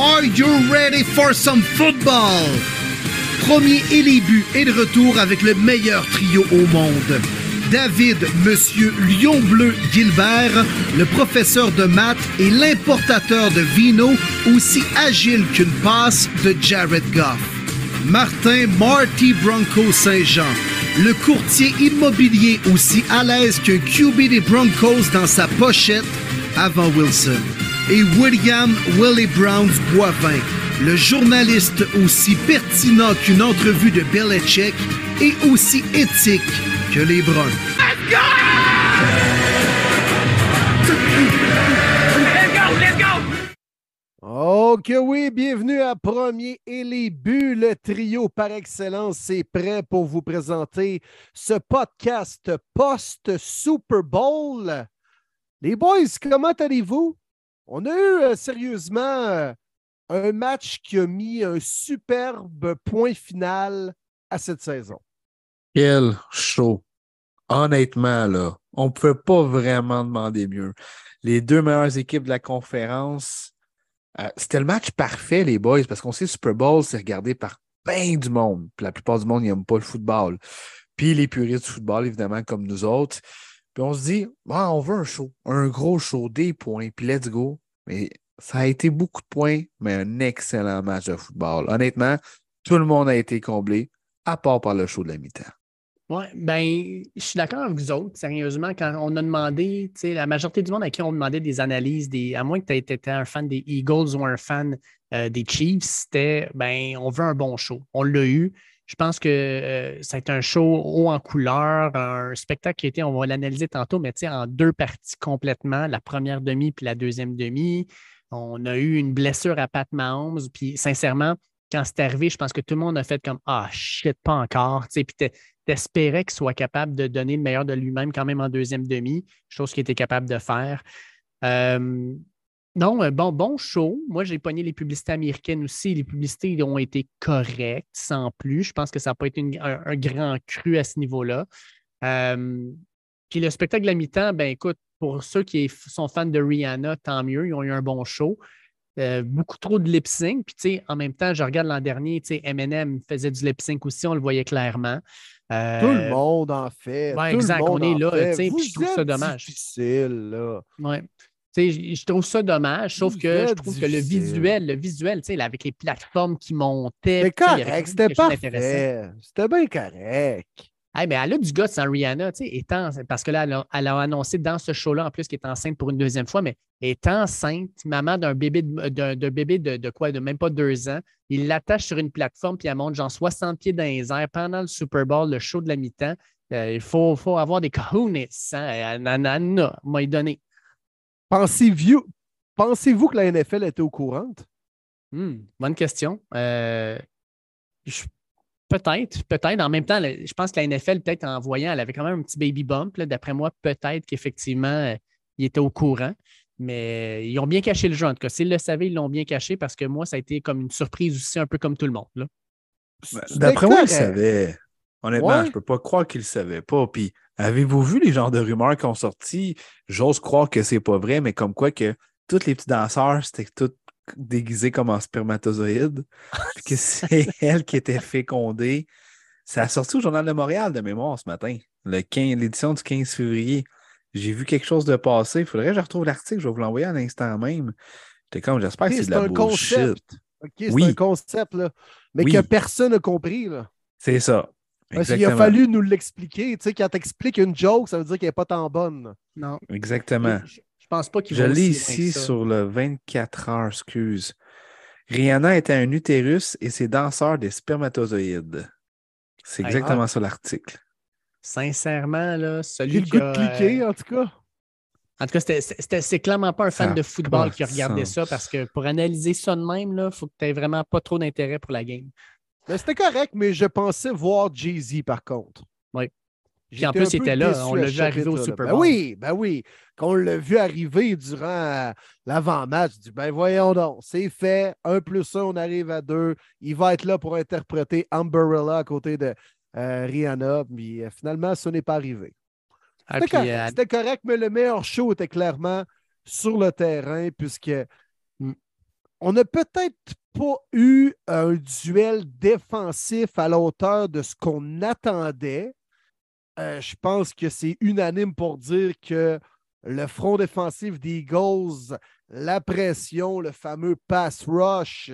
Are you ready for some football? Premier et les de retour avec le meilleur trio au monde. David, Monsieur Lion Bleu Gilbert, le professeur de maths et l'importateur de vino, aussi agile qu'une passe de Jared Goff. Martin Marty Bronco Saint-Jean, le courtier immobilier aussi à l'aise qu'un QB des Broncos dans sa pochette avant Wilson. Et William Willie Browns Boivin, le journaliste aussi pertinent qu'une entrevue de Belichick et aussi éthique que les Bruns. Ok, oui, bienvenue à Premier et les buts. Le trio par excellence est prêt pour vous présenter ce podcast post-Super Bowl. Les boys, comment allez-vous? On a eu euh, sérieusement euh, un match qui a mis un superbe point final à cette saison. Quel show! Honnêtement, là, on ne pouvait pas vraiment demander mieux. Les deux meilleures équipes de la conférence, euh, c'était le match parfait, les boys, parce qu'on sait Super Bowl, c'est regardé par plein du monde. La plupart du monde n'aime pas le football. Puis les puristes du football, évidemment, comme nous autres. Puis on se dit, ah, on veut un show, un gros show, des points, puis let's go. Mais ça a été beaucoup de points, mais un excellent match de football. Honnêtement, tout le monde a été comblé, à part par le show de la mi-temps. Oui, ben, je suis d'accord avec vous autres. Sérieusement, quand on a demandé, tu sais, la majorité du monde à qui on demandait des analyses, des, à moins que tu été un fan des Eagles ou un fan euh, des Chiefs, c'était, ben, on veut un bon show. On l'a eu. Je pense que euh, ça a été un show haut en couleur, un spectacle qui a été, on va l'analyser tantôt, mais en deux parties complètement, la première demi puis la deuxième demi. On a eu une blessure à Pat Mahomes, puis sincèrement, quand c'est arrivé, je pense que tout le monde a fait comme Ah shit, pas encore. Tu sais, puis t'espérais qu'il soit capable de donner le meilleur de lui-même quand même en deuxième demi, chose qu'il était capable de faire. Euh, non, bon, bon show. Moi, j'ai pogné les publicités américaines aussi. Les publicités ont été correctes, sans plus. Je pense que ça n'a pas été un, grand cru à ce niveau-là. Euh, puis le spectacle de la mi-temps, ben écoute, pour ceux qui sont fans de Rihanna, tant mieux, ils ont eu un bon show. Euh, beaucoup trop de lip sync. Puis, tu sais, en même temps, je regarde l'an dernier, tu sais, Eminem faisait du lip sync aussi, on le voyait clairement. Euh, Tout le monde en fait. Oui, exact, on est là, tu sais, je trouve ça dommage. difficile, là. Ouais. Je trouve ça dommage, sauf que je trouve que le visuel, le visuel, tu sais, avec les plateformes qui montaient. C'était correct, c'était parfait. C'était bien correct. Hey, mais elle a du gosse en Rihanna, tu sais, étant, parce que là, elle a, annoncé dans ce show-là, en plus, qu'elle est enceinte pour une deuxième fois, mais est enceinte, maman d'un bébé, de, bébé de, quoi, de même pas deux ans. Il l'attache sur une plateforme, puis elle monte genre 60 pieds dans les airs pendant le Super Bowl, le show de la mi-temps. Euh, il faut, faut, avoir des cojones, hein, Anna m'a donné. Pensez-vous pensez que la NFL était au courant? Hmm, bonne question. Euh, je Peut-être, peut-être. En même temps, je pense que la NFL, peut-être en voyant, elle avait quand même un petit baby bump. D'après moi, peut-être qu'effectivement, euh, il était au courant. Mais ils ont bien caché le jeu. En tout cas, s'ils le savaient, ils l'ont bien caché parce que moi, ça a été comme une surprise aussi, un peu comme tout le monde. Ben, d'après moi, ils savaient. Honnêtement, je ne peux pas croire qu'ils ne le savaient pas. Puis, avez-vous vu les genres de rumeurs qui ont sorti? J'ose croire que c'est pas vrai, mais comme quoi que tous les petits danseurs, c'était tout déguisée comme un spermatozoïde, que c'est elle qui était fécondée. Ça a sorti au Journal de Montréal de mémoire ce matin, l'édition du 15 février. J'ai vu quelque chose de passer. Il faudrait que je retrouve l'article, je vais vous l'envoyer à l'instant même. J'étais comme, j'espère que c'est de la un Concept. c'est oui. un concept, là, mais que personne n'a compris. C'est ça. Parce qu'il a fallu nous l'expliquer. Tu sais, quand t'expliques une joke, ça veut dire qu'elle n'est pas tant bonne. Non. Exactement. Je pense pas qu'il Je lis ici sur le 24 heures, excuse. Rihanna était un utérus et ses danseurs des spermatozoïdes. C'est exactement ça l'article. Sincèrement, là, celui qui a... cliquer, en tout cas. En tout cas, c'est clairement pas un fan de football qui regardait ça parce que pour analyser ça de même, il faut que tu aies vraiment pas trop d'intérêt pour la game. C'était correct, mais je pensais voir Jay-Z par contre. Oui. Puis en plus, il était là. On l'a vu arriver au Super ben Bowl. Ben oui, ben oui. Quand on l'a vu arriver durant l'avant-match, je dis ben voyons donc, c'est fait. Un plus un, on arrive à deux. Il va être là pour interpréter Umbrella à côté de euh, Rihanna. Mais euh, finalement, ce n'est pas arrivé. Ah, euh, c'était correct, mais le meilleur show était clairement sur le terrain, puisque on n'a peut-être pas eu un duel défensif à la hauteur de ce qu'on attendait. Euh, je pense que c'est unanime pour dire que le front défensif des Eagles, la pression, le fameux pass rush,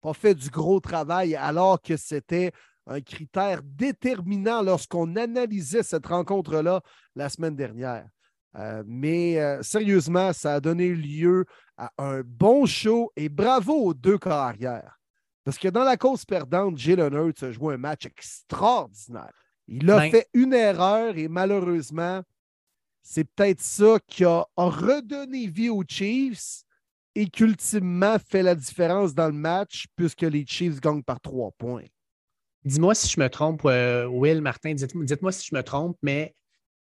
pas fait du gros travail alors que c'était un critère déterminant lorsqu'on analysait cette rencontre-là la semaine dernière. Euh, mais euh, sérieusement, ça a donné lieu à un bon show et bravo aux deux carrières. Parce que dans la cause perdante, Jalen Hurts a joué un match extraordinaire. Il a Ben- fait une erreur et malheureusement, c'est peut-être ça qui a, a redonné vie aux Chiefs et qui ultimement fait la différence dans le match puisque les Chiefs gagnent par trois points. Dis-moi si je me trompe, euh, Will, Martin, dites- dites-moi si je me trompe, mais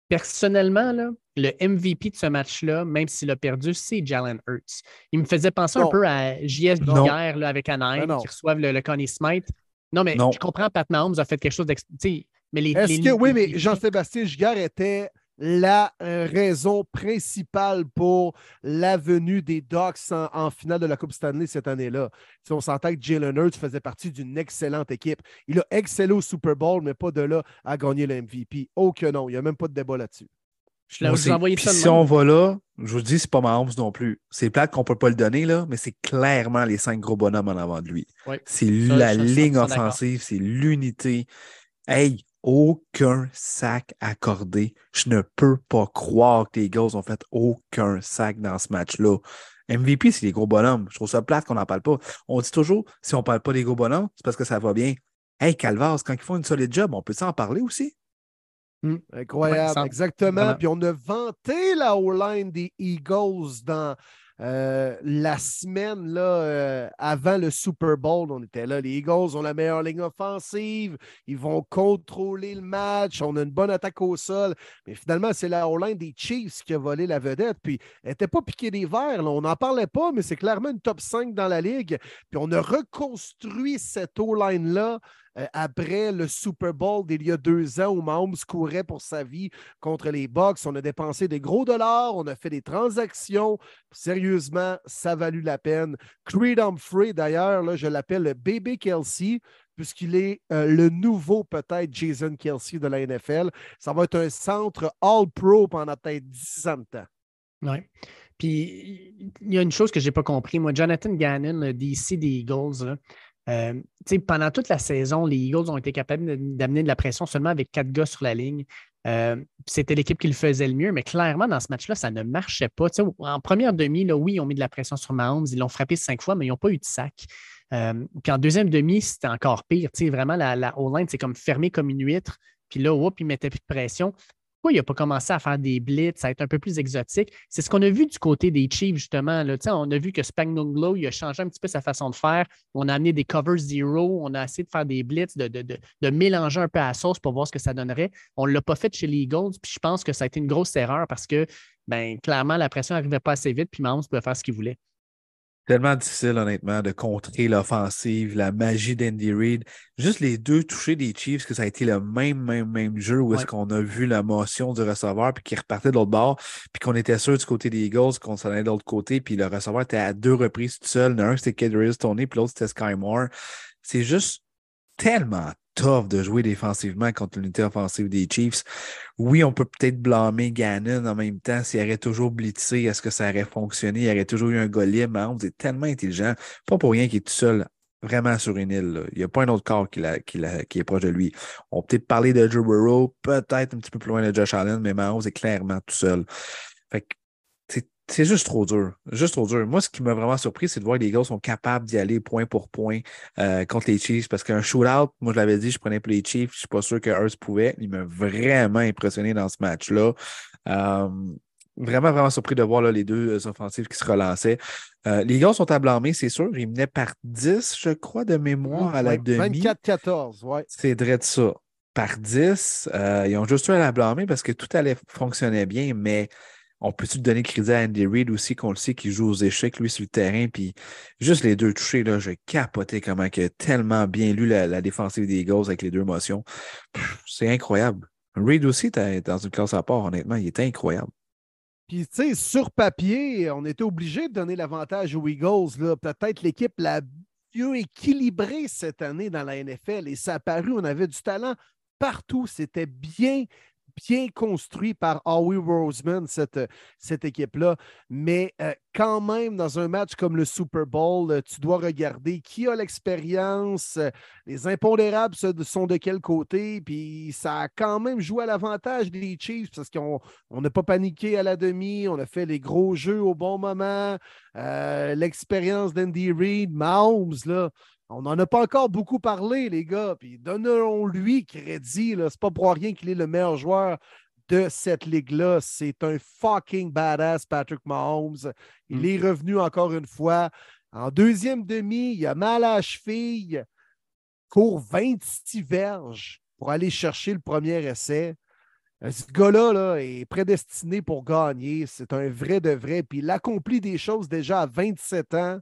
personnellement, là, le MVP de ce match-là, même s'il a perdu, c'est Jalen Hurts. Il me faisait penser un peu à JS. Giguère là, avec Anaheim, non. qui reçoivent le, le Connie Smythe. Non, mais Non. je comprends, Pat Mahomes a fait quelque chose d'ex... tu sais, Mais les, Est-ce les- que, oui, mais Jean-Sébastien Giguère était la euh, raison principale pour la venue des Ducks en, en finale de la Coupe Stanley cette année-là. Si on s'entend que Jalen Hurts faisait partie d'une excellente équipe. Il a excellé au Super Bowl, mais pas de là à gagner le MVP. Oh que non, il n'y a même pas de débat là-dessus. Je l'ai- Moi, vous envoyé ça si on va là, je vous dis, c'est pas Mahomes non plus. C'est plate qu'on peut pas le donner, là, mais c'est clairement les cinq gros bonhommes en avant de lui. Ouais. C'est la ligne 100% d'accord. offensive, c'est l'unité. Hey, aucun sac accordé. Je ne peux pas croire que les Eagles ont fait aucun sac dans ce match-là. MVP, c'est les gros bonhommes. Je trouve ça plate qu'on n'en parle pas. On dit toujours, si on parle pas des gros bonhommes, c'est parce que ça va bien. Hey, Calvas, quand ils font une solide job, on peut s'en parler aussi? Incroyable, Ouais, ça- exactement. Puis on a vanté la O-line des Eagles dans euh, la semaine là, euh, avant le Super Bowl. On était là. Les Eagles ont la meilleure ligne offensive. Ils vont contrôler le match. On a une bonne attaque au sol. Mais finalement, c'est la O-line des Chiefs qui a volé la vedette. Puis elle n'était pas piquée des verres. On n'en parlait pas, mais c'est clairement une top 5 dans la ligue. Puis on a reconstruit cette O-line-là euh, après le Super Bowl d'il y a deux ans où Mahomes courait pour sa vie contre les Bucks. On a dépensé des gros dollars, on a fait des transactions. Sérieusement, ça a valu la peine. Creed Humphrey, d'ailleurs, je l'appelle le bébé Kelsey, puisqu'il est euh, le nouveau, peut-être, Jason Kelsey de la NFL. Ça va être un centre All-Pro pendant peut-être 10 ans de temps. Ouais. Puis il y a une chose que je n'ai pas compris. Moi, Jonathan Gannon, le DC des Eagles, euh, pendant toute la saison, les Eagles ont été capables d'amener de la pression seulement avec quatre gars sur la ligne. Euh, C'était l'équipe qui le faisait le mieux, mais clairement, dans ce match-là, ça ne marchait pas. En première demi, là, oui, ils ont mis de la pression sur Mahomes, ils l'ont frappé cinq fois, mais ils n'ont pas eu de sac. Euh, puis en deuxième demi, c'était encore pire. Vraiment, la, la O-line, c'est comme fermé comme une huître. Puis là, hop, ils mettaient plus de pression. Pourquoi il n'a pas commencé à faire des blitz, à être un peu plus exotique? C'est ce qu'on a vu du côté des Chiefs, justement. Là. On a vu que Spagnolo, il a changé un petit peu sa façon de faire. On a amené des covers zero. On a essayé de faire des blitz, de mélanger un peu à la sauce pour voir ce que ça donnerait. On ne l'a pas fait chez les Eagles. Puis je pense que ça a été une grosse erreur parce que, ben, clairement, la pression n'arrivait pas assez vite. Puis Mahomes pouvait faire ce qu'il voulait. Tellement difficile, honnêtement, de contrer l'offensive, la magie d'Andy Reid. Juste les deux touchés des Chiefs, que ça a été le même, même, même jeu où est-ce qu'on a vu la motion du receveur, puis qu'il repartait de l'autre bord, puis qu'on était sûr du côté des Eagles qu'on s'en allait de l'autre côté, puis le receveur était à deux reprises tout seul. Un, c'était Kadarius Tony, puis l'autre, c'était Sky Moore. C'est juste tellement tough de jouer défensivement contre l'unité offensive des Chiefs. Oui, on peut peut-être blâmer Gannon en même temps. S'il aurait toujours blitzé, est-ce que ça aurait fonctionné? Il aurait toujours eu un libre. Mahomes est tellement intelligent. Pas pour rien qu'il est tout seul vraiment sur une île. Il n'y a pas un autre corps qui, qui est proche de lui. On peut peut-être parler de Joe Burrow, peut-être un petit peu plus loin de Josh Allen, mais Mahomes est clairement tout seul. Fait que c'est- juste trop dur. Juste trop dur. Moi, ce qui m'a vraiment surpris, c'est de voir que les gars sont capables d'y aller point pour point euh, contre les Chiefs. Parce qu'un shootout, moi, je l'avais dit, je prenais pour les Chiefs. Je suis pas sûr que Hurst pouvait. Il m'a vraiment impressionné dans ce match-là. Euh, vraiment, vraiment surpris de voir là, les deux euh, offensives qui se relançaient. Euh, les gars sont à blâmer, c'est sûr. Ils menaient par 10, je crois, de mémoire à la Ouais, demi. 24-14, ouais. C'est vrai de ça. Par 10, euh, ils ont juste eu à la blâmer parce que tout allait fonctionnait bien, mais on peut-tu donner crédit à Andy Reid aussi, qu'on le sait qu'il joue aux échecs, lui, sur le terrain, puis juste les deux touchés, là, j'ai capoté comment il a tellement bien lu la, défensive des Eagles avec les deux motions. C'est incroyable. Reid aussi était dans une classe à part, honnêtement, il était incroyable. Puis, tu sais, sur papier, on était obligé de donner l'avantage aux Eagles. Peut-être l'équipe la mieux équilibrée cette année dans la NFL. Et ça a paru, on avait du talent partout. C'était bien, bien construit par Howie Roseman, cette, cette équipe-là. Mais euh, quand même, dans un match comme le Super Bowl, euh, tu dois regarder qui a l'expérience, euh, les impondérables sont de quel côté, puis ça a quand même joué à l'avantage des Chiefs parce qu'on n'a pas paniqué à la demi, on a fait les gros jeux au bon moment, l'expérience d'Andy Reid, Mahomes, là, on n'en a pas encore beaucoup parlé, les gars. Puis donnons-lui crédit. Ce n'est pas pour rien qu'il est le meilleur joueur de cette ligue-là. C'est un fucking badass, Patrick Mahomes. Il mm. est revenu encore une fois. En deuxième demi, il a mal à la cheville, court 26 verges pour aller chercher le premier essai. Euh, ce gars-là là, est prédestiné pour gagner. C'est un vrai de vrai. Puis il accomplit des choses déjà à 27 ans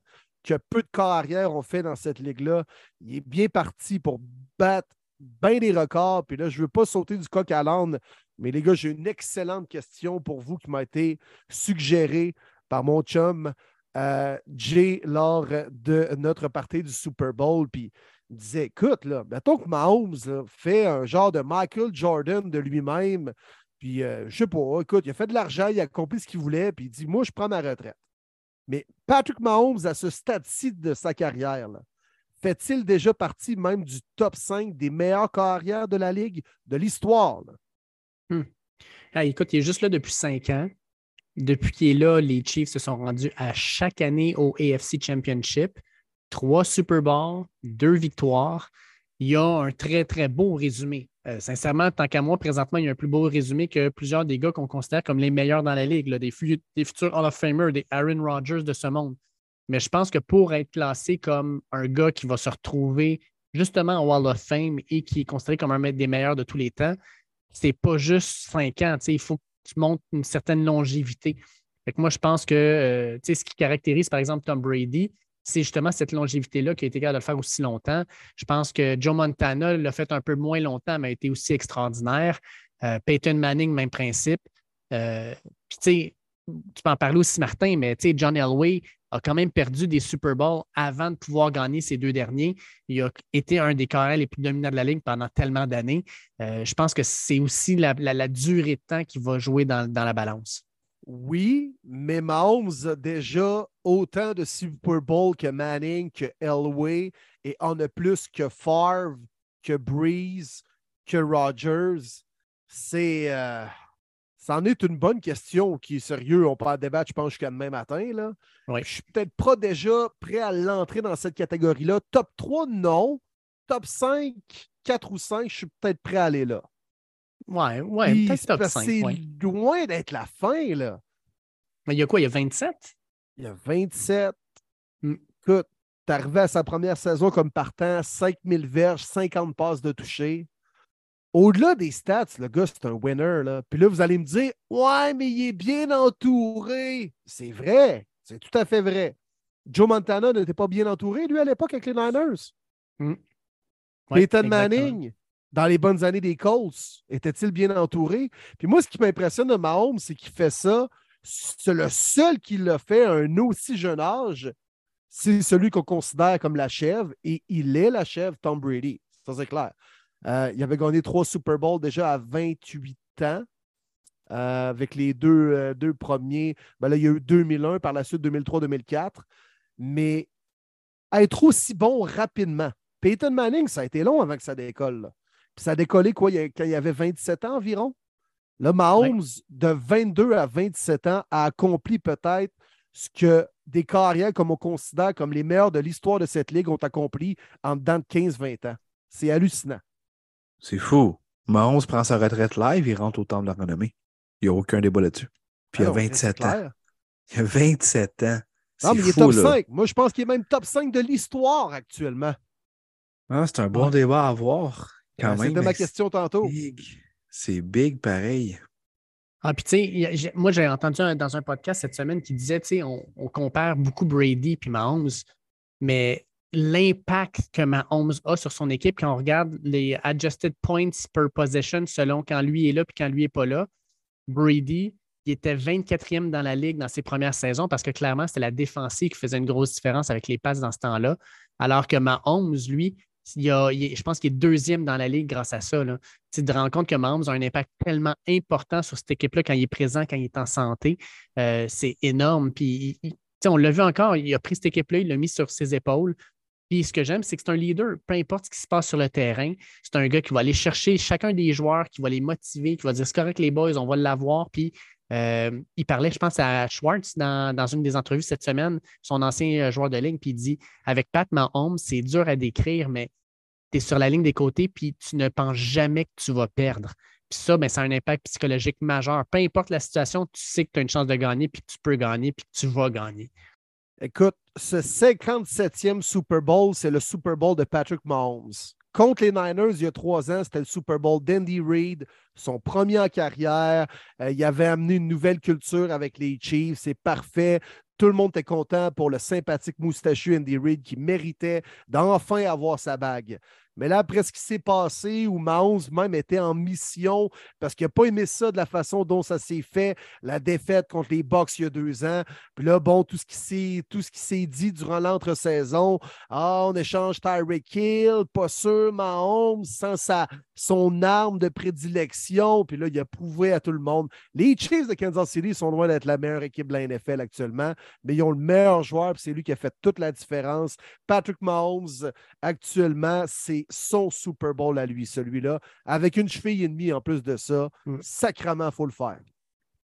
que peu de carrières ont fait dans cette ligue-là. Il est bien parti pour battre bien des records. Puis là, je ne veux pas sauter du coq à l'âne, mais les gars, j'ai une excellente question pour vous qui m'a été suggérée par mon chum euh, Jay lors de notre partie du Super Bowl. Puis il disait Écoute, là, mettons que Mahomes fait un genre de Michael Jordan de lui-même. Puis, euh, je sais pas, écoute, il a fait de l'argent, il a accompli ce qu'il voulait, puis il dit Moi, je prends ma retraite. Mais Patrick Mahomes, à ce stade-ci de sa carrière, fait-il déjà partie même du top 5 des meilleures carrières de la Ligue, de l'histoire? Hmm. Ah, écoute, il est juste là depuis cinq ans. Depuis qu'il est là, les Chiefs se sont rendus à chaque année au AFC Championship. Trois Super Bowls, deux victoires. Il y a un très, très beau résumé. Euh, sincèrement, tant qu'à moi, présentement, il y a un plus beau résumé que plusieurs des gars qu'on considère comme les meilleurs dans la ligue, des, futurs Hall of Famers, des Aaron Rodgers de ce monde. Mais je pense que pour être classé comme un gars qui va se retrouver justement au Hall of Fame et qui est considéré comme un des meilleurs de tous les temps, c'est pas juste cinq ans. Il faut que tu montres une certaine longévité. moi, je pense que euh, ce qui caractérise, par exemple, Tom Brady, c'est justement cette longévité-là qui a été capable de le faire aussi longtemps. Je pense que Joe Montana l'a fait un peu moins longtemps, mais a été aussi extraordinaire. Euh, Peyton Manning, même principe. Euh, puis, tu sais, tu peux en parler aussi, Martin, mais tu sais, John Elway a quand même perdu des Super Bowls avant de pouvoir gagner ces deux derniers. Il a été un des carrières les plus dominants de la ligue pendant tellement d'années. Euh, je pense que c'est aussi la, durée de temps qui va jouer dans la balance. Oui, mais Mahomes a déjà autant de Super Bowl que Manning, que Elway, et en a plus que Favre, que Breeze, que Rogers. C'est. Euh, ça en est une bonne question qui est sérieux. On peut en débattre, je pense, jusqu'à demain matin. Là. Je suis peut-être pas déjà prêt à l'entrer dans cette catégorie-là. Top 3, non. Top 5, 4 ou 5, je suis peut-être prêt à aller là. Ouais, ouais, peut-être top 5. C'est loin d'être la fin, là. Mais il y a quoi? Il y a 27? Il y a 27. Hmm. Écoute, t'es arrivé à sa première saison comme partant, 5000 verges, 50 passes de toucher. Au-delà des stats, le gars, c'est un winner. Là. Puis là, vous allez me dire, ouais, mais il est bien entouré. C'est vrai. C'est tout à fait vrai. Joe Montana n'était pas bien entouré, lui, à l'époque, avec les Niners. Hmm. Peyton Manning, dans les bonnes années des Colts, était-il bien entouré? Puis moi, ce qui m'impressionne de Mahomes, c'est qu'il fait ça. C'est le seul qui l'a fait à un aussi jeune âge. C'est celui qu'on considère comme la chèvre, et il est la chèvre Tom Brady. Ça, c'est clair. Euh, il avait gagné trois Super Bowls déjà à 28 ans. Euh, avec les deux, euh, premiers. Ben il y a eu 2001, par la suite 2003-2004. Mais être aussi bon rapidement. Peyton Manning, ça a été long avant que ça décolle. Ça a décollé quoi, quand il avait 27 ans environ. Le Mahomes, de 22 à 27 ans, a accompli peut-être ce que des carrières comme on considère comme les meilleurs de l'histoire de cette ligue ont accompli en dedans de 15-20 ans. C'est hallucinant. C'est fou. Mahomes prend sa retraite live, il rentre au temps de la renommée. Il n'y a aucun débat là-dessus. Puis il a 27 ans. Il a 27 ans. Non, mais il est top 5. Moi, je pense qu'il est même top 5 de l'histoire actuellement. Ah, c'est un bon débat à avoir. C'était ma question tantôt. C'est big pareil. Ah, puis tu sais, moi, j'ai entendu dans un podcast cette semaine qui disait, tu sais, on, compare beaucoup Brady puis Mahomes, mais l'impact que Mahomes a sur son équipe quand on regarde les adjusted points per possession selon quand lui est là puis quand lui n'est pas là, Brady, il était 24e dans la ligue dans ses premières saisons parce que clairement, c'était la défensive qui faisait une grosse différence avec les passes dans ce temps-là. Alors que Mahomes, lui, je pense qu'il est deuxième dans la ligue grâce à ça. Tu te rends compte que Mahomes a un impact tellement important sur cette équipe-là quand il est présent, quand il est en santé. Euh, c'est énorme. Puis, on l'a vu encore, il a pris cette équipe-là, il l'a mis sur ses épaules. Puis ce que j'aime, c'est que c'est un leader. Peu importe ce qui se passe sur le terrain, c'est un gars qui va aller chercher chacun des joueurs, qui va les motiver, qui va dire c'est correct les boys, on va l'avoir. Puis euh, il parlait, je pense, à Schwartz dans, une des entrevues cette semaine, son ancien euh, joueur de ligne, puis il dit Avec Pat Mahomes, c'est dur à décrire, mais tu es sur la ligne des côtés, puis tu ne penses jamais que tu vas perdre. Puis ça, ben, ça a un impact psychologique majeur. Peu importe la situation, tu sais que tu as une chance de gagner, puis que tu peux gagner, puis que tu vas gagner. Écoute, ce 57e Super Bowl, c'est le Super Bowl de Patrick Mahomes. Contre les Niners, il y a trois ans, c'était le Super Bowl d'Andy Reid, son premier en carrière. Euh, il avait amené une nouvelle culture avec les Chiefs. C'est parfait. Tout le monde était content pour le sympathique moustachu Andy Reid qui méritait d'enfin avoir sa bague. Mais là, après ce qui s'est passé, où Mahomes même était en mission parce qu'il n'a pas aimé ça de la façon dont ça s'est fait, la défaite contre les Bucks il y a deux ans. Puis là, bon, tout ce qui s'est, dit durant l'entre-saison, ah, on échange Tyreek Hill, pas sûr, Mahomes, sans sa, son arme de prédilection. Puis là, il a prouvé à tout le monde. Les Chiefs de Kansas City sont loin d'être la meilleure équipe de la NFL actuellement, mais ils ont le meilleur joueur, puis c'est lui qui a fait toute la différence. Patrick Mahomes, actuellement, c'est son Super Bowl à lui, celui-là, avec une cheville et demie en plus de ça. Mm. Sacrement, il faut le faire.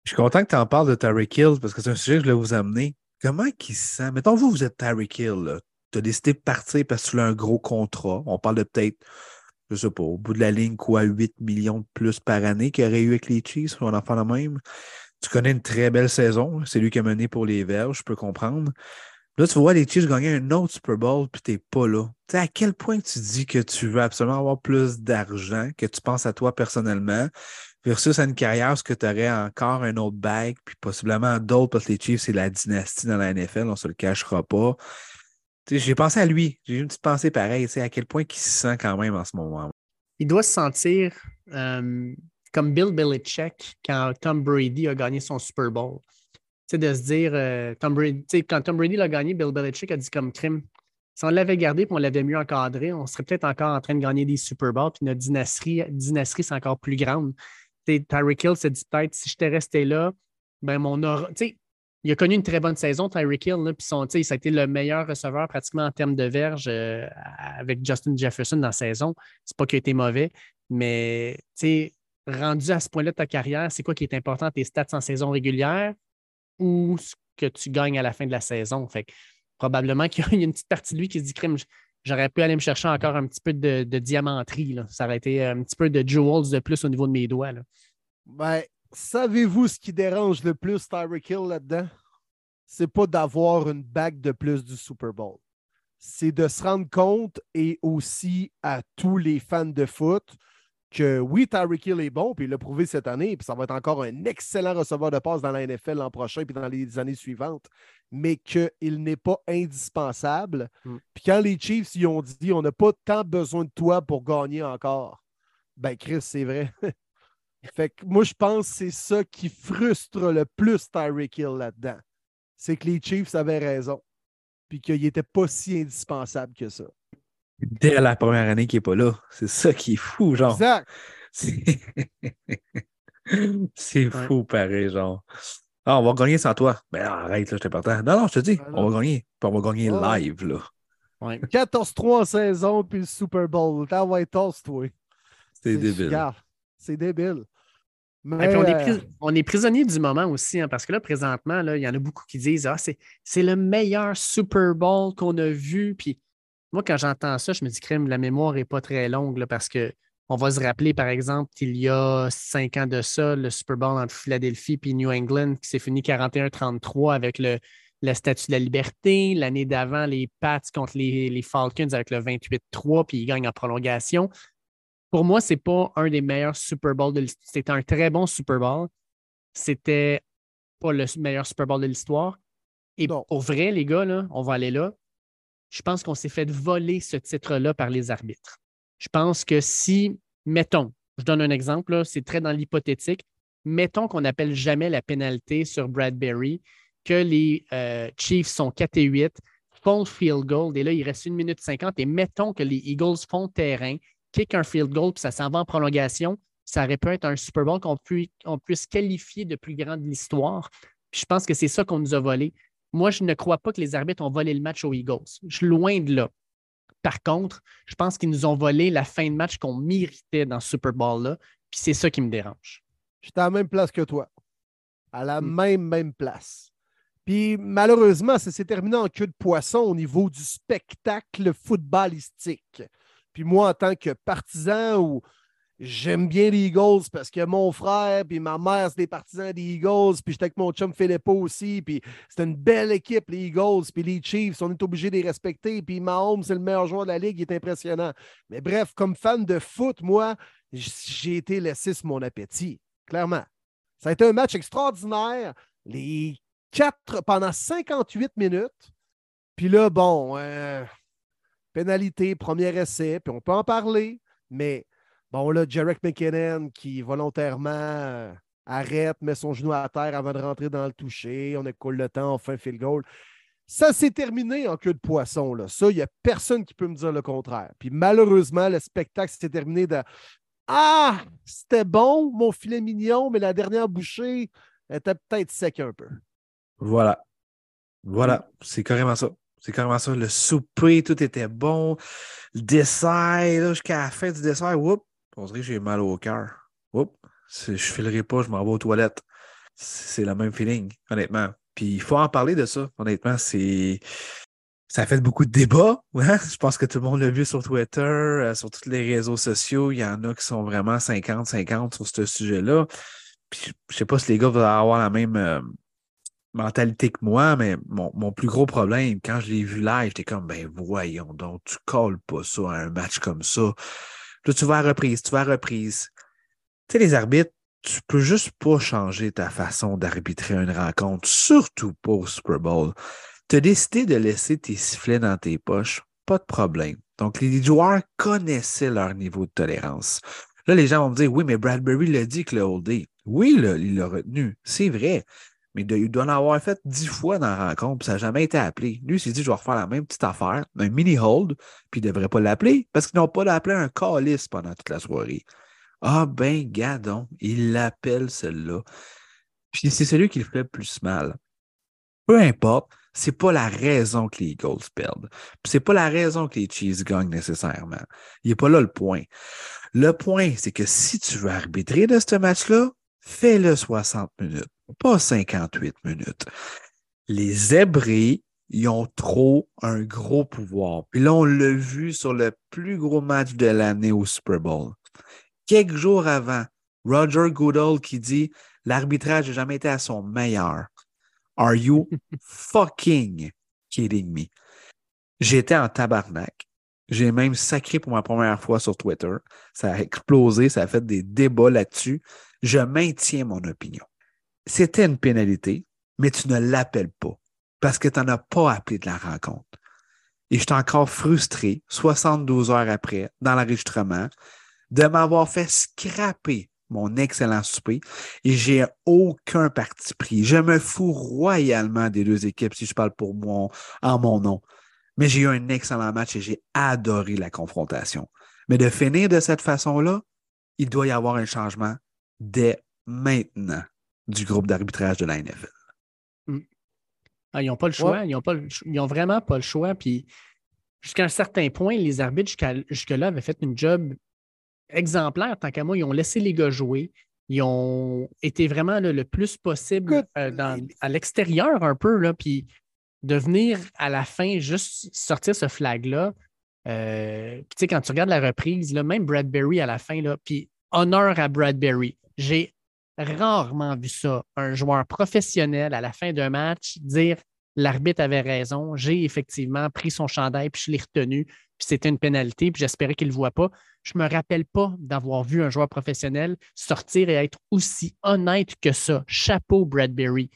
Je suis content que tu en parles de Tyreek Hill parce que c'est un sujet que je voulais vous amener. Comment il se sent? Mettons, vous, vous êtes Tyreek Hill. Tu as décidé de partir parce que tu as un gros contrat. On parle de peut-être, je sais pas, au bout de la ligne, quoi, 8 millions de plus par année qu'il aurait eu avec les Chiefs, on en fait la même. Tu connais une très belle saison. C'est lui qui a mené pour les Verges, je peux comprendre. Là, tu vois les Chiefs gagner un autre Super Bowl, puis t'es pas là. Tu sais, à quel point tu dis que tu veux absolument avoir plus d'argent, que tu penses à toi personnellement, versus à une carrière où tu aurais encore un autre bag, puis possiblement d'autres, parce que les Chiefs, c'est la dynastie dans la NFL, on se le cachera pas. J'ai pensé à lui. J'ai une petite pensée pareille, à quel point il se sent quand même en ce moment. Il doit se sentir euh, comme Bill Belichick quand Tom Brady a gagné son Super Bowl de se dire, euh, Tom Brady, quand Tom Brady l'a gagné, Bill Belichick a dit comme crime, si on l'avait gardé et on l'avait mieux encadré, on serait peut-être encore en train de gagner des Super Bowls, puis notre dynastie, dynastie c'est encore plus grande. Tyreek Hill s'est dit peut-être, si j'étais resté là, ben mon aura. Il a connu une très bonne saison, Tyreek Hill, puis son, ça a été le meilleur receveur pratiquement en termes de verge euh, avec Justin Jefferson dans la saison. C'est pas qu'il a été mauvais, mais rendu à ce point-là de ta carrière, c'est quoi qui est important? Tes stats en saison régulière, ou ce que tu gagnes à la fin de la saison? Fait probablement qu'il y a une petite partie de lui qui se dit crime, j'aurais pu aller me chercher encore un petit peu de, diamanterie. Ça aurait été un petit peu de jewels de plus au niveau de mes doigts. Ben, savez-vous ce qui dérange le plus Tyreek Hill là-dedans? C'est pas d'avoir une bague de plus du Super Bowl. C'est de se rendre compte et aussi à tous les fans de foot que oui, Tyreek Hill est bon, puis il l'a prouvé cette année, puis ça va être encore un excellent receveur de passe dans la NFL l'an prochain, puis dans les années suivantes, mais qu'il n'est pas indispensable. Mm. Puis quand les Chiefs y ont dit on n'a pas tant besoin de toi pour gagner encore, ben Chris, c'est vrai. fait que moi, je pense que c'est ça qui frustre le plus Tyreek Hill là-dedans. C'est que les Chiefs avaient raison, puis qu'il n'était pas si indispensable que ça dès la première année qu'il n'est pas là. C'est ça qui est fou, genre. Exact. C'est fou, pareil, genre. Ah, on va gagner sans toi. Ben arrête, là, je t'ai partant. Non, non, je te dis, ben on va gagner. Puis on va gagner live, là. 14-3 en saison, puis le Super Bowl. T'as envoyé toss, toi. C'est débile. C'est débile. Mais... on, est on, est prisonnier du moment aussi, hein, parce que là, présentement, là, il y en a beaucoup qui disent Ah, c'est le meilleur Super Bowl qu'on a vu. Puis moi, quand j'entends ça, je me dis, crème, la mémoire n'est pas très longue parce que on va se rappeler, par exemple, qu'il y a cinq ans de ça, le Super Bowl entre Philadelphie et New England qui s'est fini 41-33 avec le, la Statue de la Liberté. L'année d'avant, les Pats contre les, Falcons avec le 28-3, puis ils gagnent en prolongation. Pour moi, ce n'est pas un des meilleurs Super Bowls de l'histoire. C'était un très bon Super Bowl. C'était pas le meilleur Super Bowl de l'histoire. Et pour vrai, les gars, là, on va aller là je pense qu'on s'est fait voler ce titre-là par les arbitres. Je pense que si, mettons, je donne un exemple, c'est très dans l'hypothétique, mettons qu'on n'appelle jamais la pénalité sur Bradbury, que les euh, Chiefs sont 4 et 8, font le field goal, et là, il reste une minute 50, et mettons que les Eagles font terrain, kick un field goal, puis ça s'en va en prolongation, ça aurait pu être un Super Bowl qu'on puisse qualifier de plus grand de l'histoire. je pense que c'est ça qu'on nous a volé. Moi, je ne crois pas que les arbitres ont volé le match aux Eagles. Je suis loin de là. Par contre, je pense qu'ils nous ont volé la fin de match qu'on méritait dans ce Super Bowl-là. Puis c'est ça qui me dérange. J'étais à la même place que toi. À la mm. même, même place. Puis malheureusement, ça s'est terminé en queue de poisson au niveau du spectacle footballistique. Puis moi, en tant que partisan ou j'aime bien les Eagles parce que mon frère puis ma mère, c'est des partisans des Eagles, puis j'étais avec mon chum Philippe aussi, puis c'est une belle équipe, les Eagles, puis les Chiefs, on est obligé de les respecter, puis Mahomes, c'est le meilleur joueur de la Ligue, il est impressionnant. Mais bref, comme fan de foot, moi, j'ai été laissé sur mon appétit, clairement. Ça a été un match extraordinaire, les quatre, pendant 58 minutes, puis là, bon, euh, pénalité, premier essai, puis on peut en parler, mais Bon, là, Jarek McKinnon qui volontairement euh, arrête, met son genou à terre avant de rentrer dans le toucher. On écoule le temps, on fait un field goal. Ça s'est terminé en queue de poisson. Là. Ça, il n'y a personne qui peut me dire le contraire. Puis malheureusement, le spectacle s'est terminé de Ah, c'était bon, mon filet mignon, mais la dernière bouchée était peut-être sec un peu. Voilà. Voilà, c'est carrément ça. C'est carrément ça. Le souper, tout était bon. Le dessert, jusqu'à la fin du dessert, whoop, on dirait que j'ai mal au cœur. Oups, je filerai pas, je m'en vais aux toilettes. C'est le même feeling, honnêtement. Puis il faut en parler de ça, honnêtement. C'est. Ça a fait beaucoup de débats. Hein? Je pense que tout le monde l'a vu sur Twitter, euh, sur tous les réseaux sociaux. Il y en a qui sont vraiment 50-50 sur ce sujet-là. Puis je sais pas si les gars vont avoir la même euh, mentalité que moi, mais mon, mon, plus gros problème, quand je l'ai vu live, j'étais comme ben voyons donc, tu colles pas ça à un match comme ça. Là, tu vas à reprise, tu vas à reprise. Tu sais, les arbitres, tu peux juste pas changer ta façon d'arbitrer une rencontre, surtout pas au Super Bowl. Tu as décidé de laisser tes sifflets dans tes poches, pas de problème. Donc, les joueurs connaissaient leur niveau de tolérance. Là, les gens vont me dire, oui, mais Bradbury l'a dit que le holdé. Oui, il l'a retenu. C'est vrai mais il doit en avoir fait dix fois dans la rencontre, puis ça n'a jamais été appelé. Lui, il s'est dit, je vais refaire la même petite affaire, un mini-hold, puis il ne devrait pas l'appeler parce qu'ils n'ont pas appelé un calice pendant toute la soirée. Ah ben, gadon, il l'appelle celle-là. Puis c'est celui qui le fait plus mal. Peu importe, c'est pas la raison que les Eagles perdent. C'est pas la raison que les Chiefs gagnent nécessairement. Il n'est pas là le point. Le point, c'est que si tu veux arbitrer de ce match-là, fais-le 60 minutes pas 58 minutes. Les zébrés, ils ont trop un gros pouvoir. Puis là, on l'a vu sur le plus gros match de l'année au Super Bowl. Quelques jours avant, Roger Goodall qui dit l'arbitrage n'a jamais été à son meilleur. Are you fucking kidding me? J'étais en tabarnak. J'ai même sacré pour ma première fois sur Twitter. Ça a explosé, ça a fait des débats là-dessus. Je maintiens mon opinion c'était une pénalité, mais tu ne l'appelles pas parce que tu n'en as pas appelé de la rencontre. Et je suis encore frustré, 72 heures après, dans l'enregistrement, de m'avoir fait scraper mon excellent souper et j'ai aucun parti pris. Je me fous royalement des deux équipes si je parle pour moi en mon nom. Mais j'ai eu un excellent match et j'ai adoré la confrontation. Mais de finir de cette façon-là, il doit y avoir un changement dès maintenant du groupe d'arbitrage de la NFL. Hmm. Ah, ils n'ont pas le choix. Ils n'ont vraiment pas le choix. Puis jusqu'à un certain point, les arbitres jusqu'à-là avaient fait une job exemplaire. Tant qu'à moi, ils ont laissé les gars jouer. Ils ont été vraiment le plus possible euh, à l'extérieur un peu. Là, puis de venir à la fin juste sortir ce flag-là. Euh, tu sais, quand tu regardes la reprise, là, même Bradbury à la fin, là, puis honneur à Bradbury. J'ai rarement vu ça. Un joueur professionnel à la fin d'un match dire l'arbitre avait raison, j'ai effectivement pris son chandail puis je l'ai retenu, puis c'était une pénalité, puis j'espérais qu'il ne le voit pas. Je ne me rappelle pas d'avoir vu un joueur professionnel sortir et être aussi honnête que ça. Chapeau, Bradbury.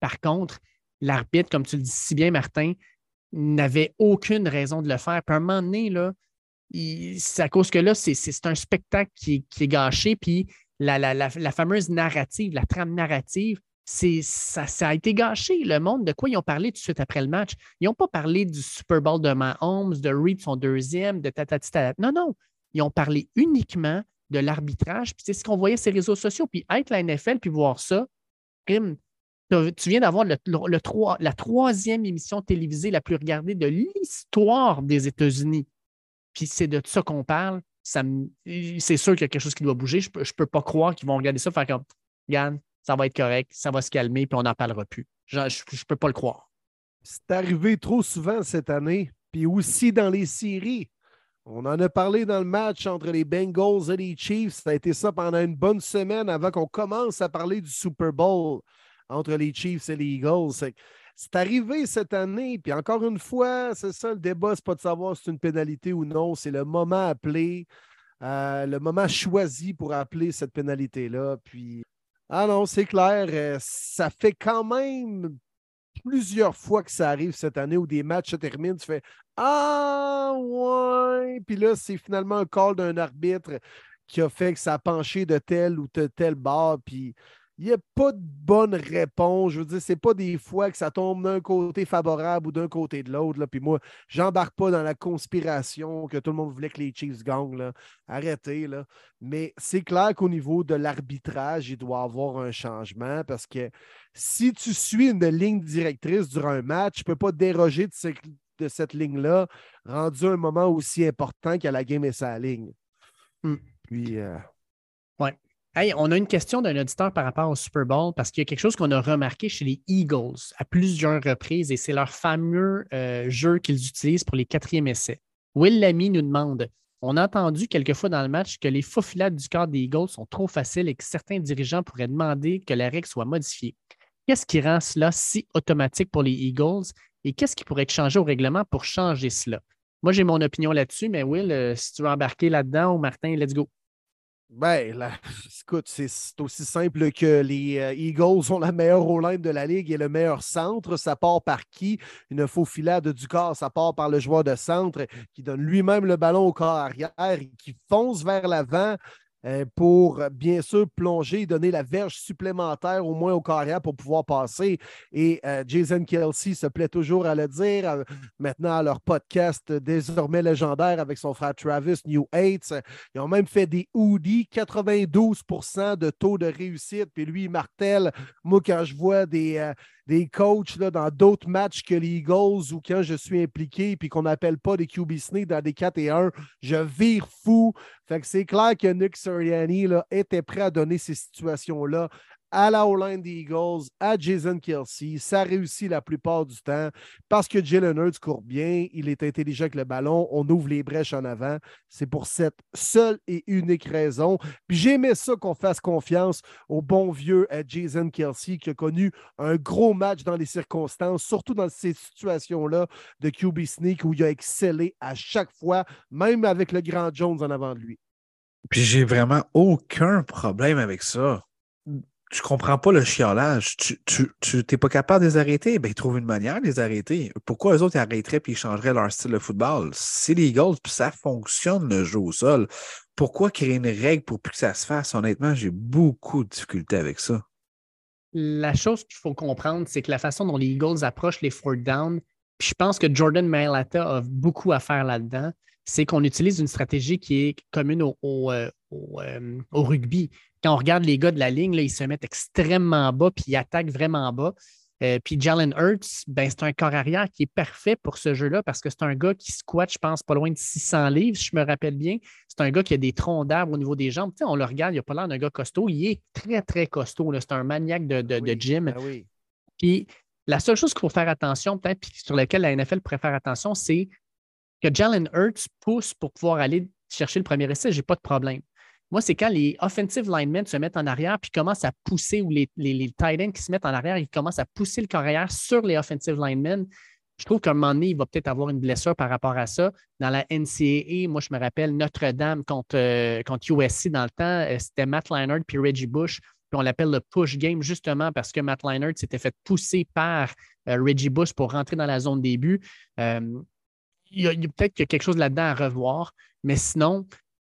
Par contre, l'arbitre, comme tu le dis si bien, Martin, n'avait aucune raison de le faire. Puis à un moment donné, là, c'est à cause que là, c'est un spectacle qui, qui est gâché, puis la, la, la, fameuse narrative, la trame narrative, ça, ça, a été gâché. Le monde, de quoi ils ont parlé tout de suite après le match? Ils n'ont pas parlé du Super Bowl de Mahomes, de Reed, son deuxième, de tatatita. Non, non. Ils ont parlé uniquement de l'arbitrage. Puis c'est ce qu'on voyait sur les réseaux sociaux. Puis être la NFL, puis voir ça, tu viens d'avoir le, la troisième émission télévisée la plus regardée de l'histoire des États-Unis. Puis c'est de ça qu'on parle. C'est sûr qu'il y a quelque chose qui doit bouger. Je ne peux, pas croire qu'ils vont regarder ça, faire comme, regarde, ça va être correct, ça va se calmer, puis on n'en parlera plus. Je ne peux pas le croire. C'est arrivé trop souvent cette année, puis aussi dans les séries. On en a parlé dans le match entre les Bengals et les Chiefs. Ça a été ça pendant une bonne semaine avant qu'on commence à parler du Super Bowl entre les Chiefs et les Eagles. C'est arrivé cette année, puis encore une fois, c'est ça le débat, c'est pas de savoir si c'est une pénalité ou non, c'est le moment appelé, euh, le moment choisi pour appeler cette pénalité-là. Puis ah non, c'est clair. Euh, ça fait quand même plusieurs fois que ça arrive cette année où des matchs se terminent. Tu fais Ah ouais. Puis là, c'est finalement un call d'un arbitre qui a fait que ça a penché de tel ou de tel bord. Puis il n'y a pas de bonne réponse. Je veux dire, c'est pas des fois que ça tombe d'un côté favorable ou d'un côté de l'autre. Puis moi, j'embarque pas dans la conspiration que tout le monde voulait que les Chiefs gagnent. Là. Arrêtez. Là. Mais c'est clair qu'au niveau de l'arbitrage, il doit y avoir un changement parce que si tu suis une ligne directrice durant un match, tu ne peux pas déroger de, cette ligne-là, rendu un moment aussi important qu'à la game et sa ligne. Hmm. Puis. Euh, Hey, on a une question d'un auditeur par rapport au Super Bowl parce qu'il y a quelque chose qu'on a remarqué chez les Eagles à plusieurs reprises et c'est leur fameux euh, jeu qu'ils utilisent pour les quatrièmes essais. Will Lamy nous demande On a entendu quelquefois dans le match que les faufilades du corps des Eagles sont trop faciles et que certains dirigeants pourraient demander que la règle soit modifiée. Qu'est-ce qui rend cela si automatique pour les Eagles et qu'est-ce qui pourrait être changé au règlement pour changer cela? Moi, j'ai mon opinion là-dessus, mais Will, euh, si tu veux embarquer là-dedans, ou Martin, let's go. Ben, écoute, c'est aussi simple que les euh, Eagles ont la meilleure O-line de la ligue et le meilleur centre. Ça part par qui? Une faux filade du corps, ça part par le joueur de centre qui donne lui-même le ballon au corps arrière et qui fonce vers l'avant pour bien sûr plonger donner la verge supplémentaire au moins au carrière pour pouvoir passer. Et euh, Jason Kelsey se plaît toujours à le dire. Euh, maintenant, leur podcast désormais légendaire avec son frère Travis New Hates, ils ont même fait des hoodies, 92% de taux de réussite. Puis lui, Martel, moi, quand je vois des, des coachs là, dans d'autres matchs que les Eagles ou quand je suis impliqué puis qu'on n'appelle pas des QB sneak dans des 4 et 1, je vire fou. Fait que c'est clair que Nick Sirianni là, était prêt à donner ces situations-là à la O-line des Eagles, à Jason Kelsey. Ça réussit la plupart du temps parce que Jalen Hurts court bien, il est intelligent avec le ballon, on ouvre les brèches en avant. C'est pour cette seule et unique raison. Puis j'aimais ça qu'on fasse confiance au bon vieux euh, Jason Kelsey qui a connu un gros match dans les circonstances, surtout dans ces situations-là de QB sneak où il a excellé à chaque fois, même avec le grand Jones en avant de lui. Puis j'ai vraiment aucun problème avec ça je comprends pas le chiolage. Tu n'es pas capable de les arrêter? Ben, ils trouvent une manière de les arrêter. Pourquoi eux autres arrêteraient et ils changeraient leur style de football? C'est les Eagles, puis ça fonctionne le jeu au sol. Pourquoi créer une règle pour plus que ça se fasse? Honnêtement, j'ai beaucoup de difficultés avec ça. La chose qu'il faut comprendre, c'est que la façon dont les Eagles approchent les fourth down, puis je pense que Jordan Mailata a beaucoup à faire là-dedans, c'est qu'on utilise une stratégie qui est commune au, au, euh, au rugby quand on regarde les gars de la ligne, là, ils se mettent extrêmement bas puis ils attaquent vraiment bas. Euh, puis Jalen Hurts, ben, c'est un corps arrière qui est parfait pour ce jeu-là parce que c'est un gars qui squatte, je pense, pas loin de 600 livres, si je me rappelle bien. C'est un gars qui a des troncs d'arbres au niveau des jambes. on le regarde, il n'a pas l'air d'un gars costaud. Il est très, très costaud. C'est un maniaque de, de, gym. Ben puis la seule chose qu'il faut faire attention, peut-être, sur laquelle la NFL pourrait faire attention, c'est que Jalen Hurts pousse pour pouvoir aller chercher le premier essai. Je n'ai pas de problème. Moi, c'est quand les offensive linemen se mettent en arrière puis commencent à pousser, ou les, tight ends qui se mettent en arrière, ils commencent à pousser le carrière sur les offensive linemen. Je trouve qu'à un moment donné, il va peut-être avoir une blessure par rapport à ça. Dans la NCAA, moi, je me rappelle Notre-Dame contre, euh, contre USC dans le temps, euh, c'était Matt Leinart puis Reggie Bush. Puis on l'appelle le push game justement parce que Matt Leinart s'était fait pousser par euh, Reggie Bush pour rentrer dans la zone début. il y a, peut-être quelque chose là-dedans à revoir, mais sinon,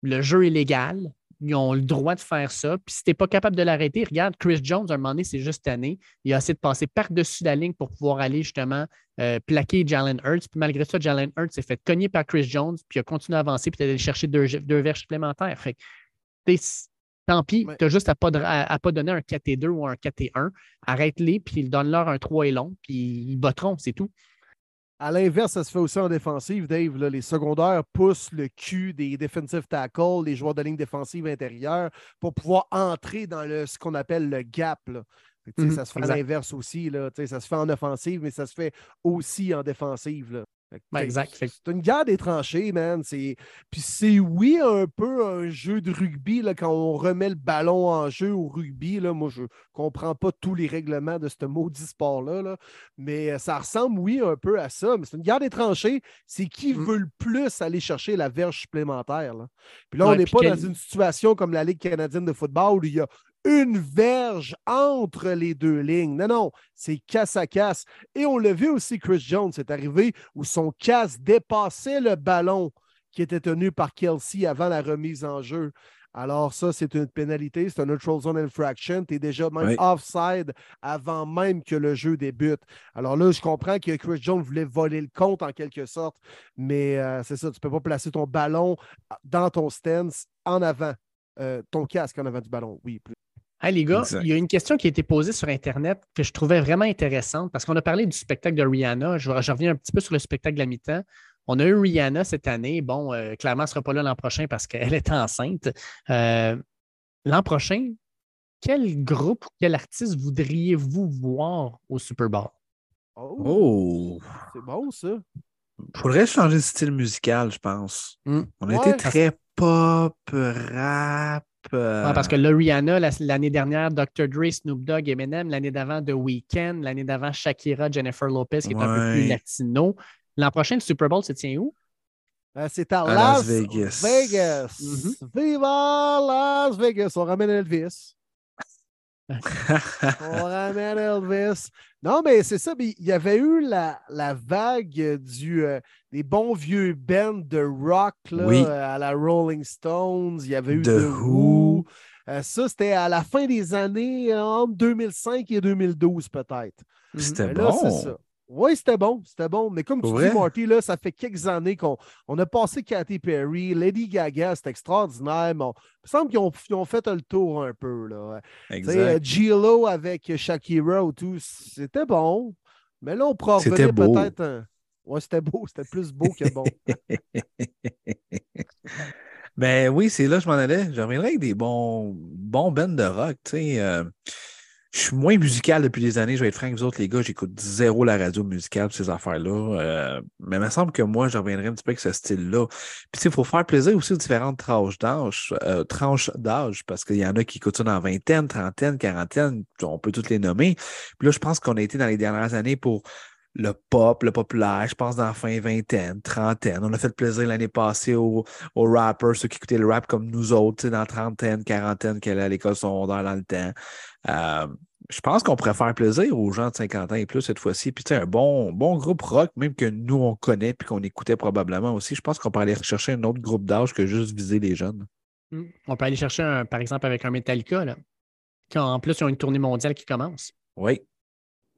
le jeu est légal ils ont le droit de faire ça. Puis si tu n'es pas capable de l'arrêter, regarde, Chris Jones, à un moment donné, c'est juste année. Il a essayé de passer par-dessus la ligne pour pouvoir aller justement euh, plaquer Jalen Hurts. Puis malgré ça, Jalen Hurts s'est fait cogner par Chris Jones, puis il a continué à avancer, puis il a allé chercher deux, deux verges supplémentaires. Fait tant pis, tu as juste à ne pas, pas donner un 4 2 ou un 4 1. Arrête-les, puis donne-leur un 3 et long, puis ils botteront, c'est tout. À l'inverse, ça se fait aussi en défensive, Dave. les secondaires poussent le cul des defensive tackles, les joueurs de ligne défensive intérieure, pour pouvoir entrer dans le, ce qu'on appelle le gap. Mhm, ça se fait à l'inverse aussi. Là, ça se fait en offensive, mais ça se fait aussi en défensive. Exact. C'est une guerre des tranchées, man. Puis c'est, oui, un peu un jeu de rugby là, quand on remet le ballon en jeu au rugby. Là, moi, je ne comprends pas tous les règlements de ce maudit sport-là. Mais euh, ça ressemble, oui, un peu à ça. Mais c'est une guerre des tranchées. C'est qui mmh. veut le plus aller chercher la verge supplémentaire. Puis là, on n'est pas dans une situation comme la Ligue canadienne de football où il y a une verge entre les deux lignes. Non, non, c'est casse à casse. Et on l'a vu aussi, Chris Jones est arrivé où son casse dépassait le ballon qui était tenu par Kelsey avant la remise en jeu. Alors, ça, c'est une pénalité, c'est un neutral zone infraction. Tu es déjà même offside avant même que le jeu débute. Alors là, je comprends que Chris Jones voulait voler le compte en quelque sorte, mais euh, c'est ça, tu ne peux pas placer ton ballon dans ton stance en avant, euh, ton casque en avant du ballon. Oui, plus. Hey les gars, il y a une question qui a été posée sur Internet que je trouvais vraiment intéressante parce qu'on a parlé du spectacle de Rihanna. Je, reviens un petit peu sur le spectacle de la mi-temps. On a eu Rihanna cette année. Bon, euh, clairement, elle ne sera pas là l'an prochain parce qu'elle est enceinte. Euh, l'an prochain, quel groupe ou quel artiste voudriez-vous voir au Super Bowl? Oh! oh. C'est bon, ça. Il faudrait changer de style musical, je pense. Hmm. On a été très pop, rap, parce que là, Rihanna, l'année dernière, Dr. Dre, Snoop Dogg, Eminem, l'année d'avant, The Weeknd, l'année d'avant, Shakira, Jennifer Lopez, qui est un peu plus latino. L'an prochain, le Super Bowl, c'est tient où? Euh, c'est à, Las, Vegas. Vegas. Mm-hmm. Viva Las Vegas. On ramène Elvis. On ramène Elvis. Non, mais c'est ça. il y avait eu la, la vague du, euh, des bons vieux bands de rock là, à la Rolling Stones. Il y avait eu The, Who. Euh, ça, c'était à la fin des années entre 2005 et 2012, peut-être. C'était bon. Ça. Oui, c'était bon, c'était bon. Mais comme tu dis, Marty, là, ça fait quelques années qu'on on a passé Katy Perry, Lady Gaga, c'est extraordinaire. Mais il me semble qu'ils ont, fait le tour un peu. Là. Exact. G-Lo avec Shakira ou tout, c'était bon. Mais là, on pourrait peut-être. Un... Ouais, c'était beau, c'était plus beau que bon. ben oui, c'est là que je m'en allais. Je reviendrai avec des bons, bons bands de rock. Tu sais. Euh, je suis moins musical depuis des années, je vais être franc avec vous autres, les gars, j'écoute zéro la radio musicale, ces affaires-là. Euh, mais il me semble que moi, je reviendrai un petit peu avec ce style-là. Puis, il faut faire plaisir aussi aux différentes tranches d'âge, euh, tranches d'âge, parce qu'il y en a qui écoutent ça dans vingtaine, trentaine, quarantaine, on peut toutes les nommer. Puis là, je pense qu'on a été dans les dernières années pour le pop, le populaire, je pense dans la fin vingtaine, trentaine. On a fait plaisir l'année passée aux, aux, rappers, ceux qui écoutaient le rap comme nous autres, dans trentaine, quarantaine, qui allaient à l'école secondaire dans le temps. Euh, je pense qu'on pourrait faire plaisir aux gens de 50 ans et plus cette fois-ci. Puis, tu sais, un bon, bon groupe rock, même que nous, on connaît puis qu'on écoutait probablement aussi. Je pense qu'on pourrait aller chercher un autre groupe d'âge que juste viser les jeunes. Hmm. On peut aller chercher, par exemple, avec un Metallica, là, qui en plus, ils ont une tournée mondiale qui commence. Oui.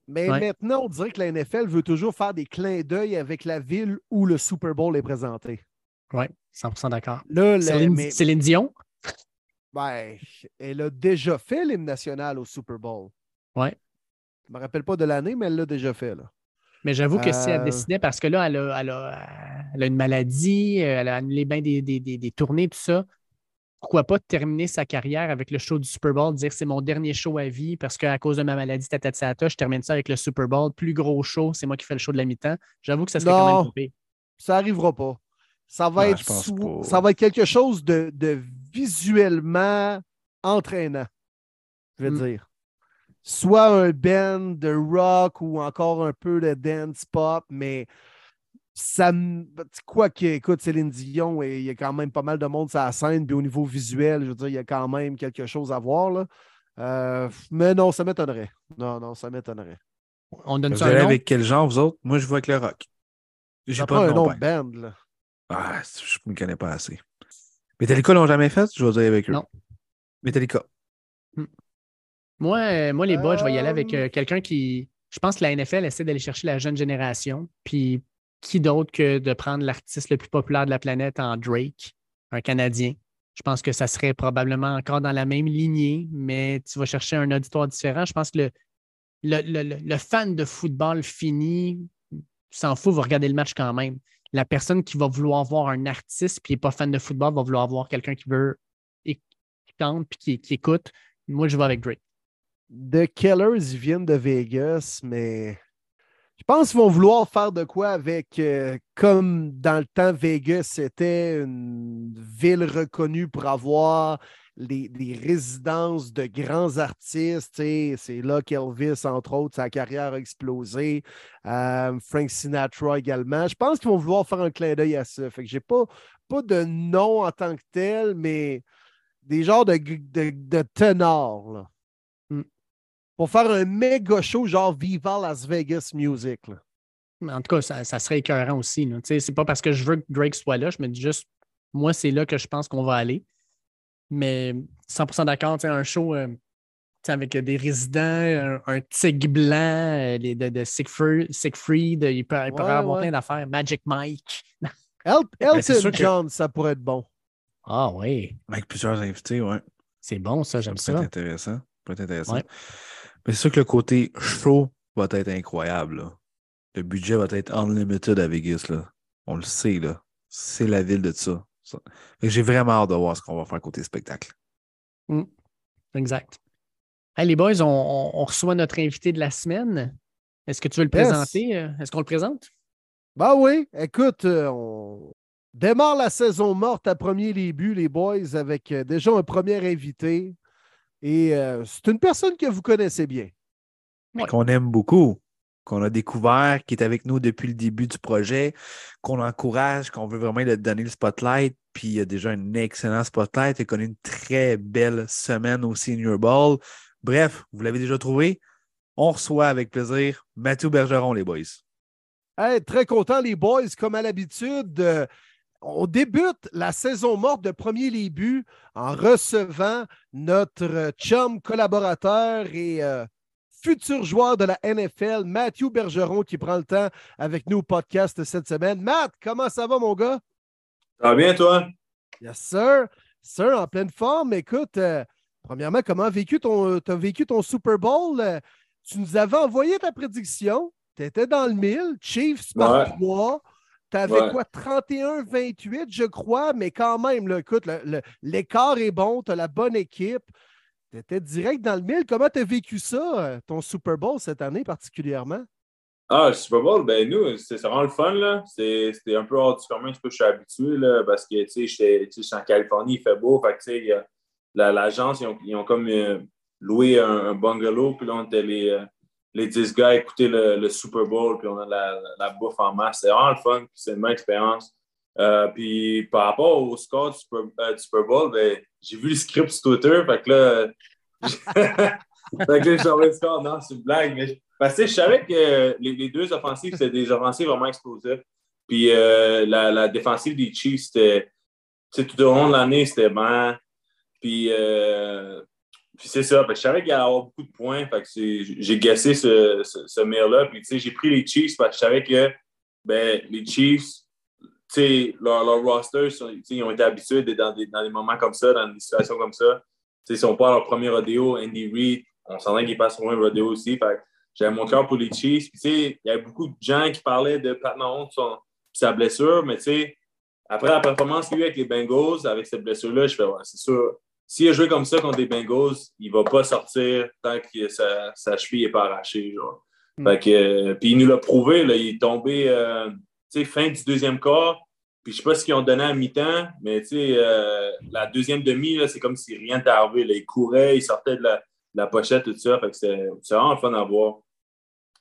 Mais maintenant, on dirait que la NFL veut toujours faire des clins d'œil avec la ville où le Super Bowl est présenté. Oui, 100% d'accord. Céline, Dion? Ben, elle a déjà fait l'hymne national au Super Bowl. Oui. Je ne me rappelle pas de l'année, mais elle l'a déjà fait. Là. Mais j'avoue que si elle euh, décidait, parce que là, elle a, elle a, une maladie, elle a annulé bien des, des, des, des tournées, tout ça pourquoi pas terminer sa carrière avec le show du Super Bowl, dire c'est mon dernier show à vie parce qu'à cause de ma maladie tatatata, je termine ça avec le Super Bowl, plus gros show, c'est moi qui fais le show de la mi-temps. J'avoue que ça serait quand même coupé. Ça n'arrivera pas. Ça va, être ça va être quelque chose de, visuellement entraînant, je veux hmm. dire. Soit un band de rock ou encore un peu de dance pop, mais ça quoi que, écoute, Céline Dion, il y a quand même pas mal de monde sur la scène, puis au niveau visuel, je veux dire, il y a quand même quelque chose à voir. Là. Euh, mais non, ça m'étonnerait. Non, non, ça m'étonnerait. On donne vous ça allez avec quel genre, vous autres? Moi, je vois avec le rock. J'ai pas, un nom de band, là. Ah, je ne me connais pas assez. Metallica l'ont jamais fait, je vais dire avec eux. Non. Metallica. Moi, euh, moi les boys, je vais y aller avec Euh, euh, quelqu'un qui. Je pense que la NFL essaie d'aller chercher la jeune génération. Puis qui d'autre que de prendre l'artiste le plus populaire de la planète en Drake, un Canadien. Je pense que ça serait probablement encore dans la même lignée, mais tu vas chercher un auditoire différent. Je pense que le, le, le- le- le fan de football fini s'en fout, va regarder le match quand même. La personne qui va vouloir voir un artiste puis n'est pas fan de football va vouloir voir quelqu'un qui veut qui tente puis qui, écoute. Moi, je vais avec Drake. The Killers, viennent de Vegas, mais je pense qu'ils vont vouloir faire de quoi avec, euh, comme dans le temps, Vegas, c'était une ville reconnue pour avoir les, résidences de grands artistes. C'est là qu'Elvis, entre autres, sa carrière a explosé. Euh, Frank Sinatra également. Je pense qu'ils vont vouloir faire un clin d'œil à ça. Fait que j'ai pas, pas de nom en tant que tel, mais des genres de, de, ténors, là. Mm. Pour faire un méga show genre Viva Las Vegas Music. Mais En tout cas, ça, serait écœurant aussi. C'est pas parce que je veux que Drake soit là, je me dis juste, moi, c'est là que je pense qu'on va aller. Mais 100% d'accord, tu sais, un show euh, avec des résidents, un, un tigre blanc, euh, les, de, de Siegfried, Siegfried, il peut, il pourrait Ouais, avoir ouais. plein d'affaires. Magic Mike. El- Elton Ben, c'est sûr que- John, ça pourrait être bon. Ah oui, Avec plusieurs invités, ouais. c'est bon ça, j'aime Ça peut ça. être intéressant. Peut être intéressant. Ouais. Mais c'est sûr que le côté show va être incroyable. là. Le budget va être unlimited à Vegas. Là. On le sait, là. C'est la ville de ça. J'ai vraiment hâte de voir ce qu'on va faire côté spectacle. Exact. Hey, les boys, on, on- on reçoit notre invité de la semaine. Est-ce que tu veux le Yes. présenter? euh, Est-ce qu'on le présente? Ben oui, écoute, euh, on démarre la saison morte à premier début, les boys, avec euh, déjà un premier invité. Et euh, c'est une personne que vous connaissez bien. Ouais. Qu'on aime beaucoup, qu'on a découvert, qui est avec nous depuis le début du projet, qu'on encourage, qu'on veut vraiment lui donner le spotlight. Puis il y a déjà un excellent spotlight. Il a connu une très belle semaine au Senior Bowl. Bref, vous l'avez déjà trouvé. On reçoit avec plaisir Mathieu Bergeron, les boys. Très content, les boys, comme à l'habitude. euh, on débute la saison morte de premier début en recevant notre chum collaborateur et euh, futur joueur de la NFL, Mathieu Bergeron, qui prend le temps avec nous au podcast cette semaine. Matt, comment ça va, mon gars? Ça va bien, toi? Yes, sir. Sir, en pleine forme. Écoute, euh, premièrement, comment as vécu ton, as vécu ton Super Bowl? Euh, tu nous avais envoyé ta prédiction. Tu étais dans le mille. Chiefs par Ouais. 3. Tu avais Ouais. quoi? 31-28, je crois, mais quand même, là, écoute, l'écart est bon. Tu as la bonne équipe. Tu étais direct dans le mille. Comment tu as vécu ça, euh, ton Super Bowl cette année particulièrement? Ah, le Super Bowl, ben nous, c'est vraiment le fun, là. C'était un peu hors du commun, je suis habitué, là, parce que, tu sais, sais, j'étais en Californie, il fait beau, fait tu sais, l'agence, ils, ont, comme euh, loué un, un bungalow, puis là, on était les, euh, les 10 gars à écouter le, le Super Bowl, puis on a la, la bouffe en masse. C'est vraiment le fun, c'est une bonne expérience. Euh, puis par rapport au score du Super, Bowl, ben, j'ai vu le script sur Twitter, fait que là, fait que j'ai le score. Non, c'est une blague, mais je- parce que je savais que les, deux offensives, c'était des offensives vraiment explosives. Puis euh, la, défensive des Chiefs, c'était, tout au long de l'année, c'était bon. Puis, euh, puis c'est ça. Je savais qu'il allait y avoir beaucoup de points. Que j'ai guessé ce, ce, ce mire-là. Puis, j'ai pris les Chiefs parce que je savais que ben, les Chiefs, leur, leur roster, ils ont été habitués dans des, dans des moments comme ça, dans des situations comme ça. Tu sais, ils sont pas à leur premier rodéo. Andy Reid, on s'entend qu'il passe sur un rodéo aussi. Fait j'avais mon cœur pour les Chiefs. Puis, tu sais, il y avait beaucoup de gens qui parlaient de Pat Mahomes, son, sa blessure, mais tu sais, après la performance qu'il a eu avec les Bengals, avec cette blessure-là, je fais, ouais, c'est sûr. S'il a joué comme ça contre les Bengals, il va pas sortir tant que sa, sa cheville n'est pas arrachée. Genre. Mm. Fait que, euh, puis il nous l'a prouvé, là, il est tombé euh, fin du deuxième quart. Puis je sais pas ce qu'ils ont donné à mi-temps, mais euh, la deuxième demi, c'est comme si rien n'était arrivé. là. Il courait, il sortait de la, la pochette, tout ça. Fait que c'est c'est vraiment le fun à voir.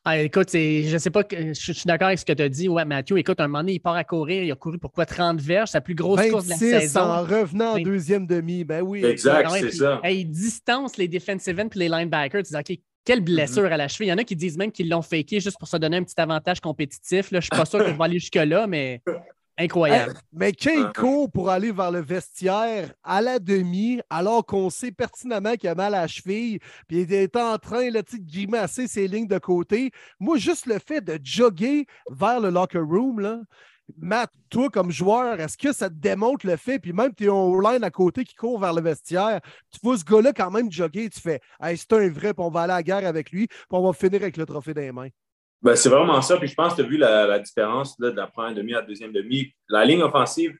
Ah, écoute, c'est- je sais pas, que- je, je suis d'accord avec ce que tu as dit. Ouais, Mathieu, écoute, un moment donné, il part à courir. Il a couru pour quoi 30 verges, sa plus grosse course de la 26 saison. en revenant en deuxième demi. Ben oui. Exact, Ah ouais, c'est puis, ça. hey, il distance les defensive ends puis les linebackers. Tu dis, OK, quelle blessure Mm-hmm. à la cheville. Il y en a qui disent même qu'ils l'ont faké juste pour se donner un petit avantage compétitif. Là. Je suis pas sûr qu'on va aller jusque-là, mais Incroyable. mais quand court pour aller vers le vestiaire à la demi, alors qu'on sait pertinemment qu'il a mal à la cheville, puis il est en train là, de grimacer ses lignes de côté, moi, juste le fait de jogger vers le locker room, là, Matt, toi, comme joueur, est-ce que ça te démontre le fait, puis même tu es en line à côté qui court vers le vestiaire, tu vois ce gars-là quand même jogger, tu fais hey, c'est un vrai, puis on va aller à la guerre avec lui, puis on va finir avec le trophée dans les mains. Ben, c'est vraiment ça. Puis je pense que tu as vu la, différence là, de la première demi à la deuxième demi. La ligne offensive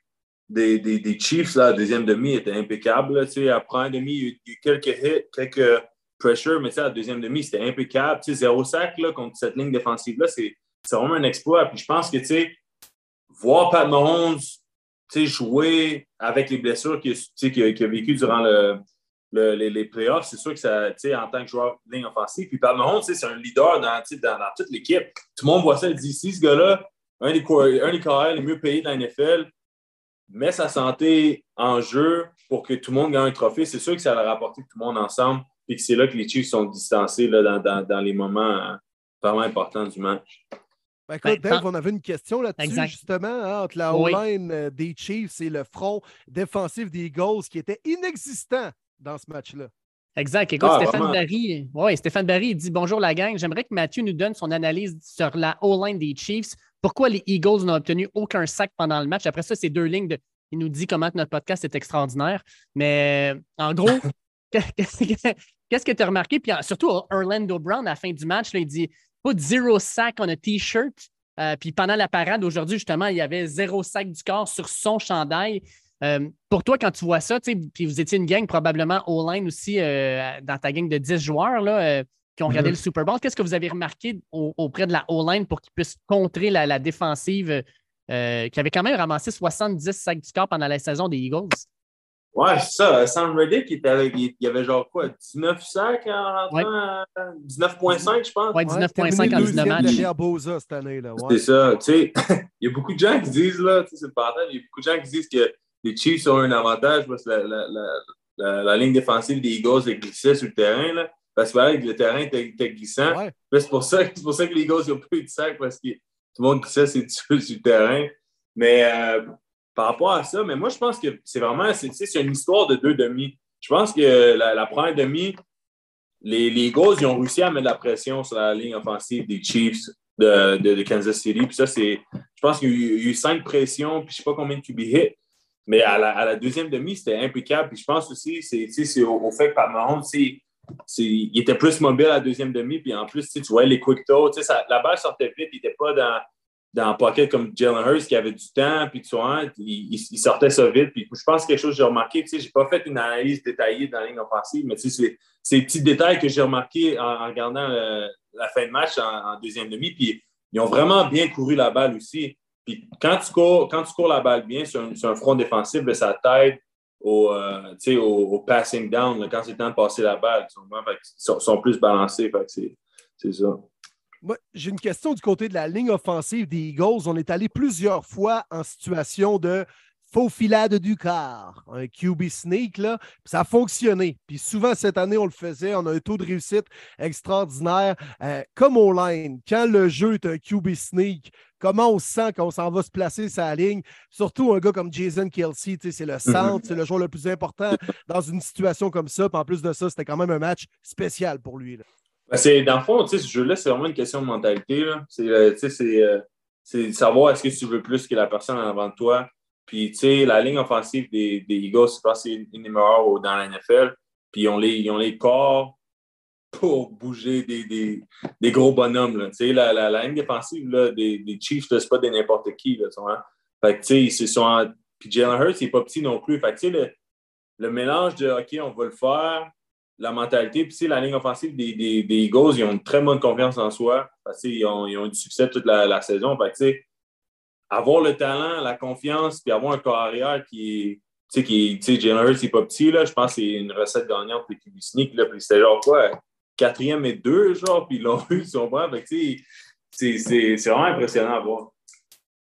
des, des, Chiefs, là, la deuxième demi, était impeccable. Là, à la première demi, il y a eu quelques hits, quelques pressures, mais à la deuxième demi, c'était impeccable. Tu sais, zéro sac là, contre cette ligne défensive-là, c'est vraiment un exploit. Puis je pense que tu sais, voir Pat Mahomes jouer avec les blessures qu'il a, a vécues durant le, les, playoffs, c'est sûr que ça, en tant que joueur de ligne offensive, puis Pat Mahomes, c'est un leader dans, dans, toute l'équipe. Tout le monde voit ça, il dit si ce gars-là, un des, un des les mieux payés dans la NFL, met sa santé en jeu pour que tout le monde gagne un trophée, c'est sûr que ça va rapporter tout le monde ensemble, puis que c'est là que les Chiefs sont distancés là, dans, dans, les moments euh, vraiment importants du match. Ben, écoute, ben, Dave, on avait une question là-dessus, justement, hein, entre la O-line euh, des Chiefs et le front défensif des Eagles qui était inexistant dans ce match-là. Exact. Écoute, ah, Stéphane Barry, ouais, Stéphane Barry dit Bonjour la gang. J'aimerais que Mathieu nous donne son analyse sur la O-line des Chiefs. Pourquoi les Eagles n'ont obtenu aucun sac pendant le match? Après ça, c'est deux lignes de. Il nous dit comment notre podcast est extraordinaire. Mais euh, en gros, qu'est-ce que tu as remarqué? Puis surtout, Orlando Brown, à la fin du match, il dit pas de zéro sac on a T-shirt. Euh, puis pendant la parade aujourd'hui, justement, il y avait zéro sac du corps sur son chandail. Euh, pour toi, quand tu vois ça, puis vous étiez une gang probablement all-line aussi euh, dans ta gang de 10 joueurs là, euh, qui ont regardé mm-hmm. le Super Bowl, qu'est-ce que vous avez remarqué auprès de la all-line pour qu'ils puissent contrer la, défensive qui avait quand même ramassé 70 sacs du corps pendant la saison des Eagles? Ouais, c'est ça. Sam Reddick, il, il, y avait genre quoi, 19 sacs en rentrant, 19,5, je pense. Ouais, 19,5 en 19 matchs. cette année-là. C'est ça. Tu sais, il y a beaucoup de gens qui disent, là, tu sais, c'est le partage, il y a beaucoup de gens qui disent que les Chiefs ont un avantage parce que la, ligne défensive des Eagles est glissée sur le terrain. Là, parce que le terrain était, glissant. C'est pour, ça, pour ça que les Eagles n'ont pas eu de sac parce que tout le monde glissait sur, sur le terrain. Mais euh, par rapport à ça, mais moi, je pense que c'est vraiment c'est une histoire de deux demi. Je pense que la, première demi, les, les Eagles ils ont réussi à mettre de la pression sur la ligne offensive des Chiefs de, de, Kansas City. Puis ça, c'est. Je pense qu'il y, a eu cinq pressions, puis je ne sais pas combien de QB hits. Mais à la, deuxième demi, c'était impeccable. Puis je pense aussi, c'est au, au, fait que par Mahomes, il était plus mobile à la deuxième demi. Puis en plus, tu vois les quick throws. La balle sortait vite. Il n'était pas dans, dans le pocket comme Jalen Hurst qui avait du temps. Puis tu vois, il, sortait ça vite. Puis je pense que quelque chose que j'ai remarqué. Je n'ai pas fait une analyse détaillée dans la ligne offensive, mais c'est ces petits détails que j'ai remarqués en, regardant euh, la fin de match en, en deuxième demi. Puis ils ont vraiment bien couru la balle aussi. Puis quand tu cours, quand tu cours la balle bien sur un, front défensif, ben, ça t'aide au, euh, au, passing down quand c'est temps de passer la balle. Ils sont, plus balancés. C'est ça. J'ai une question du côté de la ligne offensive des Eagles. On est allé plusieurs fois en situation de faux filade du quart, un QB sneak, là, ça a fonctionné. Puis souvent cette année, on le faisait, on a un taux de réussite extraordinaire. Euh, comme au line, quand le jeu est un QB sneak, comment on sent qu'on s'en va se placer sa ligne? Surtout un gars comme Jason Kelsey, c'est le centre, c'est le joueur le plus important dans une situation comme ça. Puis en plus de ça, c'était quand même un match spécial pour lui. Ben, c'est, dans le fond, ce jeu-là, c'est vraiment une question de mentalité. C'est, euh, euh, c'est, savoir est-ce que tu veux plus que la personne en avant de toi. Puis, tu sais, la ligne offensive des, Eagles, je pense c'est une des meilleures dans la NFL. Puis, ils ont les, ils ont les corps pour bouger des, des, des gros bonhommes. Là. La, la, la ligne défensive là, des, des Chiefs, c'est pas de n'importe qui. Là? Fait que, ils sont Puis Jalen Hurts, il n'est pas petit non plus. Fait que, le, le mélange de OK, on va le faire, la mentalité, puis la ligne offensive des, des, des, Eagles, ils ont une très bonne confiance en soi. Parce ils, ont, ils ont eu du succès toute la, la saison. Fait que, avoir le talent, la confiance, puis avoir un corps arrière qui est. Qui, tu sais, Jalen c'est pas petit, là. Je pense que c'est une recette gagnante pour les Sneak, là. Puis c'était genre quoi? quatrième et deux, genre, puis ils l'ont eu, ils sont. C'est vraiment impressionnant à voir.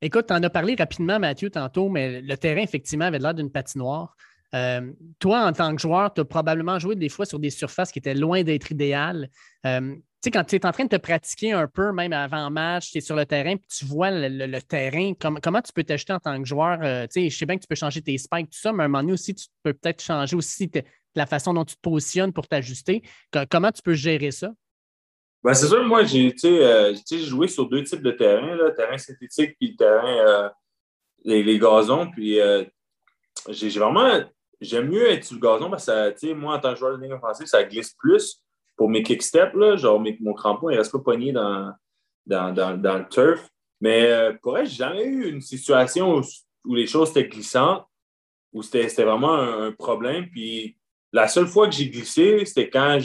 Écoute, tu en as parlé rapidement, Mathieu, tantôt, mais le terrain, effectivement, avait l'air d'une patinoire. Euh, toi, en tant que joueur, tu as probablement joué des fois sur des surfaces qui étaient loin d'être idéales. Euh, sais, quand tu es en train de te pratiquer un peu, même avant match, tu es sur le terrain, puis tu vois le, terrain, comment tu peux t'acheter en tant que joueur? Euh, tu sais, je sais bien que tu peux changer tes spikes, tout ça, mais à un moment donné aussi, tu peux peut-être changer aussi la façon dont tu te positionnes pour t'ajuster. Comment tu peux gérer ça? Ben, c'est sûr, moi, j'ai euh, joué sur deux types de terrains, le terrain synthétique et le terrain, euh, les, gazons. Puis j'ai vraiment, j'aime mieux être sur le gazon parce que, moi, en tant que joueur de ligne offensive, ça glisse plus pour mes kicksteps, genre mon crampon, il reste pas pogné dans, dans, dans, le turf. Mais euh, pour elle, j'ai jamais eu une situation où, les choses étaient glissantes, où c'était vraiment un, problème. Puis la seule fois que j'ai glissé, c'était quand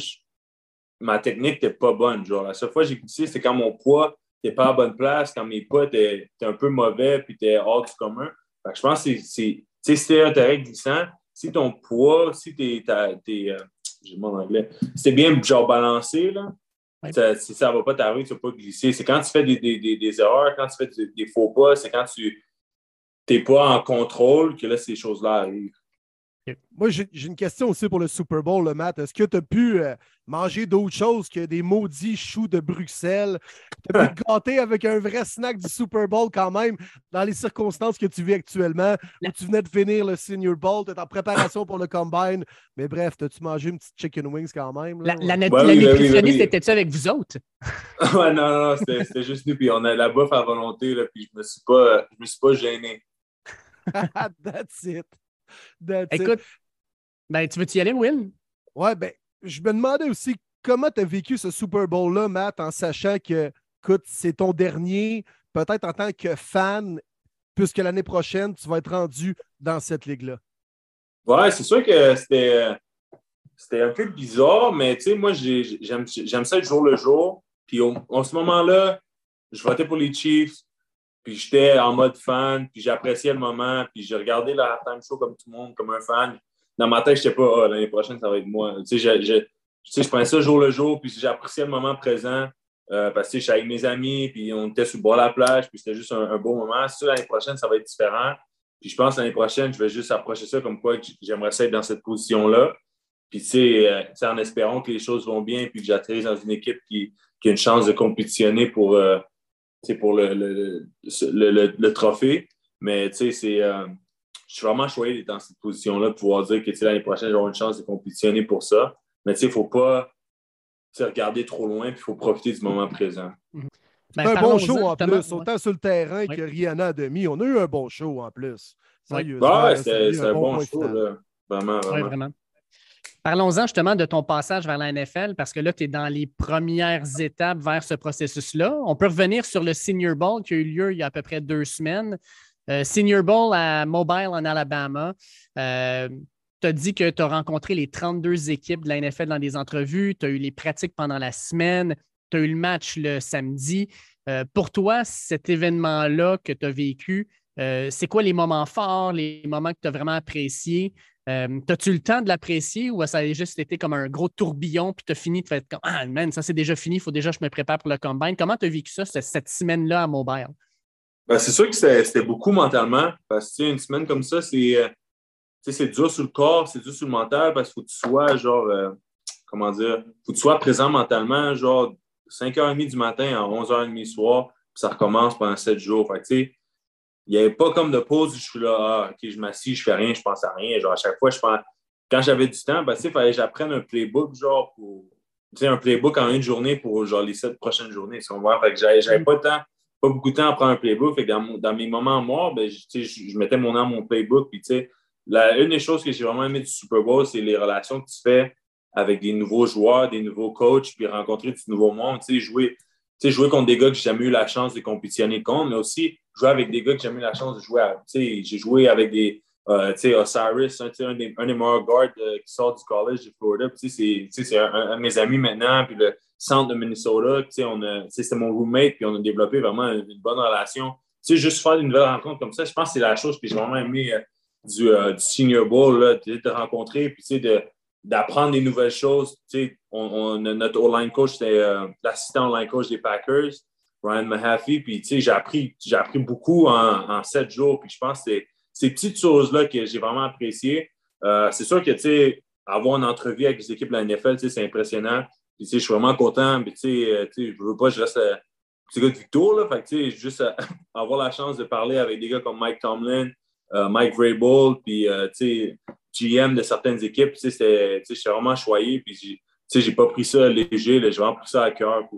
ma technique n'était pas bonne. Genre, la seule fois que j'ai glissé, c'était quand mon poids n'était pas à bonne place, quand mes pas étaient, un peu mauvais, puis étaient hors du commun. je pense que c'est un terrain glissant. Si ton poids, si tu es, j'ai mon anglais. C'est bien genre balancé, là. si ça ne va pas t'arriver, tu ne vas pas glisser. C'est quand tu fais des, des, des, erreurs, quand tu fais des, faux pas, c'est quand tu n'es pas en contrôle que là, ces choses-là arrivent. Moi, j'ai une question aussi pour le Super Bowl, le Matt. Est-ce que tu as pu euh, manger d'autres choses que des maudits choux de Bruxelles? Tu as pu te gâter avec un vrai snack du Super Bowl quand même, dans les circonstances que tu vis actuellement, où tu venais de finir le Senior Bowl, tu es en préparation pour le Combine. Mais bref, as-tu mangé une petite chicken wings quand même? La, la, nutritionniste, était-tu avec vous autres? ouais, non, non, c'était juste nous. Puis on a la bouffe à volonté, là, puis je me suis pas, je me suis pas gêné. That's it. Écoute, ben, tu veux-tu y aller, Will? Ouais, ben, je me demandais aussi comment tu as vécu ce Super Bowl-là, Matt, en sachant que, écoute, c'est ton dernier, peut-être en tant que fan, puisque l'année prochaine, tu vas être rendu dans cette ligue-là. Ouais, c'est sûr que c'était, c'était un peu bizarre, mais tu sais, moi, j'aime, ça être jour le jour. Puis en ce moment-là, je votais pour les Chiefs. Puis j'étais en mode fan, puis j'appréciais le moment, puis j'ai regardé la time show comme tout le monde, comme un fan. Dans ma tête, je n'étais pas, ah, l'année prochaine, ça va être moi. Tu sais, je, je, prenais ça jour le jour, puis j'appréciais le moment présent. Euh, parce que je suis avec mes amis, puis on était sur le bord de la plage, puis c'était juste un, beau moment. Si l'année prochaine, ça va être différent. Puis je pense l'année prochaine, je vais juste approcher ça comme quoi j'aimerais être dans cette position-là. Puis tu sais, euh, en espérant que les choses vont bien, puis que j'atterrisse dans une équipe qui, qui, a une chance de compétitionner pour, euh, pour le, le, le, le, trophée. Mais tu sais, c'est. Euh, je suis vraiment choyé d'être dans cette position-là, de pouvoir dire que l'année prochaine, j'aurai une chance de compétitionner pour ça. Mais tu sais, il ne faut pas regarder trop loin, puis il faut profiter du moment présent. Mhm. Ben, un bon show en plus, autant sur le terrain que Rihanna a demi. On a eu un bon show en plus. C'est un, bon, show, là. Vraiment, vraiment. vraiment. Parlons-en justement de ton passage vers la NFL parce que là, tu es dans les premières étapes vers ce processus-là. On peut revenir sur le Senior Bowl qui a eu lieu il y a à peu près deux semaines. Euh, Senior Bowl à Mobile en Alabama. Euh, tu as dit que tu as rencontré les 32 équipes de la NFL dans des entrevues, tu as eu les pratiques pendant la semaine, tu as eu le match le samedi. Euh, pour toi, cet événement-là que tu as vécu, c'est quoi les moments forts, les moments que tu as vraiment appréciés? T'as-tu le temps de l'apprécier ou ça a juste été comme un gros tourbillon puis tu as fini de faire comme Ah, man, ça c'est déjà fini, il faut déjà que je me prépare pour le combine. Comment tu vécu ça, cette, semaine-là à Mobile? Ben, c'est sûr que c'était beaucoup mentalement parce que une semaine comme ça, c'est euh, dur sur le corps, c'est dur sur le mental parce qu'il faut que tu sois genre, euh, comment dire, faut que tu sois présent mentalement, genre 5h30 du matin à 11h30 du soir, puis ça recommence pendant 7 jours. Fait il n'y avait pas comme de pause où je suis là, ah, OK, je m'assis, je fais rien, je pense à rien. Genre, à chaque fois, je pense. Quand j'avais du temps, ben, il fallait que j'apprenne un playbook, genre, pour. Tu sais, un playbook en une journée pour genre les sept prochaines journées, si on voit. Fait que j'avais pas de temps, pas beaucoup de temps à prendre un playbook. Fait que dans, dans mes moments morts, ben, je, je mettais mon nom mon playbook. Puis, tu sais, la, une des choses que j'ai vraiment aimé du Super Bowl, c'est les relations que tu fais avec des nouveaux joueurs, des nouveaux coachs, puis rencontrer du nouveau monde. Tu sais, jouer, jouer contre des gars que j'ai jamais eu la chance de compétitionner contre, mais aussi jouer avec des gars que j'ai eu la chance de jouer avec. J'ai joué avec des euh, Osiris, un, un, des, un des meilleurs guards euh, qui sort du college de Florida. C'est un, un, de mes amis maintenant. Puis le centre de Minnesota, c'était mon roommate. Puis on a développé vraiment une, bonne relation. juste faire une nouvelle rencontre comme ça, je pense que c'est la chose que j'ai vraiment aimé euh, du, du, Senior Bowl, là, de te rencontrer. Puis de d'apprendre des nouvelles choses. On, on, notre online coach, c'était l'assistant online coach des Packers. Ryan Mahaffey. Puis, j'ai appris, j'ai appris beaucoup en, sept jours. Puis, je pense que c'est ces petites choses-là que j'ai vraiment appréciées. Euh, c'est sûr que, tu sais, avoir une entrevue avec les équipes de la NFL, c'est impressionnant. Puis, je suis vraiment content. Puis, je ne veux pas, je reste un petit gars de Victor. Là. Fait que, juste avoir la chance de parler avec des gars comme Mike Tomlin, Mike Vrabel, puis GM de certaines équipes, j'étais vraiment choyé. Puis, j'ai pas pris ça léger. J'ai vraiment pris ça à cœur.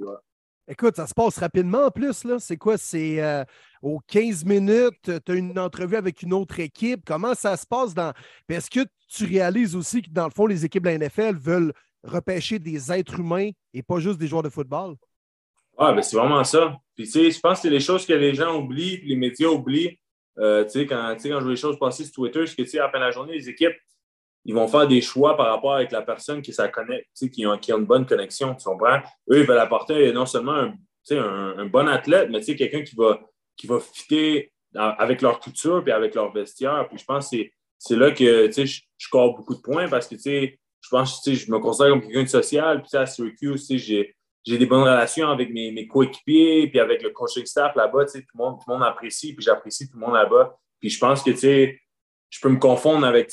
Écoute, ça se passe rapidement en plus. là. C'est quoi? C'est euh, aux 15 minutes, tu as une entrevue avec une autre équipe. Comment ça se passe dans. Est-ce que tu réalises aussi que dans le fond, les équipes de la NFL veulent repêcher des êtres humains et pas juste des joueurs de football? Ah, ben c'est vraiment ça. Puis, tu sais, je pense que c'est les choses que les gens oublient, les médias oublient. Euh, tu sais, quand, quand je vois les choses passer sur Twitter, c'est que, tu sais, à de la journée, les équipes, ils vont faire des choix par rapport avec la personne qui, ça connaît, qui, une bonne connexion. Tu comprends? Eux, ils veulent apporter non seulement un, un, bon athlète, mais quelqu'un qui va, qui va fitter avec leur culture et avec leur vestiaire. Puis je pense que c'est là que je, je score beaucoup de points parce que je pense je me considère comme quelqu'un de social. Puis à Syracuse, j'ai j'ai des bonnes relations avec mes, mes coéquipiers, puis avec le coaching staff là-bas, tout le, monde, tout le monde apprécie, puis j'apprécie tout le monde là-bas. Puis je pense que, je peux me confondre avec,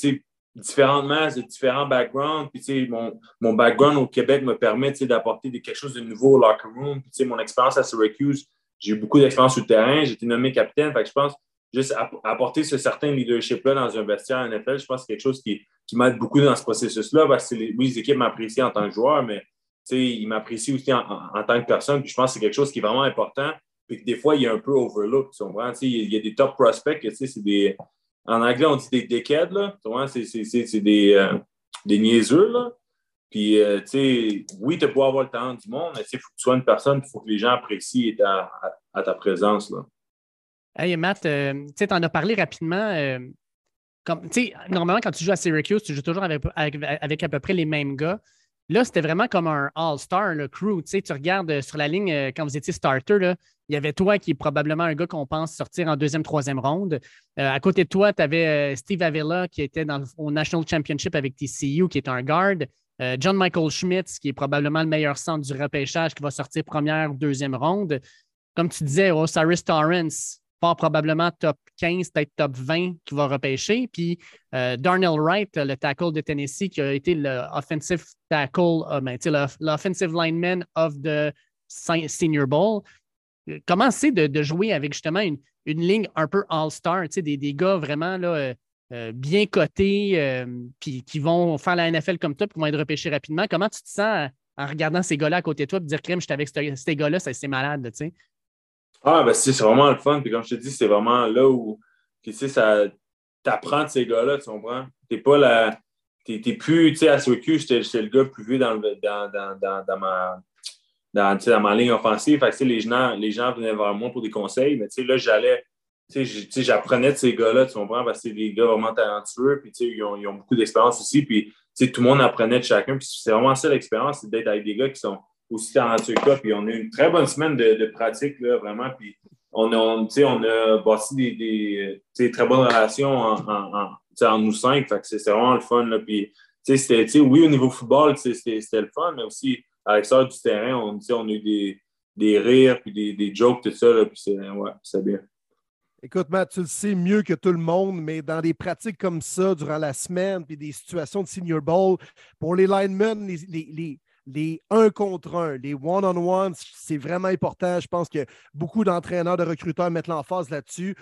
différentes masses de différents backgrounds. Puis, mon, mon background au Québec me permet d'apporter quelque chose de nouveau au locker room. Puis, mon expérience à Syracuse, j'ai eu beaucoup d'expérience sur le terrain. J'ai été nommé capitaine. Fait que je pense juste apporter ce certain leadership-là dans un vestiaire NFL, je pense que c'est quelque chose qui, qui m'aide beaucoup dans ce processus-là. Parce que oui, les équipes m'apprécient en tant que joueur, mais ils m'apprécient aussi en, tant que personne. Puis je pense que c'est quelque chose qui est vraiment important. Puis des fois, il y a un peu overlook. Il y a des top prospects, c'est des en anglais, on dit des dickheads, là. C'est des, euh, des niaiseux. Puis, euh, tu sais, oui, tu peux avoir le temps du monde, mais il faut que tu sois une personne, il faut que les gens apprécient ta, à, ta présence, là. Hey, Matt, euh, tu sais, en as parlé rapidement. comme, normalement, quand tu joues à Syracuse, tu joues toujours avec, avec, à peu près les mêmes gars. Là, c'était vraiment comme un all-star, le crew. Tu, sais, tu regardes sur la ligne, quand vous étiez starter, il y avait toi qui est probablement un gars qu'on pense sortir en deuxième, troisième ronde. Euh, à côté de toi, tu avais euh, Steve Avila qui était au National Championship avec TCU, qui est un guard. Euh, John Michael Schmitz, qui est probablement le meilleur centre du repêchage, qui va sortir première ou deuxième ronde. Comme tu disais, Osiris Torrance, probablement top 15, peut-être top 20 qui va repêcher. Puis Darnell Wright, le tackle de Tennessee, qui a été l'offensive tackle, ben, l'offensive lineman of the Senior Bowl. Euh, comment c'est de, jouer avec justement une, ligne un peu all-star, des, des gars vraiment là, euh, euh, bien cotés, puis qui vont faire la NFL comme toi, qui vont être repêchés rapidement. Comment tu te sens en regardant ces gars-là à côté de toi, et dire, crème, j'étais avec ces gars-là, c'est malade, tu sais? Ah, ben c'est vraiment le fun. Puis comme je te dis, c'est vraiment là où tu sais, ça t'apprends de ces gars-là, tu comprends? T'es pas la. T'es plus, tu sais, à Syracuse, j'étais le gars plus vieux dans, dans, dans, dans ma dans, dans ma ligne offensive. Fait les, gens, les gens venaient vers moi pour des conseils, mais là, j'allais, j'apprenais de ces gars-là, tu comprends, parce que c'est des gars vraiment talentueux, puis ils ont, ils ont beaucoup d'expérience aussi, puis tout le monde apprenait de chacun, puis c'est vraiment ça l'expérience, c'est d'être avec des gars qui sont aussi talentueux que puis on a eu une très bonne semaine de, de pratique, là, vraiment, puis on a, on, on a bâti des, des très bonnes relations en, en, en, nous cinq, fait que c'est vraiment le fun, là, puis oui, au niveau football, c'était le fun, mais aussi à l'extérieur du terrain, on, on a eu des, des rires, puis des, des, jokes, tout ça, là, puis c'est ouais, bien. Écoute, Matt, tu le sais mieux que tout le monde, mais dans des pratiques comme ça, durant la semaine, puis des situations de Senior Bowl, pour les linemen, les, les, un contre un, les one-on-one, c'est vraiment important. Je pense que beaucoup d'entraîneurs, de recruteurs mettent l'emphase là-dessus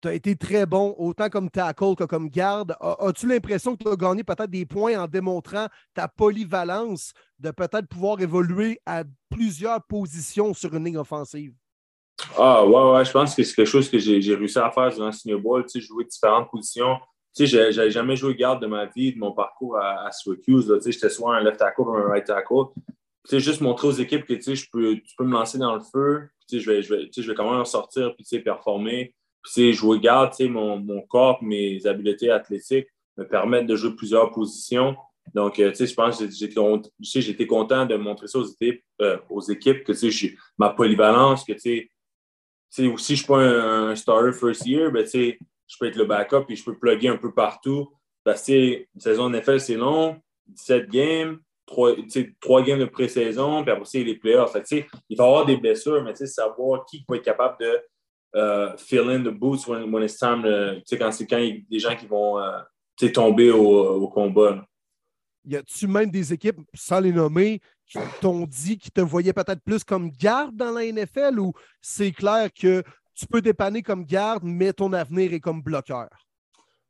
tu as été très bon, autant comme tackle que comme garde. As-tu l'impression que tu as gagné peut-être des points en démontrant ta polyvalence de peut-être pouvoir évoluer à plusieurs positions sur une ligne offensive? Ah, ouais, ouais, je pense que c'est quelque chose que j'ai réussi à faire durant Senior Bowl, tu sais, jouer différentes positions. Tu sais, j'avais jamais joué garde de ma vie, de mon parcours à, à. Tu sais, j'étais soit un left tackle ou un right tackle. Tu sais, juste montrer aux équipes que, tu sais, je peux, tu peux me lancer dans le feu, tu sais, je vais, je vais, tu sais, je vais quand même en sortir, puis, tu sais, performer. Puis, je regarde, mon, mon corps, mes habiletés athlétiques me permettent de jouer plusieurs positions. Donc, euh, je pense que été content de montrer ça aux équipes, euh, aux équipes que j'ai ma polyvalence, que aussi je suis pas un, starter first year, ben, je peux être le backup et je peux plugger un peu partout. Parce que une saison NFL, c'est long, 17 games, 3, games de pré-saison, puis après, c'est les playoffs. il va y avoir des blessures, mais savoir qui peut être capable de uh, fill in the boots when, when it's time quand c'est quand il y a des gens qui vont uh, tomber au, au combat. y a-tu même des équipes, sans les nommer, qui t'ont dit qu'ils te voyaient peut-être plus comme garde dans la NFL ou c'est clair que tu peux dépanner comme garde, mais ton avenir est comme bloqueur?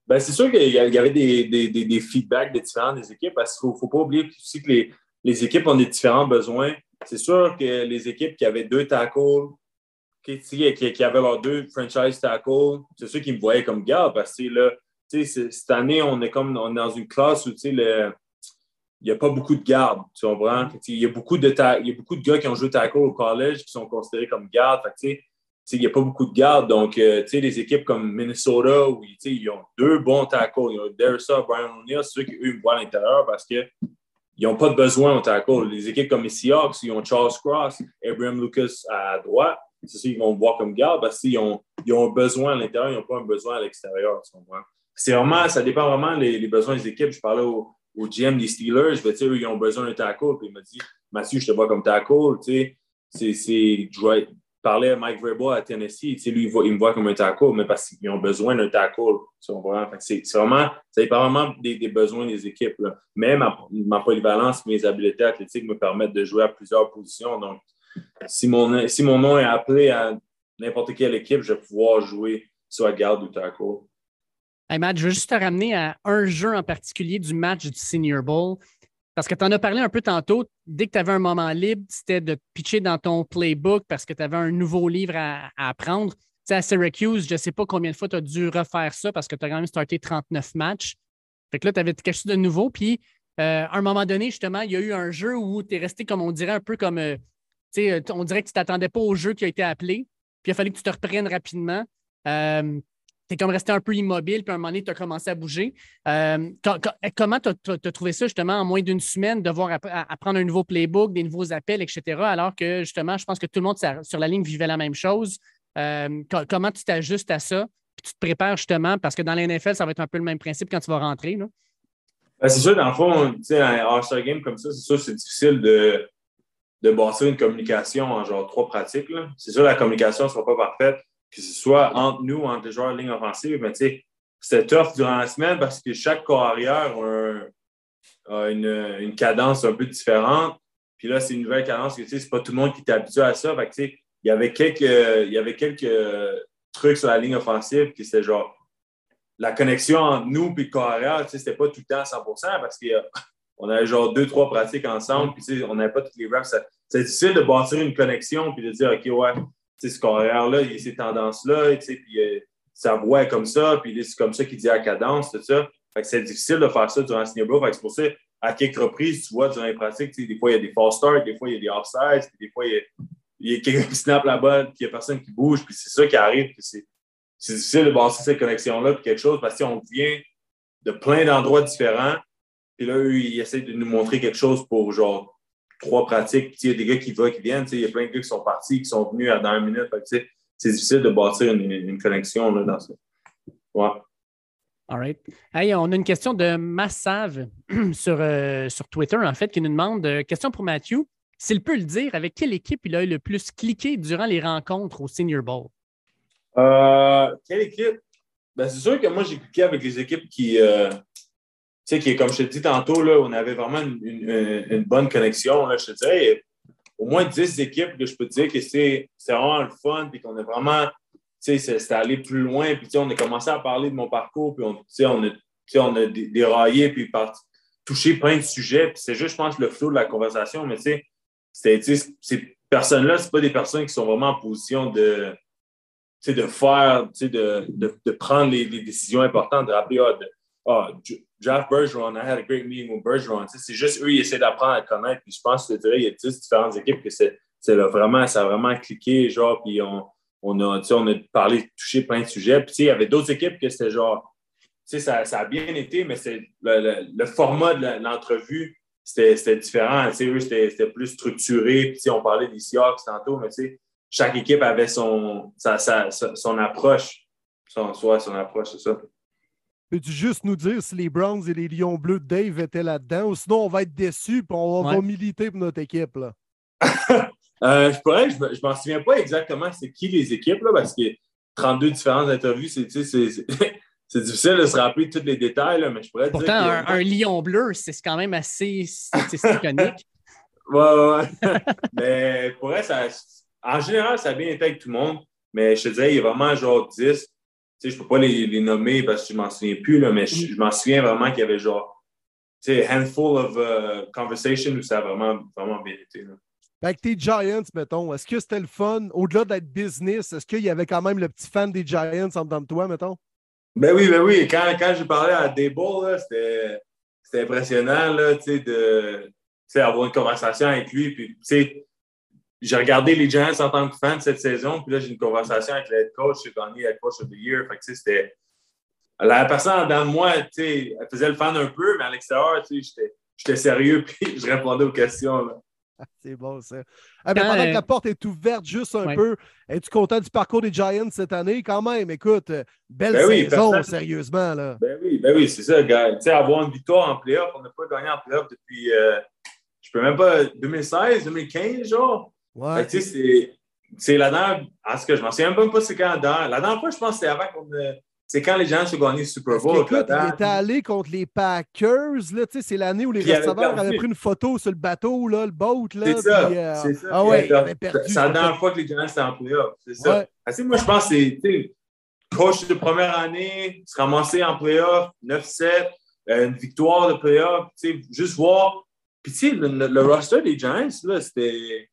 Ben, c'est sûr qu'il y avait des, des, des, feedbacks des différentes équipes parce qu'il ne faut, pas oublier aussi que les, les, équipes ont des différents besoins. C'est sûr que les équipes qui avaient deux tackles, qui, qui, avaient leurs deux franchise tackles, c'est ceux qui me voyaient comme garde parce que là, cette année, on est comme on est dans une classe où le, il n'y a pas beaucoup de gardes, tu comprends? Il y, a beaucoup de il y a beaucoup de gars qui ont joué tackle au collège qui sont considérés comme gardes. Il n'y a pas beaucoup de gardes. Donc, euh, les équipes comme Minnesota, où ils ont deux bons tackles, ils ont Dersa, Brian O'Neill, c'est ceux qui, eux, voient à l'intérieur parce qu'ils n'ont pas de besoin au tackle. Les équipes comme les Seahawks, ils ont Charles Cross, Abraham Lucas à droite. C'est ceux qui vont voir comme garde parce qu'ils ont, ils ont un besoin à l'intérieur, ils n'ont pas un besoin à l'extérieur. C'est vraiment, ça dépend vraiment des besoins des équipes. Je parlais au, GM des Steelers, ben, eux, ils ont besoin d'un tackle. Puis il m'a dit, Mathieu, je te vois comme tackle. Tu sais, je parlais à Mike Vrabel à Tennessee. lui, il, me voit comme un tackle, mais parce qu'ils ont besoin d'un tackle. C'est vraiment, ça dépend vraiment des, besoins des équipes. Mais ma, polyvalence, mes habiletés athlétiques me permettent de jouer à plusieurs positions. Donc, si mon, si mon nom est appelé à n'importe quelle équipe, je vais pouvoir jouer soit garde ou tackle. Hey Matt, je veux juste te ramener à un jeu en particulier du match du Senior Bowl. Parce que tu en as parlé un peu tantôt, dès que tu avais un moment libre, c'était de pitcher dans ton playbook parce que tu avais un nouveau livre à, apprendre. Tu sais, à Syracuse, je ne sais pas combien de fois tu as dû refaire ça parce que tu as quand même starté 39 matchs. Fait que là, tu avais quelque chose de nouveau. Puis, euh, à un moment donné, justement, il y a eu un jeu où tu es resté, comme on dirait, un peu comme. Euh, tu sais, on dirait que tu ne t'attendais pas au jeu qui a été appelé. Puis, il a fallu que tu te reprennes rapidement. Euh, tu es comme resté un peu immobile, puis à un moment donné, tu as commencé à bouger. Euh, comment tu as, trouvé ça, justement, en moins d'une semaine, devoir apprendre un nouveau playbook, des nouveaux appels, etc., alors que, justement, je pense que tout le monde sur la ligne vivait la même chose. Euh, comment tu t'ajustes à ça, puis tu te prépares, justement, parce que dans la NFL, ça va être un peu le même principe quand tu vas rentrer. Ben, c'est sûr, dans le fond, un All-Star Game comme ça, c'est sûr, c'est difficile de, de une communication en genre trois pratiques. C'est sûr, la communication ne sera pas parfaite que ce soit entre nous, entre les joueurs de ligne offensive, mais tu sais, c'était tough durant la semaine parce que chaque corps arrière a, une, cadence un peu différente. Puis là, c'est une nouvelle cadence que tu sais, c'est pas tout le monde qui est habitué à ça. Fait que, il y avait quelques, il y avait quelques trucs sur la ligne offensive qui c'était genre la connexion entre nous et le corps arrière, tu sais, c'était pas tout le temps à 100 parce qu'on avait genre deux, trois pratiques ensemble, puis tu sais, on n'avait pas toutes les reps. C'est difficile de bâtir une connexion puis de dire, OK, ouais, ce carrière-là, il a ces tendances-là, puis euh, sa voix est comme ça, puis c'est comme ça qu'il dit à cadence, tout ça. c'est difficile de faire ça durant le senior bowl. c'est pour ça, à quelques reprises, tu vois, durant les pratiques, des fois, il y a des false starts, des fois, il y a des offsides, des fois, il y a, quelqu'un qui snap la balle, puis il n'y a personne qui bouge, puis c'est ça qui arrive. c'est, difficile de bâtir cette connexion-là, puis quelque chose, parce qu'on vient de plein d'endroits différents, puis là, eux, ils essaient de nous montrer quelque chose pour, genre, trois pratiques. Il y a des gars qui vont, qui viennent. Il y a plein de gars qui sont partis, qui sont venus dans une minute. C'est difficile de bâtir une, connexion là, dans ça. Ouais. All right. Hey, on a une question de Massave sur, euh, sur Twitter, en fait, qui nous demande euh, question pour Matthew. S'il peut le dire, avec quelle équipe il a eu le plus cliqué durant les rencontres au Senior Bowl? Euh, quelle équipe? Ben, c'est sûr que moi, j'ai cliqué avec les équipes qui, sais, qui comme je te dis tantôt, là, on avait vraiment une, bonne connexion. Là, je te dirais, au moins 10 équipes que je peux te dire que c'est vraiment le fun, et qu'on a vraiment, tu sais, c'est allé plus loin, puis on a commencé à parler de mon parcours, puis on, on, a, on a déraillé, puis touché plein de sujets, puis c'est juste, je pense, le flot de la conversation, mais tu sais, ces personnes-là, ce pas des personnes qui sont vraiment en position de, de faire, de, de, de, prendre les, décisions importantes, de rappeler, ah, ah, Jeff Bergeron, I had a great meeting with Bergeron. C'est juste eux, ils essaient d'apprendre à connaître. Puis je pense que il y a 10 différentes équipes que c'est vraiment, ça a vraiment cliqué, genre, puis on, on, a, on a parlé, touché plein de sujets. Puis il y avait d'autres équipes que c'était genre, ça, ça a bien été, mais c'est le, le, format de l'entrevue, c'était différent. Eux, c'était plus structuré. Puis on parlait des Seahawks tantôt, mais chaque équipe avait son, sa, sa, son approche. Son, soit son approche, c'est ça. Peux-tu juste nous dire si les Browns et les Lions bleus de Dave étaient là-dedans ou sinon on va être déçus et on va, militer pour notre équipe? Là? euh, je pourrais, je, je m'en souviens pas exactement c'est qui les équipes là, parce que 32 différentes interviews, c'est c'est difficile de se rappeler tous les détails, mais je pourrais Pourtant, dire. un, un, lion bleu, c'est quand même assez iconique. ouais, ouais, ouais. mais pour elle, ça, en général, ça a bien été avec tout le monde. Mais je te dirais, il y a vraiment genre 10. Sais, je ne peux pas les, les, nommer parce que je ne m'en souviens plus, là, mais je, je m'en souviens vraiment qu'il y avait genre, tu sais, handful of uh, conversations où ça a vraiment, vraiment bien été. Là. Avec tes Giants, mettons, est-ce que c'était le fun, au-delà d'être business, est-ce qu'il y avait quand même le petit fan des Giants en dedans de toi, mettons? Ben oui, ben oui. Quand, quand j'ai parlé à Dable, c'était impressionnant là, de avoir une conversation avec lui. Puis, j'ai regardé les Giants en tant que fan cette saison, puis là, j'ai une conversation avec le head coach, j'ai gagné le coach of the year. Fait que, c'était. La personne dans moi, elle faisait le fan un peu, mais à l'extérieur, j'étais sérieux, puis je répondais aux questions. Là. C'est bon, ça. Ah, mais pendant que la porte est ouverte juste un Ouais. peu, es-tu content du parcours des Giants cette année? Quand même, écoute, euh, belle Ben saison, sérieusement. Là. Ben oui, ben oui, c'est ça, gars. Tu sais, avoir une victoire en playoff, on n'a pas gagné en playoff depuis, euh, je peux même pas, 2016, 2015, genre. Ouais. Que, tu sais, c'est- c'est la dernière, en tout cas, je m'en souviens même pas c'est quand la dernière. La dernière fois, je pense que c'était avant qu'on. euh, C'est quand les gens ont gagné le Super Bowl. il dernière- était allé contre les Packers. C'est l'année où les Puis receveurs avaient pris une photo sur le bateau, là, le boat. C'est ça, euh, c'est ça. Ah ouais. C'est la dernière fois que les Giants étaient en playoff. C'est ça. Ouais. Moi, je pense que c'est coach de première année, se ramasser en playoff, 9-7, euh, une victoire de playoff, juste voir. Puis, tu sais, le, le- roster des Giants, c'était.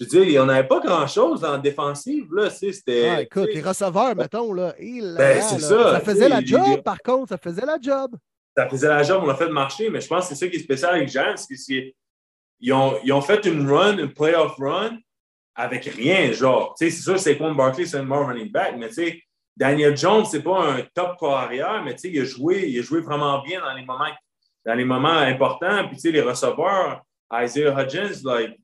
Je veux dire, il n'y en avait pas grand-chose en défensive, là. C'était. Ah, écoute, les receveurs, mettons, là, là, Ben, c'est ça, ça faisait la job, les- par contre, ça faisait la job. ça faisait la job, on l'a fait marcher, mais je pense que c'est ça qui est spécial avec Giants, c'est qu'ils ont, ils ont fait une run, une playoff run, avec rien, genre. Tu sais, c'est sûr que Saquon Barkley, c'est un bon running back, mais tu sais, Daniel Jones, c'est pas un top corps arrière, mais tu sais, il a joué, il a joué vraiment bien dans les moments, dans les moments importants. Puis tu sais, les receveurs, Isaiah Hudgens, like,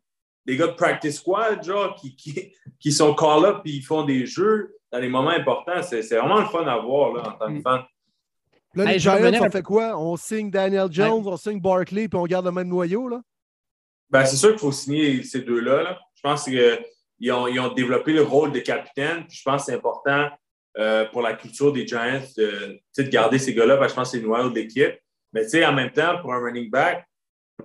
des gars de practice squad, genre, qui, qui, qui sont call-up puis ils font des jeux dans les moments importants. C'est c'est vraiment le fun à voir, là, en tant que Mm. fan. Là, les Hey, Giants, on fait quoi? On signe Daniel Jones, on signe Barkley, puis on garde le même noyau, là? Ben, c'est sûr qu'il faut signer ces deux-là. là. Je pense qu'ils ont, ils ont développé le rôle de capitaine. Puis je pense que c'est important euh, pour la culture des Giants de garder ces gars-là parce que je pense que c'est le noyau de l'équipe. Mais tu sais, en même temps, pour un running back,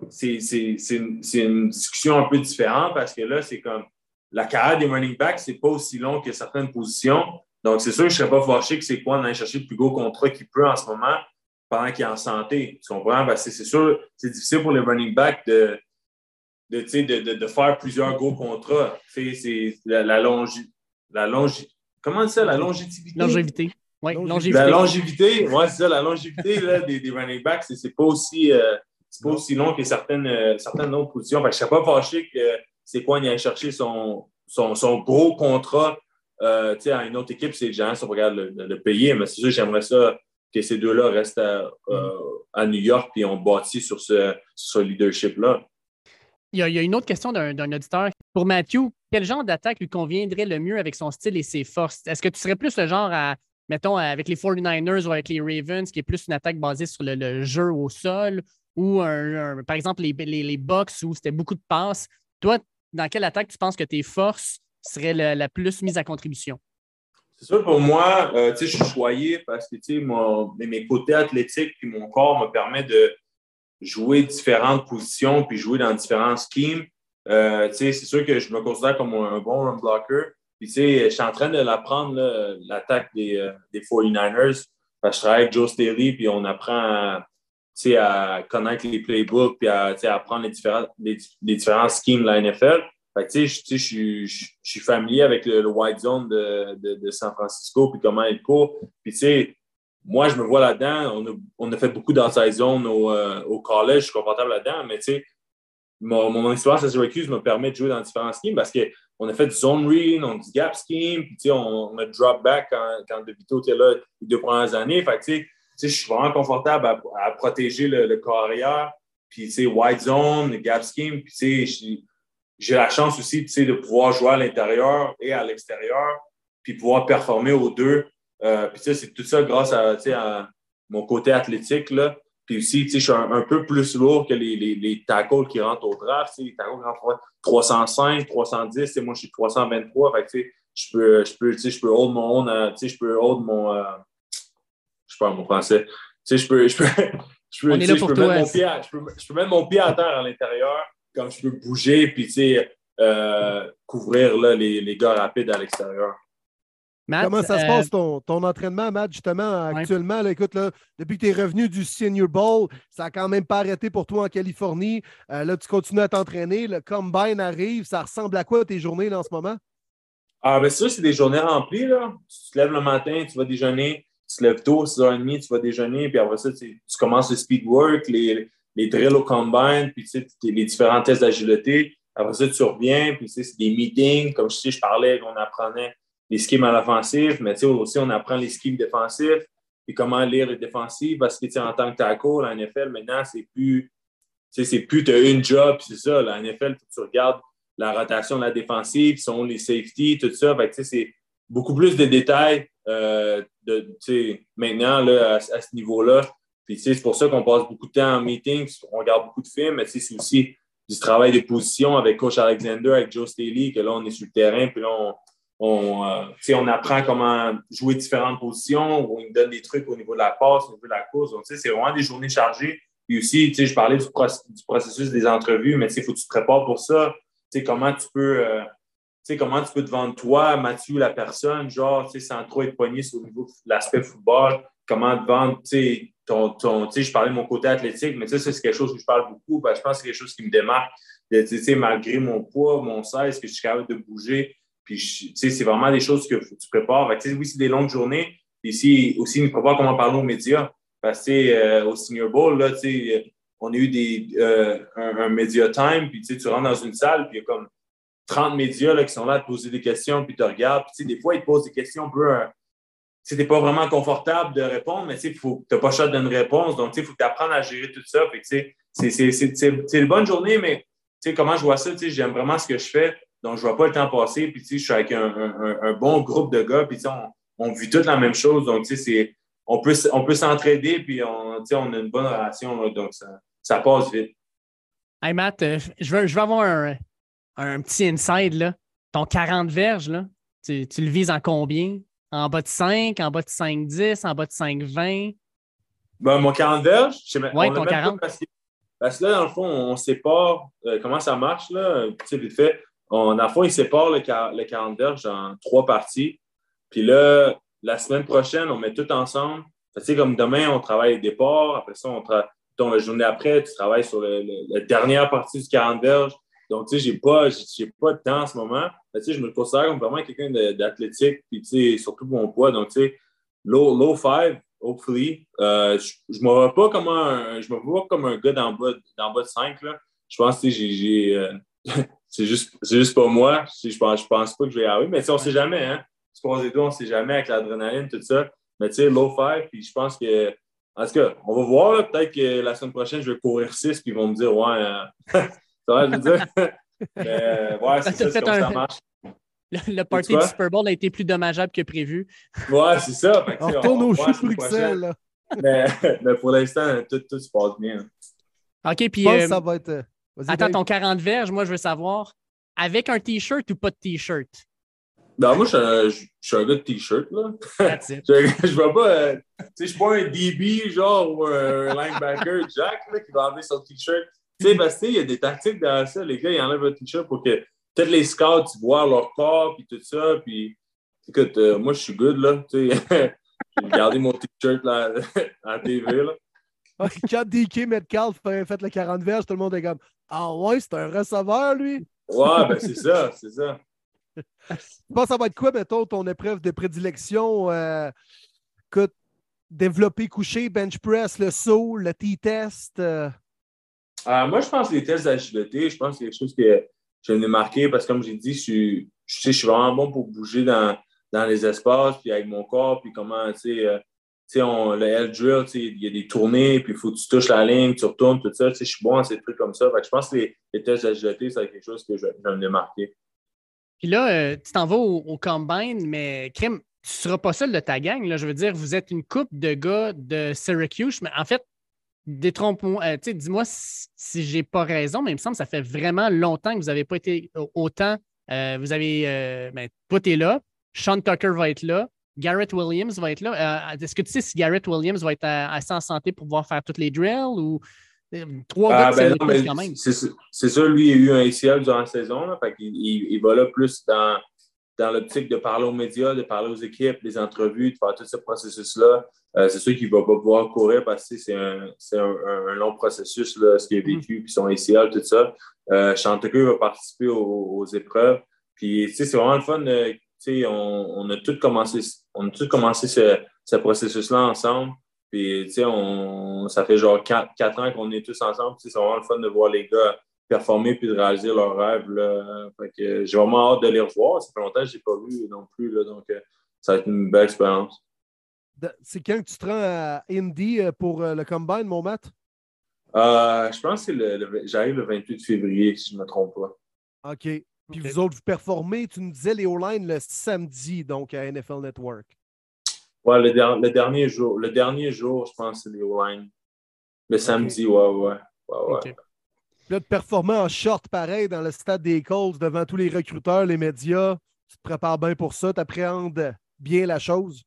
c'est c'est- c'est une, c'est une discussion un peu différente parce que là, c'est comme la carrière des running backs, c'est pas aussi long que certaines positions. Donc, c'est sûr que je ne serais pas fâché que c'est quoi d'aller chercher le plus gros contrat qu'il peut en ce moment pendant qu'il est en santé. Tu comprends? Parce que c'est sûr, c'est difficile pour les running backs de, de, tu sais, de, de, de faire plusieurs gros contrats. C'est la, la longi... La longi... Comment on dit ça? La longévité? Longévité. Oui, Longévité. La longévité, ouais, c'est ça, la longévité là, des, des running backs, c'est, c'est pas aussi euh, c'est pas aussi long que certaines, euh, certaines autres positions. Fait que je serais pas fâché que c'est quoi aille chercher son, son, son gros contrat euh, à une autre équipe, c'est les Giants, on regarde le, le- le payer, mais c'est sûr j'aimerais ça que ces deux-là restent à, euh, à New York puis on bâtit sur ce, leadership-là. Il y, a, il y a une autre question d'un d'un auditeur. Pour Matthew, quel genre d'attaque lui conviendrait le mieux avec son style et ses forces? Est-ce que tu serais plus le genre à, mettons, avec les 49ers ou avec les Ravens, qui est plus une attaque basée sur le, le jeu au sol, ou par exemple les, Bucks où c'était beaucoup de passes? Toi, dans quelle attaque tu penses que tes forces seraient la, plus mise à contribution? C'est sûr, pour moi, euh, je suis choyé parce que, mon- mes côtés athlétiques puis mon corps me permet de jouer différentes positions puis jouer dans différents schemes. Euh, c'est sûr que je me considère comme un bon run blocker. Je suis en train de l'apprendre, l'attaque des, euh, des 49ers. Parce que je travaille avec Joe Staley puis on apprend à, à connaître les playbooks puis à, apprendre les différents, les, les différents schemes de la NFL. Fait je- suis- familier avec le, le wide zone de, de, San Francisco, puis comment il court. Puis, moi, je me vois là-dedans. On a, on a fait beaucoup d'outside zone au, euh, au collège. Je suis confortable là-dedans, mais tu sais, mon, mon expérience à Syracuse me permet de jouer dans différents schemes parce qu'on a fait du zone read, on a du gap scheme, puis tu sais, on, on a drop back quand, quand De Vito était là les deux premières années. Fait tu sais, je suis vraiment confortable à, protéger le, corps arrière, puis wide zone, gap scheme, puis j'ai la chance aussi de pouvoir jouer à l'intérieur et à l'extérieur, puis pouvoir performer aux deux. Euh, puis c'est tout ça grâce à, mon côté athlétique. Là. Puis aussi, je suis un, peu plus lourd que les, les, les tackles qui rentrent au draft. Les tackles qui rentrent au draft, 305, 310, tu sais, moi je suis 323. Fait je peux, je peux, je peux hold mon euh, je peux hold mon. euh, je parle mon français. Tu sais, je peux, je peux, je peux, je toi. mettre mon pied à- je peux, je peux mettre mon pied à terre à l'intérieur, comme je peux bouger, puis tu sais, euh, couvrir là, les, les gars rapides à l'extérieur. Matt, Comment ça se euh, passe ton, ton entraînement, Matt, justement, Ouais. actuellement? là, écoute, là, depuis que tu es revenu du Senior Bowl, ça n'a quand même pas arrêté pour toi en Californie. Euh, là, tu continues à t'entraîner. Le combine arrive. Ça ressemble à quoi tes journées là, en ce moment? Ah, ben ça, c'est des journées remplies, là. Tu te lèves le matin, tu vas déjeuner, tu te lèves tôt, 6h30, tu vas déjeuner, puis après ça, tu, commences le speed work, les, les drills au combine, puis tu sais, les différents tests d'agilité. Après ça, tu reviens, puis tu sais, c'est des meetings, comme je sais, je parlais, on apprenait les schemes à l'offensive, mais tu sais, aussi, on apprend les schemes défensifs, et comment lire les défensives, parce que tu sais, en tant que tackle, la NFL, maintenant, c'est plus, tu sais, c'est plus, tu as une job, c'est ça, la NFL, tu regardes la rotation de la défensive, sont les safety, tout ça. Fait que, tu sais, c'est beaucoup plus de détails euh, de, maintenant là, à, ce niveau-là. C'est pour ça qu'on passe beaucoup de temps en meeting, on regarde beaucoup de films, mais c'est aussi du travail de position avec Coach Alexander, avec Joe Staley, que là, on est sur le terrain, puis là, on, on, euh, apprend comment jouer différentes positions, on nous donne des trucs au niveau de la passe, au niveau de la course. C'est vraiment des journées chargées. Puis aussi, je parlais du, proc- du processus des entrevues, mais il faut que tu te prépares pour ça. Comment tu peux, euh, sais, comment tu peux te vendre toi, Mathieu, la personne, genre, tu sais, sans trop être poigné sur le niveau de l'aspect football, comment te vendre, tu sais, ton, ton, tu sais, je parlais de mon côté athlétique, mais tu sais, c'est quelque chose que je parle beaucoup, je pense que c'est quelque chose qui me démarque, tu sais, malgré mon poids, mon 16, que je suis capable de bouger, puis, tu sais, c'est vraiment des choses que tu prépares. Oui, c'est des longues journées, puis ici, aussi, il me prépare comment parler aux médias, parce que, euh, au Senior Bowl, là, tu sais, on a eu des, euh, un, un media time, puis tu sais, tu rentres dans une salle, puis il y a comme 30 médias là, qui sont là à te poser des questions, puis tu regardes. Puis des fois, ils te posent des questions un peu. euh, tu n'es pas vraiment confortable de répondre, mais tu n'as pas choix d'une réponse. Donc, il faut que tu apprennes à gérer tout ça. C'est- une bonne journée, mais comment je vois ça, j'aime vraiment ce que je fais. Donc, je ne vois pas le temps passer. Puis, je suis avec un, un- bon groupe de gars. Puis, on, on vit toute la même chose. Donc, on peut, on peut s'entraider. Puis, on, on a une bonne relation. donc, ça, ça passe vite. Hey Matt, euh, je veux, je veux avoir un, un petit inside. Là. Ton 40 verges, là, tu, tu le vises en combien? En bas de 5, en bas de 5-10, en bas de 5-20? Ben, mon 40 verges, je sais même, Ouais, on ton l'a même pas 40. Parce que, parce que là, dans le fond, on sépare euh, comment ça marche, là? Tu sais, vite fait. On, dans le fond, ils séparent le, quar- le 40 verges en trois parties. Puis là, la semaine prochaine, on met tout ensemble. Tu sais, comme demain, on travaille les départs. Après ça, on travaille. La journée après, tu travailles sur le- le- la dernière partie du 40 verges. Donc, tu sais, j'ai pas, j'ai pas de temps en ce moment. Mais, tu sais, je me considère comme vraiment quelqu'un d'athlétique, puis, tu sais, surtout pour mon poids. Donc, tu sais, low, low five, hopefully. Euh, je je me vois pas comme un, je me vois comme un gars le bas, le bas de 5, là. Je pense que, j'ai, euh, c'est juste, c'est juste pas moi. Je, pense, je pense pas que je vais y arriver, mais, on sait jamais, hein. Tu croises les on sait jamais avec l'adrénaline, tout ça. Mais, tu sais, low five, puis je pense que, en tout cas, on va voir. Peut-être que la semaine prochaine, je vais courir 6, puis ils vont me dire, ouais, euh, ça je veux dire. Mais, ouais, c'est Ça t'a ça, c'est fait comme ça un- marche. Le, le party du Super Bowl a été plus dommageable que prévu. Ouais, c'est ça. Que, On retourne au chou Bruxelles. Mais, mais pour l'instant, tout, tout se passe bien. OK, puis pense que euh, ça va être. vas-y, attends, Dave. ton 40 verges, moi, je veux savoir, avec un T-shirt ou pas de T-shirt? Ben, moi, je suis un, je suis un gars de T-shirt, là. Je, je vois pas... euh, tu sais, je suis pas un DB, genre, ou un linebacker Jack, là, qui va enlever son T-shirt. Tu sais, il y a des tactiques derrière ça. Les gars, ils enlèvent un T-shirt pour que peut-être les scouts ils voient leur corps, puis tout ça. Puis, écoute, euh, moi, je suis good, là. Tu sais, gardé mon T-shirt, là, à la TV, là. Quand DK Metcalf fait le 40 verges, tout le monde est comme Ah ouais, c'est un receveur, lui. Ouais, ben, c'est ça, c'est ça. Tu penses que ça va être quoi, mettons, ton épreuve de prédilection? Euh, écoute, développer couché, bench press, le saut, le T-test. euh, Euh, moi, je pense que les tests d'agilité, je pense que c'est quelque chose que je de marquer parce que, comme j'ai dit, je suis, sais, je suis vraiment bon pour bouger dans, dans les espaces, puis avec mon corps, puis comment, tu sais, euh, on- le L-drill, tu sais, il y a des tournées, puis il faut que tu touches la ligne, tu retournes, tout ça. Je suis bon à ces trucs comme ça. Fait que je pense que les, tests d'agilité, c'est quelque chose que je, je de marquer. Puis là, euh, tu t'en vas au, au combine, mais Crème, tu ne seras pas seul de ta gang. Là. Je veux dire, vous êtes une couple de gars de Syracuse, mais en fait, détrompe-moi, euh, tu sais, dis-moi si, si j'ai pas raison, mais il me semble que ça fait vraiment longtemps que vous n'avez pas été au- autant. euh, vous avez, euh, ben, toi, là, Sean Tucker va être là, Garrett Williams va être là. Est-ce que tu sais si Garrett Williams va être assez en santé pour pouvoir faire toutes les drills ou trois Ah, ben non, mais quand même? C'est ça, lui, il a eu un ACL durant la saison. Là, fait qu'il- il, il va là plus dans, dans l'optique de parler aux médias, de parler aux équipes, des entrevues, de faire tout ce processus-là. Euh, c'est sûr qu'il ne va pas pouvoir courir parce que c'est un, long processus, là, ce qu'il a vécu, puis son ACL, tout ça. Euh, va participer aux, aux épreuves. Puis, tu sais, c'est vraiment le fun. euh, tu sais, on, on a tous commencé, on a tous commencé ce, ce processus-là ensemble. Puis, tu sais, on, ça fait genre quatre, quatre ans qu'on est tous ensemble. C'est vraiment le fun de voir les gars performer puis de réaliser leurs rêves. Là. Fait que j'ai vraiment hâte de les revoir. Ça fait longtemps que je ne les ai pas vus non plus. Là, donc, euh, ça va être une belle expérience. C'est quand que tu te rends à Indy euh, pour euh, le combine, mon Matt? Euh, je pense que c'est le, le- j'arrive le 28 février, si je ne me trompe pas. OK. Puis vous autres, vous performez, tu nous disais les O-line le samedi, donc à NFL Network. Ouais, le, der- le dernier jour. Le dernier jour, je pense que c'est les O-line. Le samedi, ouais, ouais. ouais. Puis là, de performer en short pareil dans le stade des Colts devant tous les recruteurs, les médias, tu te prépares bien pour ça, tu appréhendes bien la chose?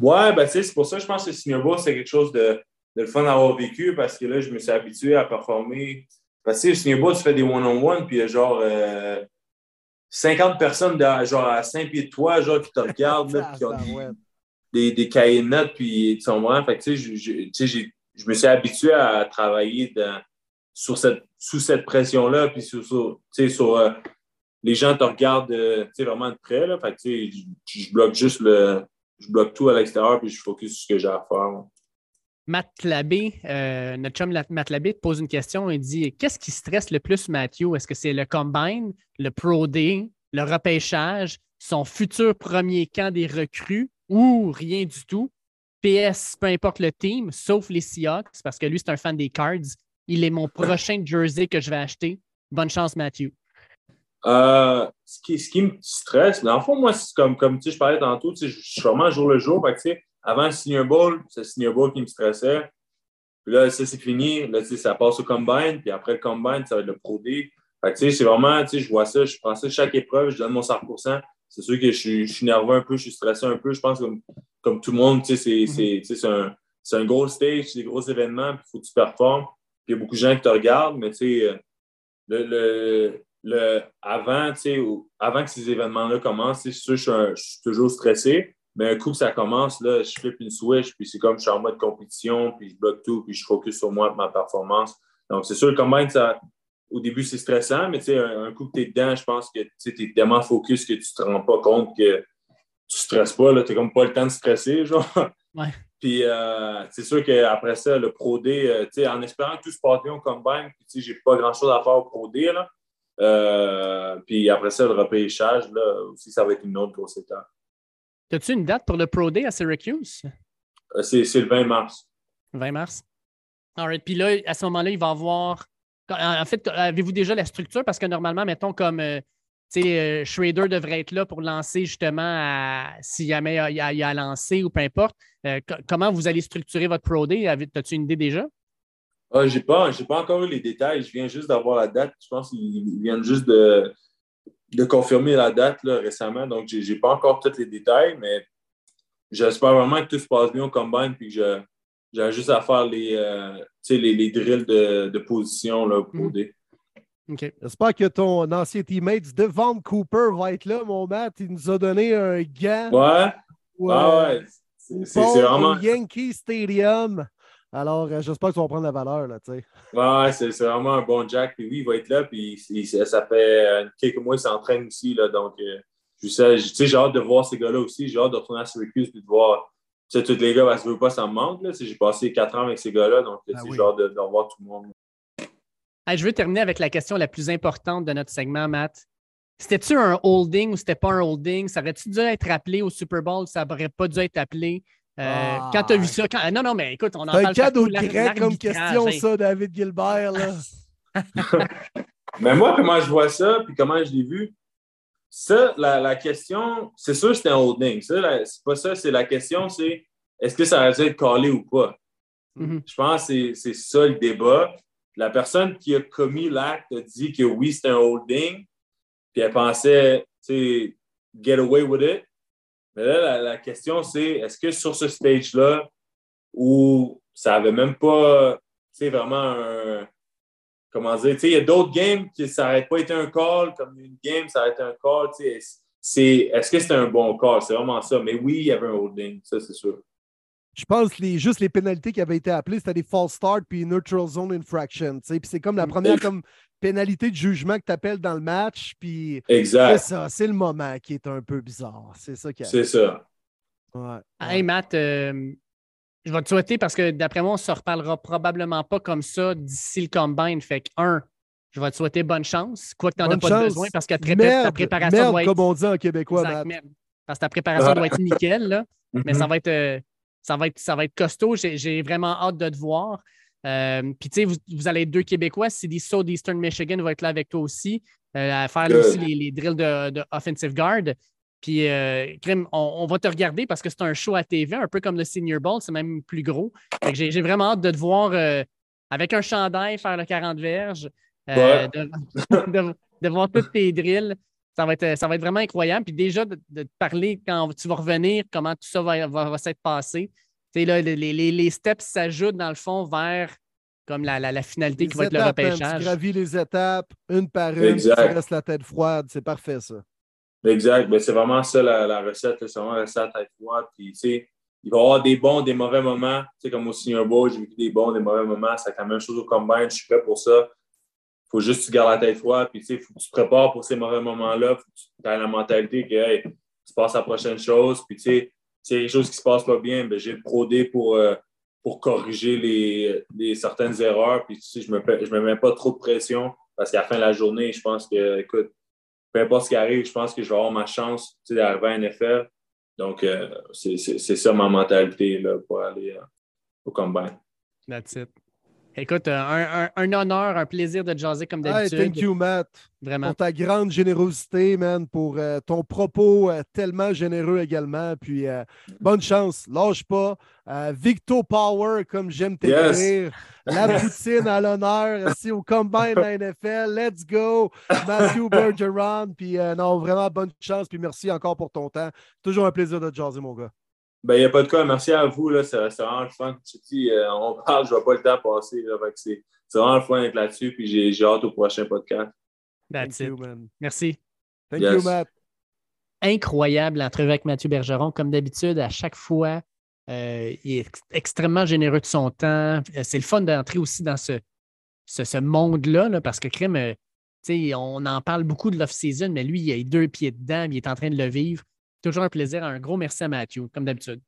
Ouais, ben, tu sais, c'est pour ça que je pense que Senior Bowl, c'est quelque chose de, de le fun à avoir vécu parce que là, je me suis habitué à performer. Parce que, tu Bowl, tu fais des one-on-one, puis il y a genre euh, 50 personnes de- genre à 5 pieds de toi, genre, qui te regardent, là, puis qui ont des, des, des cahiers de notes, puis ils sont vraiment. Fait que, tu sais, je, je- tu sais, j'ai- je me suis habitué à travailler dans, cette, sous cette pression-là, puis sur, sur, euh, les gens te regardent euh, vraiment de près. Là, fait je, bloque juste le. Je bloque tout à l'extérieur, puis je focus sur ce que j'ai à faire. Matt Labé, euh, notre chum Matt Labé te pose une question. Il dit Qu'est-ce qui stresse le plus Mathieu? Est-ce que c'est le combine, le Pro Day, le repêchage, son futur premier camp des recrues ou rien du tout? PS, peu importe le team, sauf les Seahawks, parce que lui, c'est un fan des Cards. Il est mon prochain jersey que je vais acheter. Bonne chance, Mathieu. Euh, ce, qui, ce qui me stresse, dans le fond, moi, c'est comme, comme tu sais, je parlais tantôt, tu sais, je suis vraiment jour le jour. Fait que, avant le Senior Bowl, c'est le Senior Bowl qui me stressait. Puis là, ça, c'est fini. Là, tu sais, ça passe au Combine. Puis après le Combine, ça va être le Pro Day. Fait que, tu sais, c'est vraiment, tu sais, je vois ça, je prends ça chaque épreuve, je donne mon 100% C'est sûr que je suis, je suis nerveux un peu, je suis stressé un peu. Je pense que comme, comme tout le monde, tu sais, c'est sais, c'est un, c'est un gros stage, c'est des gros événements, puis il faut que tu performes. Il y a beaucoup de gens qui te regardent, mais tu sais, euh, le, le, le- avant, avant que ces événements-là commencent, c'est sûr, je suis, je suis toujours stressé. Mais un coup que ça commence, là, je flippe une switch, puis c'est comme je suis en mode compétition, puis je bloque tout, puis je focus sur moi, ma performance. Donc, c'est sûr, quand même, ça, au début, c'est stressant, mais tu sais, un, coup que tu es dedans, je pense que tu es tellement focus que tu te rends pas compte que tu stresses pas, tu n'as comme pas le temps de stresser, genre. Puis, euh, c'est sûr qu'après ça, le Pro D, euh, sais, en espérant que tout se passe bien au combine, puis j'ai pas grand-chose à faire au Pro D, là. Euh, puis après ça, le repêchage, là, aussi, ça va être une autre grosse étape. As-tu une date pour le Pro Day à Syracuse? C'est c'est le 20 mars. 20 mars. All right. Puis là, à ce moment-là, il va avoir. En fait, avez-vous déjà la structure? Parce que normalement, mettons comme sais, euh, Schrader devrait être là pour lancer justement à- si jamais il y a, il y a à lancer ou peu importe. Euh, co- comment vous allez structurer votre Pro Day? As-tu une idée déjà? Ah, j'ai pas, j'ai pas encore eu les détails. Je viens juste d'avoir la date. Je pense qu'ils viennent juste de, de confirmer la date là, récemment. Donc, j'ai, j'ai pas encore tous les détails, mais j'espère vraiment que tout se passe bien au combine puis que je, j'ai juste à faire les, euh, les, les drills de, de position là, pour Mhm. des. OK. J'espère que ton ancien teammate Devon Cooper va être là, mon Matt. Il nous a donné un gant Ouais, ou, ah ouais. C'est, vraiment. au Yankee Stadium. Alors, euh, j'espère que tu vas prendre la valeur, là, tu sais. Ouais, c'est, c'est vraiment un bon Jack. Puis oui, il va être là. Puis il- ça ça fait euh, quelques mois qu'il s'entraîne aussi. Là, donc, euh, je sais, tu sais, j'ai hâte de voir ces gars-là aussi. J'ai hâte de retourner à Syracuse puis de voir tu sais, tous les gars. Parce que je veux pas, ça me manque. Là. Tu sais, J'ai passé quatre ans avec ces gars-là. Donc, tu sais, Ah oui. j'ai hâte de, de revoir tout le monde. Hey, je veux terminer avec la question la plus importante de notre segment, Matt. C'était-tu un holding ou c'était pas un holding? Ça aurait-tu dû être appelé au Super Bowl? Ça n'aurait pas dû être appelé? Euh, Ah. Quand tu as vu ça, quand- non, non, mais écoute, on en un parle cadeau grec comme question, ça, David Gilbert. Là. Mais moi, comment je vois ça, puis comment je l'ai vu, ça, la, la question, c'est sûr que c'était un holding. Ça, c'est pas ça, c'est la question, c'est est-ce que ça aurait dû être collé ou pas? Mhm. Je pense que c'est ça le débat. La personne qui a commis l'acte a dit que oui, c'était un holding, puis elle pensait, tu sais, get away with it. Mais là, la, question, c'est est-ce que sur ce stage-là, où ça n'avait même pas, tu vraiment un. Comment dire, tu sais, il y a d'autres games qui ça n'aurait pas été un call, comme une game, ça aurait été un call, tu sais. Est-ce que c'était un bon call? C'est vraiment ça. Mais oui, il y avait un holding, ça, c'est sûr. Je pense que les, juste les pénalités qui avaient été appelées, c'était des false start puis neutral zone infraction. Puis c'est comme la première comme pénalité de jugement que tu appelles dans le match. Puis c'est Exact. ça, c'est le moment qui est un peu bizarre. C'est ça qui a. C'est ça. Ouais. Hey Matt, euh, je vais te souhaiter parce que d'après moi, on ne se reparlera probablement pas comme ça d'ici le combine. Fait que, un, je vais te souhaiter bonne chance, quoi que tu n'en as pas chance. besoin parce que ta, Merde, ta préparation merde, doit être. comme on dit en québécois, Exact, Matt. merde. Parce que ta préparation doit être nickel, là. mais ça va être, euh, ça va être, ça va être costaud. J'ai vraiment hâte de te voir. Euh, Puis, tu sais, vous, vous allez être deux Québécois. Cindy So d'Eastern Michigan va être là avec toi aussi, euh, à faire aussi les, les drills de, de offensive guard. Puis, euh, on, on va te regarder parce que c'est un show à TV, un peu comme le Senior Bowl, c'est même plus gros. J'ai vraiment hâte de te voir euh, avec un chandail faire le 40 verges, de, de- de voir tous tes drills. Ça va, être, ça va être vraiment incroyable. Puis déjà, de, de te parler quand tu vas revenir, comment tout ça va, va, va s'être passé. Tu sais, là, les, les- les steps s'ajoutent dans le fond vers comme la, la, la finalité Les qui va être le étapes, man, Tu repêchage. gravis les étapes, une par une, Exact. tu restes la tête froide. C'est parfait, ça. Exact. Ben, c'est vraiment ça la, la recette. C'est vraiment rester à la tête froide. Puis, tu sais, il va y avoir des bons, des mauvais moments. Tu sais, comme au Senior Bowl, j'ai vécu des bons, des mauvais moments. C'est la même chose au combine. Je suis prêt pour ça. Faut juste que tu gardes la tête froide. Puis, tu faut que tu te prépares pour ces mauvais moments-là. Faut que tu aies la mentalité que, hey, tu passes à la prochaine chose. Puis, tu sais, a quelque chose qui se passe pas bien, ben, j'ai le Pro D pour, euh, pour corriger les, les certaines erreurs. Puis, tu sais, je me, je me mets pas trop de pression parce qu'à la fin de la journée, je pense que, écoute, peu importe ce qui arrive, je pense que je vais avoir ma chance tu sais, d'arriver à NFL. Donc, euh, c'est c'est- c'est ça ma mentalité là, pour aller euh, au combine. That's it. Écoute, euh, un, un- un honneur, un plaisir de te jaser comme Hey, d'habitude. thank you, Matt. Vraiment. pour ta grande générosité, man, pour euh, ton propos euh, tellement généreux également. Puis euh, bonne chance, lâche pas. Euh, Victo Power, comme j'aime t'écrire. La poutine à l'honneur ici au Combine de la NFL. Let's go, Matthew Bergeron. Puis euh, non, vraiment bonne chance. Puis merci encore pour ton temps. Toujours un plaisir de te jaser, mon gars. Ben, il n'y a pas de cas. Merci à vous. là. C'est c'est vraiment le fun. Tu dis, euh, on parle, je ne vois pas le temps passer. là. Fait que C'est c'est vraiment le fun d'être là-dessus. Puis j'ai j'ai hâte au prochain podcast. That's Thank it. you, man. Merci. Thank Yes. you, Matt. incroyable l'entrevue avec Mathieu Bergeron. Comme d'habitude, à chaque fois, euh, il est ex- extrêmement généreux de son temps. Euh, C'est le fun d'entrer aussi dans ce, ce, ce monde-là, là, parce que Crème, euh, tu sais, on en parle beaucoup de l'off-season, mais lui, il a deux pieds dedans, il est en train de le vivre. Toujours un plaisir. Un gros merci à Mathieu, comme d'habitude.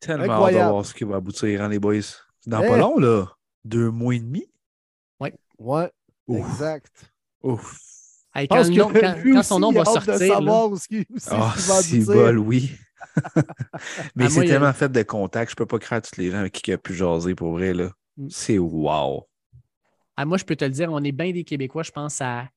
Tellement hâte de Incroyable. voir ce qui va aboutir, hein, les boys. C'est dans Eh. pas long, là. Deux mois et demi? Ouais, Ouf. exact. Ouf. Hey, Je quand, pense le que nom- quand- son nom va de sortir, là, qui, où c'est Ah, bol, oui. Mais Ah, c'est a- tellement fait de contact, je peux pas croire tous les gens avec qui il a pu jaser pour vrai, là. Mm. C'est wow. Ah, moi, je peux te le dire, on est bien des Québécois, je pense, à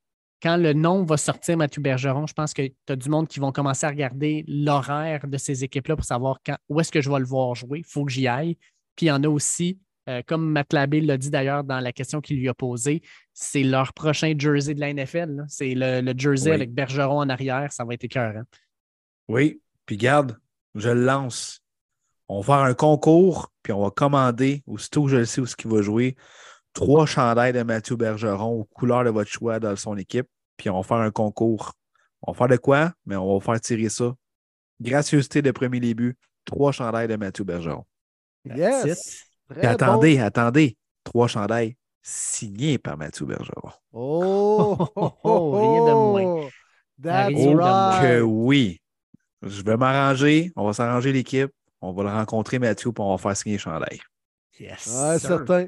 quand le nom va sortir, Mathieu Bergeron, je pense que tu as du monde qui vont commencer à regarder l'horaire de ces équipes-là pour savoir quand, où est-ce que je vais le voir jouer. Il faut que j'y aille. Puis il y en a aussi, euh, comme Matt Labé l'a dit d'ailleurs dans la question qu'il lui a posée, c'est leur prochain jersey de la NFL. C'est le, le jersey Oui. avec Bergeron en arrière. Ça va être écœurant. Oui, puis garde, je le lance. On va faire un concours, puis on va commander, aussitôt que je le sais où ce qu'il va jouer, trois chandails de Mathieu Bergeron aux couleurs de votre choix dans son équipe, puis on va faire un concours. On va faire de quoi? Mais on va faire tirer ça. Gracieuseté de premier début, trois chandails de Mathieu Bergeron. Yes. Puis attendez, attendez, trois chandails signés par Mathieu Bergeron. Oh, oh, Oh, rien de moins. That's Rien de moins. right. Que oui. Je vais m'arranger, on va s'arranger l'équipe, on va le rencontrer Mathieu, puis on va faire signer les chandails. Yes. Ouais, sir. certain.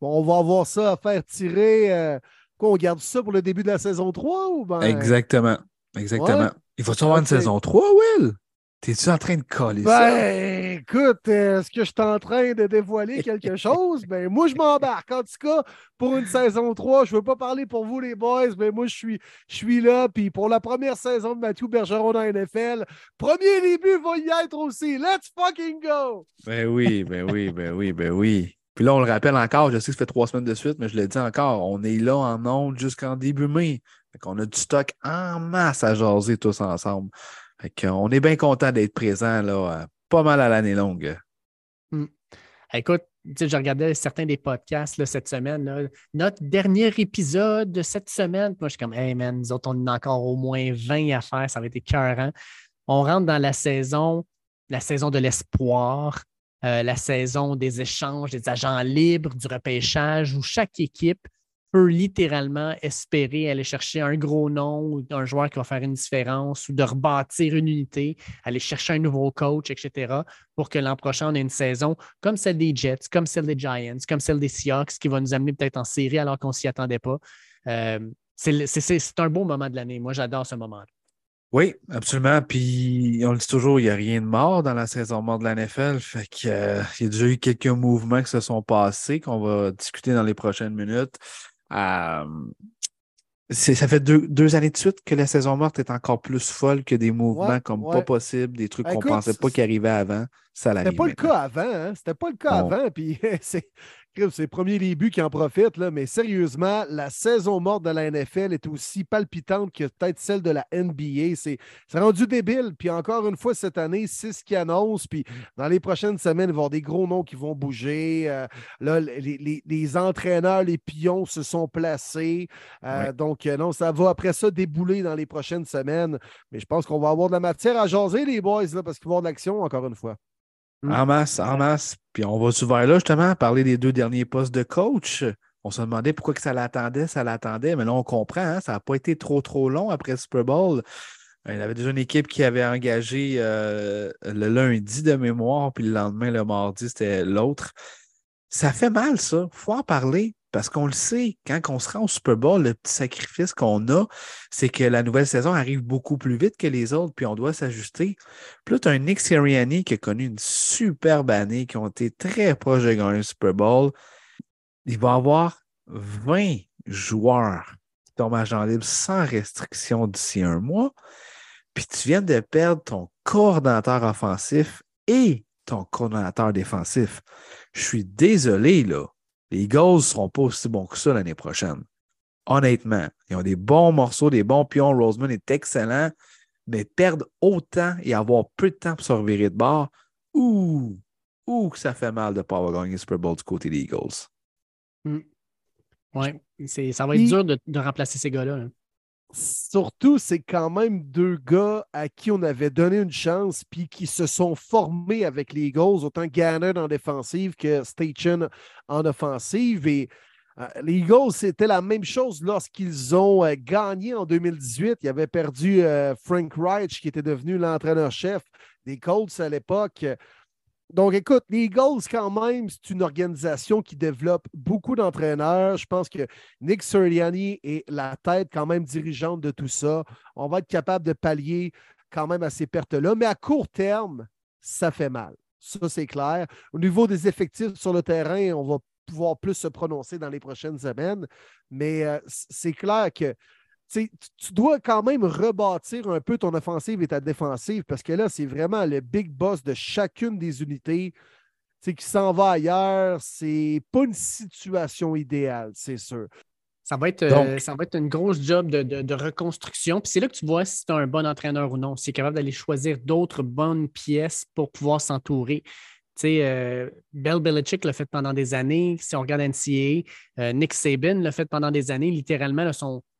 On va avoir ça à faire tirer. euh, Quoi, on garde ça pour le début de la saison 3 ou ben? Exactement. Exactement. Ouais. Il va-tu avoir une saison 3, Will? T'es-tu en train de coller ça? Ben, écoute, euh, est-ce que je suis en train de dévoiler quelque chose? Ben, moi, je m'embarque. En tout cas, pour une saison 3, je ne veux pas parler pour vous, les boys, mais moi, je suis, je suis là. Puis pour la première saison de Mathieu Bergeron dans NFL, premier début va y être aussi. Let's fucking go! Ben oui, ben oui, ben oui, ben oui. Puis là, on le rappelle encore, je sais que ça fait trois semaines de suite, mais je le dis encore, on est là en ondes jusqu'en début mai. Fait qu'on a du stock en masse à jaser tous ensemble. on est bien content d'être présent là, pas mal à l'année longue. Hmm. Écoute, je regardais certains des podcasts cette semaine. Notre dernier épisode de cette semaine, moi, je suis comme, hey man, nous autres, on a encore au moins 20 à faire, ça va être écœurant. On rentre dans la saison, la saison de l'espoir, euh, la saison des échanges, des agents libres, du repêchage, où chaque équipe peut littéralement espérer aller chercher un gros nom ou un joueur qui va faire une différence ou de rebâtir une unité, aller chercher un nouveau coach, etc., pour que l'an prochain, on ait une saison comme celle des Jets, comme celle des Giants, comme celle des Seahawks, qui va nous amener peut-être en série alors qu'on ne s'y attendait pas. Euh, c'est un beau moment de l'année. Moi, j'adore ce moment-là. Oui, absolument. Puis on le dit toujours, il n'y a rien de mort dans la saison mort de la NFL. Fait qu'il euh, y a déjà eu quelques mouvements qui se sont passés qu'on va discuter dans les prochaines minutes. Euh, ça fait deux, années de suite que la saison morte est encore plus folle que des mouvements comme pas possible, des trucs qu'on ne pensait pas qu'ils arrivaient avant. Ça C'était pas le cas avant. Hein? C'était pas le cas avant. Puis c'est premier début qui en profite, là, mais sérieusement, la saison morte de la NFL est aussi palpitante que peut-être celle de la NBA. C'est rendu débile. Puis encore une fois, cette année, c'est ce qui annonce. Puis dans les prochaines semaines, il va y avoir des gros noms qui vont bouger. Euh, là, les, entraîneurs, les pions se sont placés. Euh, donc, euh, non, ça va après ça débouler dans les prochaines semaines. Mais je pense qu'on va avoir de la matière à jaser, les boys, là, parce qu'il va y avoir de l'action, encore une fois. Mm. En masse, en masse. Puis on va souvent là, justement, parler des deux derniers postes de coach. On se demandait pourquoi que ça l'attendait, ça l'attendait, mais là, on comprend, hein, ça n'a pas été trop, trop long après le Super Bowl. Il y avait déjà une équipe qui avait engagé euh, le lundi de mémoire, puis le lendemain, le mardi, c'était l'autre. Ça fait mal, ça. Il faut en parler. Parce qu'on le sait, quand on se rend au Super Bowl, le petit sacrifice qu'on a, c'est que la nouvelle saison arrive beaucoup plus vite que les autres, puis on doit s'ajuster. Puis là, tu as un Nick Sirianni qui a connu une superbe année, qui ont été très proches de gagner le Super Bowl. Il va avoir 20 joueurs qui tombent Jean libre sans restriction d'ici un mois. Puis tu viens de perdre ton coordonnateur offensif et ton coordonnateur défensif. Je suis désolé, là les Eagles ne seront pas aussi bons que ça l'année prochaine. Honnêtement, ils ont des bons morceaux, des bons pions. Roseman est excellent, mais perdre autant et avoir peu de temps pour se revirer de bord, ouh, ouh, que ça fait mal de ne pas avoir gagné Super Bowl du côté des Eagles. Hmm. Oui, ça va être dur de, remplacer ces gars-là. Hein. Surtout, c'est quand même deux gars à qui on avait donné une chance puis qui se sont formés avec les Eagles, autant Gannon en défensive que Station en offensive. Et euh, les Eagles, c'était la même chose lorsqu'ils ont euh, gagné en 2018. Ils avaient perdu euh, Frank Reich, qui était devenu l'entraîneur-chef des Colts à l'époque. Donc, écoute, les Eagles, quand même, c'est une organisation qui développe beaucoup d'entraîneurs. Je pense que Nick Sirianni est la tête quand même dirigeante de tout ça. On va être capable de pallier quand même à ces pertes-là. Mais à court terme, ça fait mal. Ça, c'est clair. Au niveau des effectifs sur le terrain, on va pouvoir plus se prononcer dans les prochaines semaines. Mais euh, c'est clair que tu dois quand même rebâtir un peu ton offensive et ta défensive parce que là, c'est vraiment le big boss de chacune des unités qui s'en va ailleurs. C'est pas une situation idéale, c'est sûr. Ça va, être, euh, ça va être une grosse job de, reconstruction. Puis c'est là que tu vois si tu es un bon entraîneur ou non. Si tu es capable d'aller choisir d'autres bonnes pièces pour pouvoir s'entourer. Sais, euh, Belichick l'a fait pendant des années. Si on regarde NCAA, euh, Nick Saban l'a fait pendant des années. Littéralement,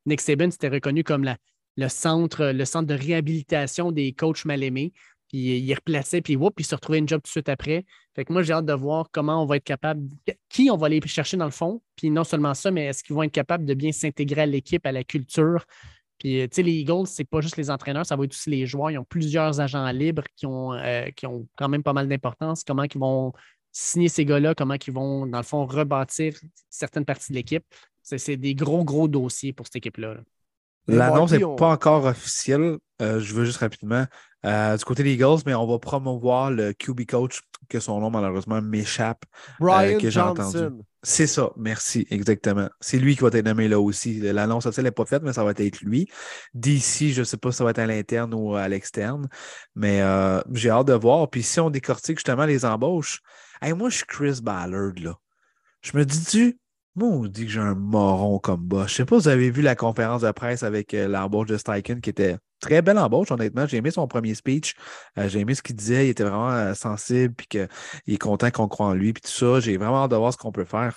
Nick Saban, c'était reconnu comme le, centre, le centre de réhabilitation des coachs mal aimés. Puis il replaçait, puis whoop, il se retrouvait une job tout de suite après. Fait que moi, j'ai hâte de voir comment on va être capable, qui on va aller chercher dans le fond. Puis non seulement ça, mais est-ce qu'ils vont être capables de bien s'intégrer à l'équipe, à la culture. Puis, tu sais, les Eagles, c'est pas juste les entraîneurs, ça va être aussi les joueurs. Ils ont plusieurs agents libres qui ont, euh, qui ont quand même pas mal d'importance. Comment ils vont signer ces gars-là, comment ils vont, dans le fond, rebâtir certaines parties de l'équipe. C'est des gros, gros dossiers pour cette équipe-là. L'annonce n'est pas encore officielle. Euh, je veux juste rapidement. Euh, du côté des Eagles, mais on va promouvoir le QB coach, que son nom malheureusement m'échappe. Euh, que Johnson. C'est ça, merci, exactement. C'est lui qui va être nommé là aussi. L'annonce officielle n'est pas faite, mais ça va être lui. D'ici, je ne sais pas si ça va être à l'interne ou à l'externe, mais j'ai hâte de voir. Puis si on décortique justement les embauches, moi je suis Chris Ballard, là. Je me dis-tu, Moi, on dit que j'ai un moron comme bas. Je sais pas si vous avez vu la conférence de presse avec euh, l'embauche de Steichen, qui était très belle embauche, honnêtement. J'ai aimé son premier speech. Euh, j'ai aimé ce qu'il disait. Il était vraiment euh, sensible, puis qu'il est content qu'on croit en lui, puis tout ça. J'ai vraiment hâte de voir ce qu'on peut faire.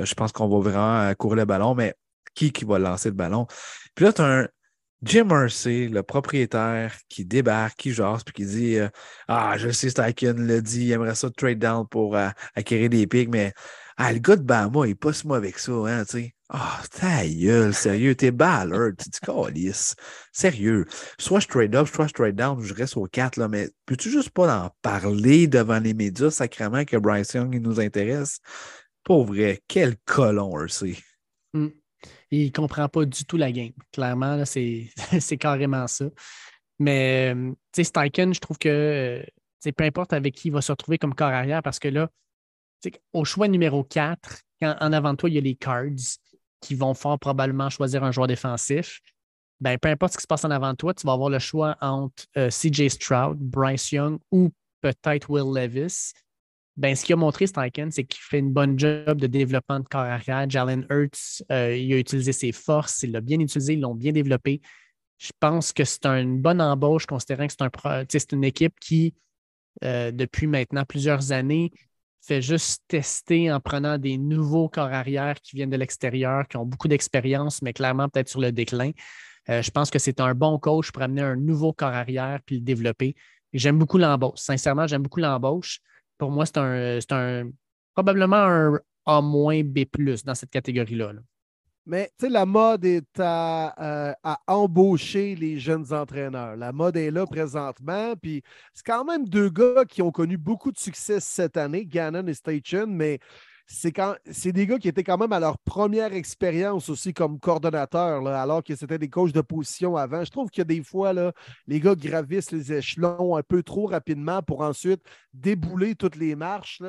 je pense qu'on va vraiment courir le ballon, mais qui qui va lancer le ballon? Puis là, tu as un Jim Mercy, le propriétaire, qui débarque, qui jase, puis qui dit Ah, je sais, Steichen l'a dit, il aimerait ça trade down pour acquérir des pics, mais ah, le gars de Bama, il est pas si mauvais avec ça, hein, tu sais. Ah, ta gueule, sérieux, t'es ballard, tu dis calice. Sérieux. Soit je trade up, soit je trade down, je reste au 4, là, mais peux-tu juste pas en parler devant les médias sacrément que Bryce Young il nous intéresse? Pour vrai, quel colon, c'est. Mm. Il comprend pas du tout la game. Clairement, c'est carrément ça. Mais, euh, tu sais, Steichen, je trouve que euh, peu importe avec qui il va se retrouver comme corps arrière, parce que là, au choix numéro 4, quand en avant de toi, il y a les Cards qui vont fort probablement choisir un joueur défensif. Ben, peu importe ce qui se passe en avant de toi, tu vas avoir le choix entre euh, CJ Stroud, Bryce Young ou peut-être Will Levis. Ben, ce qu'il a montré, Steichen, c'est qu'il fait une bonne job de développement de corps arrière. Jalen Hurts, euh, il a utilisé ses forces, il l'a bien utilisé, ils l'ont bien développé. Je pense que c'est une bonne embauche, considérant que c'est un, une équipe qui, euh, depuis maintenant plusieurs années, fait juste tester en prenant des nouveaux corps arrière qui viennent de l'extérieur, qui ont beaucoup d'expérience, mais clairement peut-être sur le déclin. Euh, je pense que c'est un bon coach pour amener un nouveau corps arrière puis le développer. J'aime beaucoup l'embauche. Sincèrement, j'aime beaucoup l'embauche. Pour moi, c'est un, probablement un A- B dans cette catégorie-là. là mais tu sais, la mode est euh, à, embaucher les jeunes entraîneurs. La mode est là présentement. Puis c'est quand même deux gars qui ont connu beaucoup de succès cette année, Gannon et Station, mais c'est, quand, c'est des gars qui étaient quand même à leur première expérience aussi comme coordonnateur, alors que c'était des coachs de position avant. Je trouve que des fois, les gars gravissent les échelons un peu trop rapidement pour ensuite débouler toutes les marches.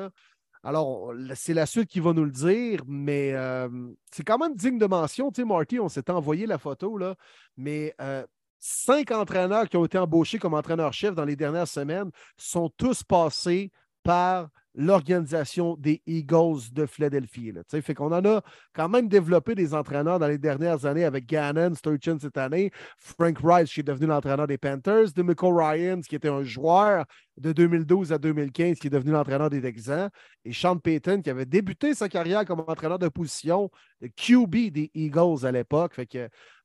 Alors, c'est la suite qui va nous le dire, mais euh, c'est quand même digne de mention. Tu sais, Marty, on s'est envoyé la photo, là, mais euh, cinq entraîneurs qui ont été embauchés comme entraîneurs-chefs dans les dernières semaines sont tous passés par l'organisation des Eagles de Philadelphie. Là. Fait qu'on en a quand même développé des entraîneurs dans les dernières années avec Gannon, Sturgeon cette année, Frank Rice qui est devenu l'entraîneur des Panthers, DeMichael Ryan qui était un joueur de 2012 à 2015 qui est devenu l'entraîneur des Texans, et Sean Payton qui avait débuté sa carrière comme entraîneur de position, de QB des Eagles à l'époque.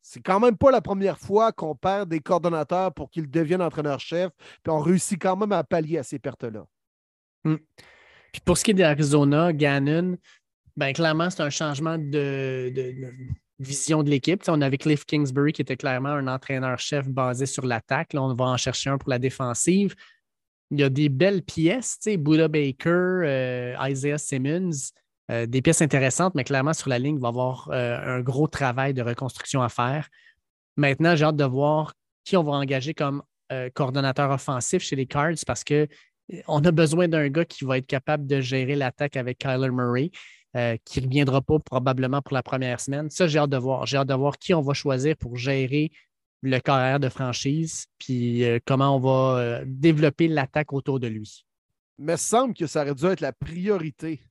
C'est quand même pas la première fois qu'on perd des coordonnateurs pour qu'ils deviennent entraîneurs-chefs, puis on réussit quand même à pallier à ces pertes-là. Hmm. Pour ce qui est d'Arizona, Gannon, ben, clairement, c'est un changement de, vision de l'équipe. on avait Cliff Kingsbury qui était clairement un entraîneur-chef basé sur l'attaque. Là, on va en chercher un pour la défensive. Il y a des belles pièces, Buddha Baker, euh, Isaiah Simmons, euh, des pièces intéressantes, mais clairement, sur la ligne, il va y avoir euh, un gros travail de reconstruction à faire. Maintenant, j'ai hâte de voir qui on va engager comme coordonnateur offensif chez les Cards parce que on a besoin d'un gars qui va être capable de gérer l'attaque avec Kyler Murray, euh, qui ne reviendra pas probablement pour la première semaine. Ça, j'ai hâte de voir. J'ai hâte de voir qui on va choisir pour gérer le carrière de franchise, puis euh, comment on va euh, développer l'attaque autour de lui. Mais semble que ça aurait dû être la priorité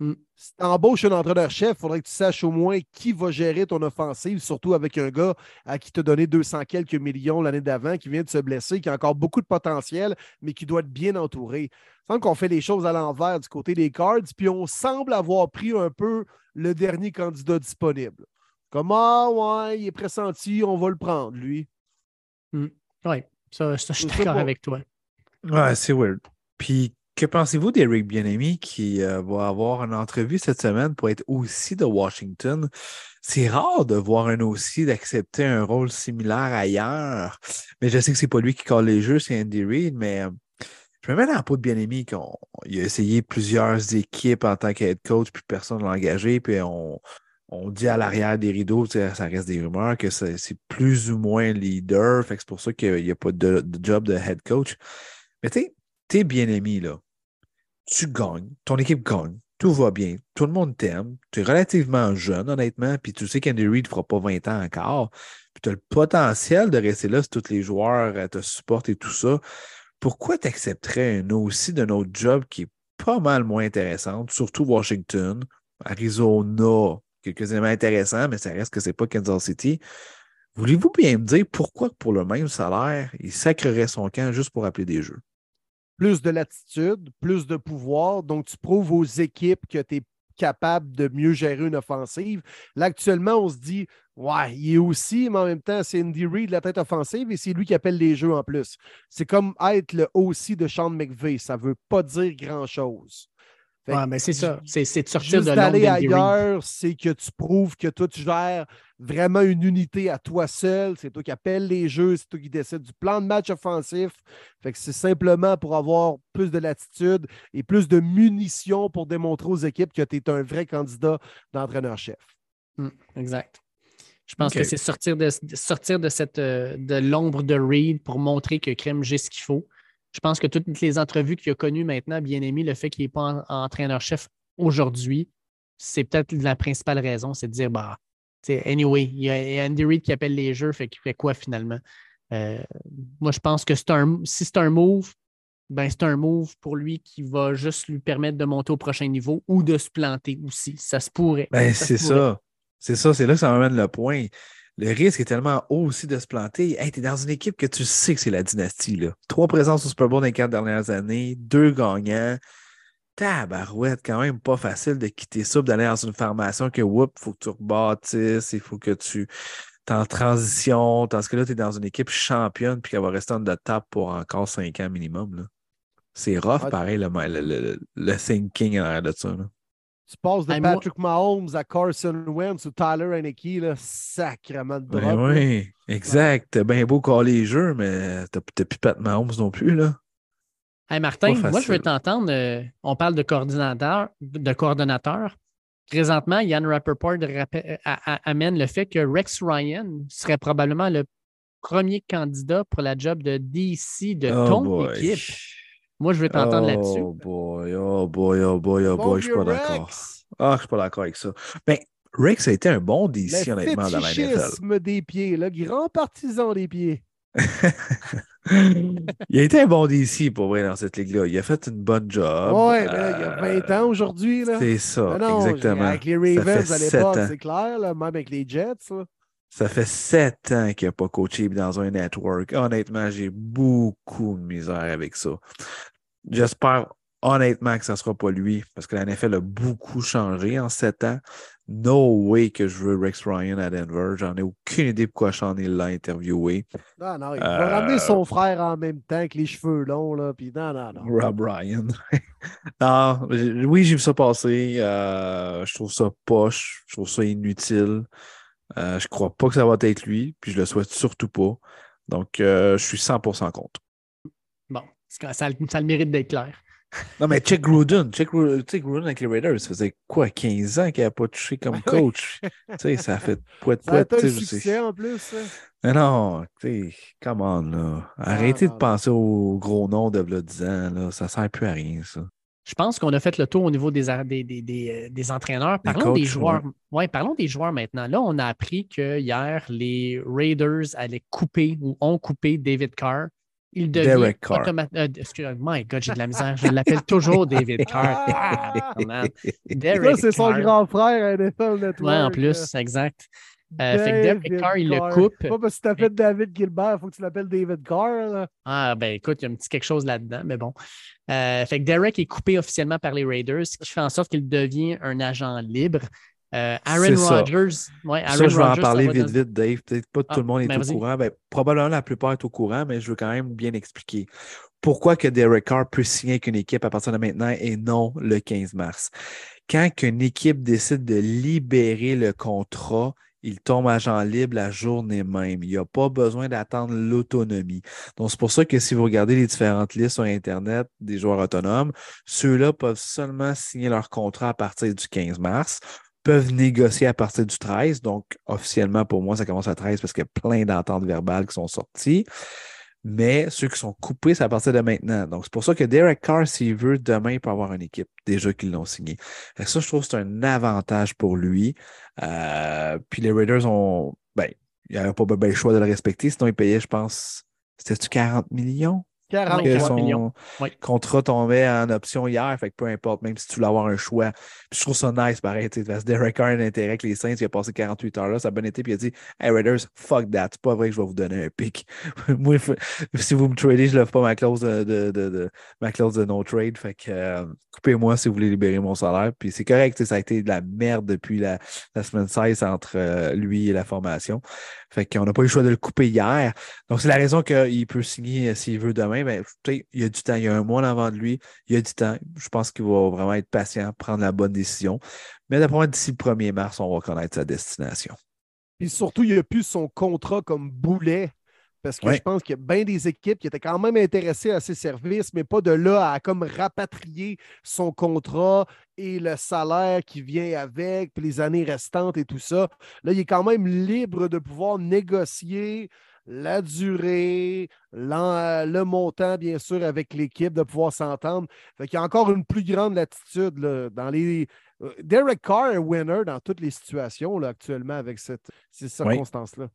Hmm. Si tu embauches un entraîneur-chef, il faudrait que tu saches au moins qui va gérer ton offensive, surtout avec un gars à qui t'a donné 200 quelques millions l'année d'avant, qui vient de se blesser, qui a encore beaucoup de potentiel, mais qui doit être bien entouré. Il semble qu'on fait les choses à l'envers du côté des Cards, puis on semble avoir pris un peu le dernier candidat disponible. Comme Ah ouais, il est pressenti, on va le prendre, lui. Hmm. Oui, ça, je suis d'accord avec toi. Ouais, c'est weird. Puis que pensez-vous d'Eric Bienemi qui euh, va avoir une entrevue cette semaine pour être aussi de Washington? C'est rare de voir un aussi d'accepter un rôle similaire ailleurs, mais je sais que c'est pas lui qui colle les jeux, c'est Andy Reid, mais euh, je me mets dans la peau de Bienemi qu'il a essayé plusieurs équipes en tant qu'head coach, puis personne ne l'a engagé, puis on, dit à l'arrière des rideaux, ça reste des rumeurs, que c'est plus ou moins leader, fait que c'est pour ça qu'il n'y a pas de, de, job de head coach. Mais tu sais, t'es bien aimé, là tu gagnes, ton équipe gagne, tout va bien, tout le monde t'aime, tu es relativement jeune, honnêtement, puis tu sais qu'Andy Reid ne fera pas 20 ans encore, puis tu as le potentiel de rester là si tous les joueurs euh, te supportent et tout ça. Pourquoi tu accepterais un aussi d'un autre job qui est pas mal moins intéressant, surtout Washington, Arizona, quelques éléments intéressants, mais ça reste que c'est pas Kansas City. Voulez-vous bien me dire pourquoi, pour le même salaire, il sacrerait son camp juste pour appeler des jeux? Plus de latitude, plus de pouvoir. Donc, tu prouves aux équipes que tu es capable de mieux gérer une offensive. Là, actuellement, on se dit, ouais, il est aussi, mais en même temps, c'est Andy Reid, la tête offensive, et c'est lui qui appelle les jeux en plus. C'est comme être le aussi de Sean McVay. Ça ne veut pas dire grand-chose. Ouais, mais c'est ça. C'est de sortir Juste de d'aller ailleurs, c'est que tu prouves que toi, tu gères vraiment une unité à toi seul. C'est toi qui appelles les jeux, c'est toi qui décides du plan de match offensif. Fait que c'est simplement pour avoir plus de latitude et plus de munitions pour démontrer aux équipes que tu es un vrai candidat d'entraîneur-chef. Mm, exact. Je pense que c'est sortir de, sortir de, cette, euh, de l'ombre de Reed pour montrer que Crème j'ai ce qu'il faut. Je pense que toutes les entrevues qu'il a connues maintenant, bien aimé, le fait qu'il n'est pas en- entraîneur-chef aujourd'hui, c'est peut-être la principale raison, c'est de dire, bah, anyway, il y a Andy Reid qui appelle les jeux, fait qu'il fait quoi finalement? Euh, moi, je pense que c'est un, si c'est un move, ben c'est un move pour lui qui va juste lui permettre de monter au prochain niveau ou de se planter aussi. Ça se pourrait. Ben, c'est ça. C'est ça, c'est là que ça m'amène le point. Le risque est tellement haut aussi de se planter. Hey, tu es dans une équipe que tu sais que c'est la dynastie. Là. Trois présences au Super Bowl dans les quatre dernières années, deux gagnants. Tabarouette, quand même pas facile de quitter ça, d'aller dans une formation que, whoop, il faut que tu rebâtisses, il faut que tu es en transition. Tandis que là, tu es dans une équipe championne, puis qu'elle va rester en de top pour encore cinq ans minimum. C'est rough, Ouais. pareil, le, le, le- le thinking en arrière de ça. là. Tu passes de Hey, moi- Patrick Mahomes à Carson Wentz ou Tyler Heineke, là, sacrément de drop. Ben là. oui, exact. T'as bien beau caler les jeux, mais t'as t'as plus Pat Mahomes non plus, là. Hey Martin, moi je veux t'entendre. euh, on parle de coordinateur, de coordonnateur. Présentement, Yann Rappaport rappel- euh, amène le fait que Rex Ryan serait probablement le premier candidat pour la job de DC de Oh ton boy. équipe. Moi, je veux t'entendre là-dessus. Oh boy, oh boy, oh boy, oh boy, je suis pas d'accord. Ah, je suis pas d'accord avec ça. Ben, Rex a été un bon DC, Le honnêtement, dans la NFL. des pieds, le grand partisan des pieds. il a été un bon DC pour vrai dans cette ligue-là. Il a fait une bonne job. ouais, mais là, il y a 20 Euh, ans aujourd'hui. là. C'est ça, non, exactement. Avec les Ça Ravens à l'époque, c'est clair, là, même avec les Jets. là. Ça fait sept ans qu'il n'a pas coaché dans un network. Honnêtement, j'ai beaucoup de misère avec ça. J'espère honnêtement que ça ne sera pas lui, parce que la NFL a beaucoup changé en sept ans. No way que je veux Rex Ryan à Denver. J'en ai aucune idée pourquoi Sean Hill l'a interviewé. Non, non, il Euh, va ramener son frère en même temps avec les cheveux longs. Là, puis non, non, non. Rob Ryan. non, oui, j'ai vu ça passer. Euh, je trouve ça poche. Je trouve ça inutile. Euh, je crois pas que ça va être lui, puis je le souhaite surtout pas. Donc, euh, je suis 100% contre. Bon, ça, le- ça a le mérite d'être clair. Non, mais check Gruden. Check sais, Gruden avec les Raiders. Ça faisait quoi, 15 ans qu'il n'a pas touché comme coach? tu sais, ça a fait poète Ça a poète. succès en plus. Mais non, tu sais, come on, là. Arrêtez non, de penser au gros nom de v'là 10 ans, là. Ça sert plus à rien, ça. Je pense qu'on a fait le tour au niveau des, des, des, des, euh, entraîneurs. Parlons des joueurs. Ouais, parlons des joueurs maintenant. Là, on a appris que hier, les Raiders allaient couper ou ont coupé David Carr. Il devient Derek Carr. euh, excuse- my God, j'ai de la misère. Je l'appelle toujours David Carr. Ah, Derek c'est son grand frère à NFL Network. Ouais, en plus, exact. Euh, fait que Derek David Carr, il le coupe. Pas parce que tu t'appelles David Gilbert, il faut que tu l'appelles David Carr. Là. Ah, ben écoute, il y a un petit quelque chose là-dedans, mais bon. Euh, fait que Derek est coupé officiellement par les Raiders, ce qui fait en sorte qu'il devient un agent libre. Euh, Aaron C'est ça. Rodgers. Ouais, Aaron Ça, je vais en parler vite, vite, Dave. Peut-être pas Ah, tout le monde est ben au courant. Ben, probablement la plupart est au courant, mais je veux quand même bien expliquer. Pourquoi que Derek Carr peut signer avec une équipe à partir de maintenant et non le 15 mars? Quand qu'une équipe décide de libérer le contrat, il tombe agent libre la journée même. Il n'y a pas besoin d'attendre l'autonomie. Donc, c'est pour ça que si vous regardez les différentes listes sur Internet des joueurs autonomes, ceux-là peuvent seulement signer leur contrat à partir du 15 mars peuvent négocier à partir du 13. Donc, officiellement, pour moi, ça commence à 13 parce qu'il y a plein d'ententes verbales qui sont sorties. Mais ceux qui sont coupés, c'est à partir de maintenant. Donc, c'est pour ça que Derek Carr, s'il veut, demain, il peut avoir une équipe déjà qu'ils l'ont signé. Ça, je trouve que c'est un avantage pour lui. Euh, puis les Raiders ont. Ben, il n'y avait pas le choix de le respecter. Sinon, ils payaient, je pense, c'était-tu 40 millions? 43 que son- millions. Oui. contrat tombait en option hier, fait que peu importe, même si tu voulais avoir un choix. Puis je trouve ça nice, pareil, parce que Derek Carr a un intérêt avec les Saints, il a passé 48 heures là, ça a bien été, puis il a dit Hey Raiders, fuck that, c'est pas vrai que je vais vous donner un. Moi, f- si vous me tradez, je lève pas ma clause de, de, de- de- ma clause de no trade, fait que euh, coupez-moi si vous voulez libérer mon salaire. Puis c'est correct, ça a été de la merde depuis la, la semaine 16 entre euh, lui et la formation. Fait qu'on n'a pas eu le choix de le couper hier. Donc, c'est la raison qu'il peut signer euh, s'il veut demain. Ben, tu sais, il y a du temps, il y a un mois avant de lui, il y a du temps. Je pense qu'il va vraiment être patient, prendre la bonne décision. Mais d'après moi, d'ici le 1er mars, on va connaître sa destination. Puis surtout, il n'y a plus son contrat comme boulet. Parce que Ouais. je pense qu'il y a bien des équipes qui étaient quand même intéressées à ses services, mais pas de là à comme rapatrier son contrat et le salaire qui vient avec, puis les années restantes et tout ça. Là, il est quand même libre de pouvoir négocier la durée, l'en- le montant, bien sûr, avec l'équipe, de pouvoir s'entendre. Fait qu'il y a encore une plus grande latitude là, dans les. euh, Derek Carr est winner dans toutes les situations là, actuellement avec cette, ces circonstances-là.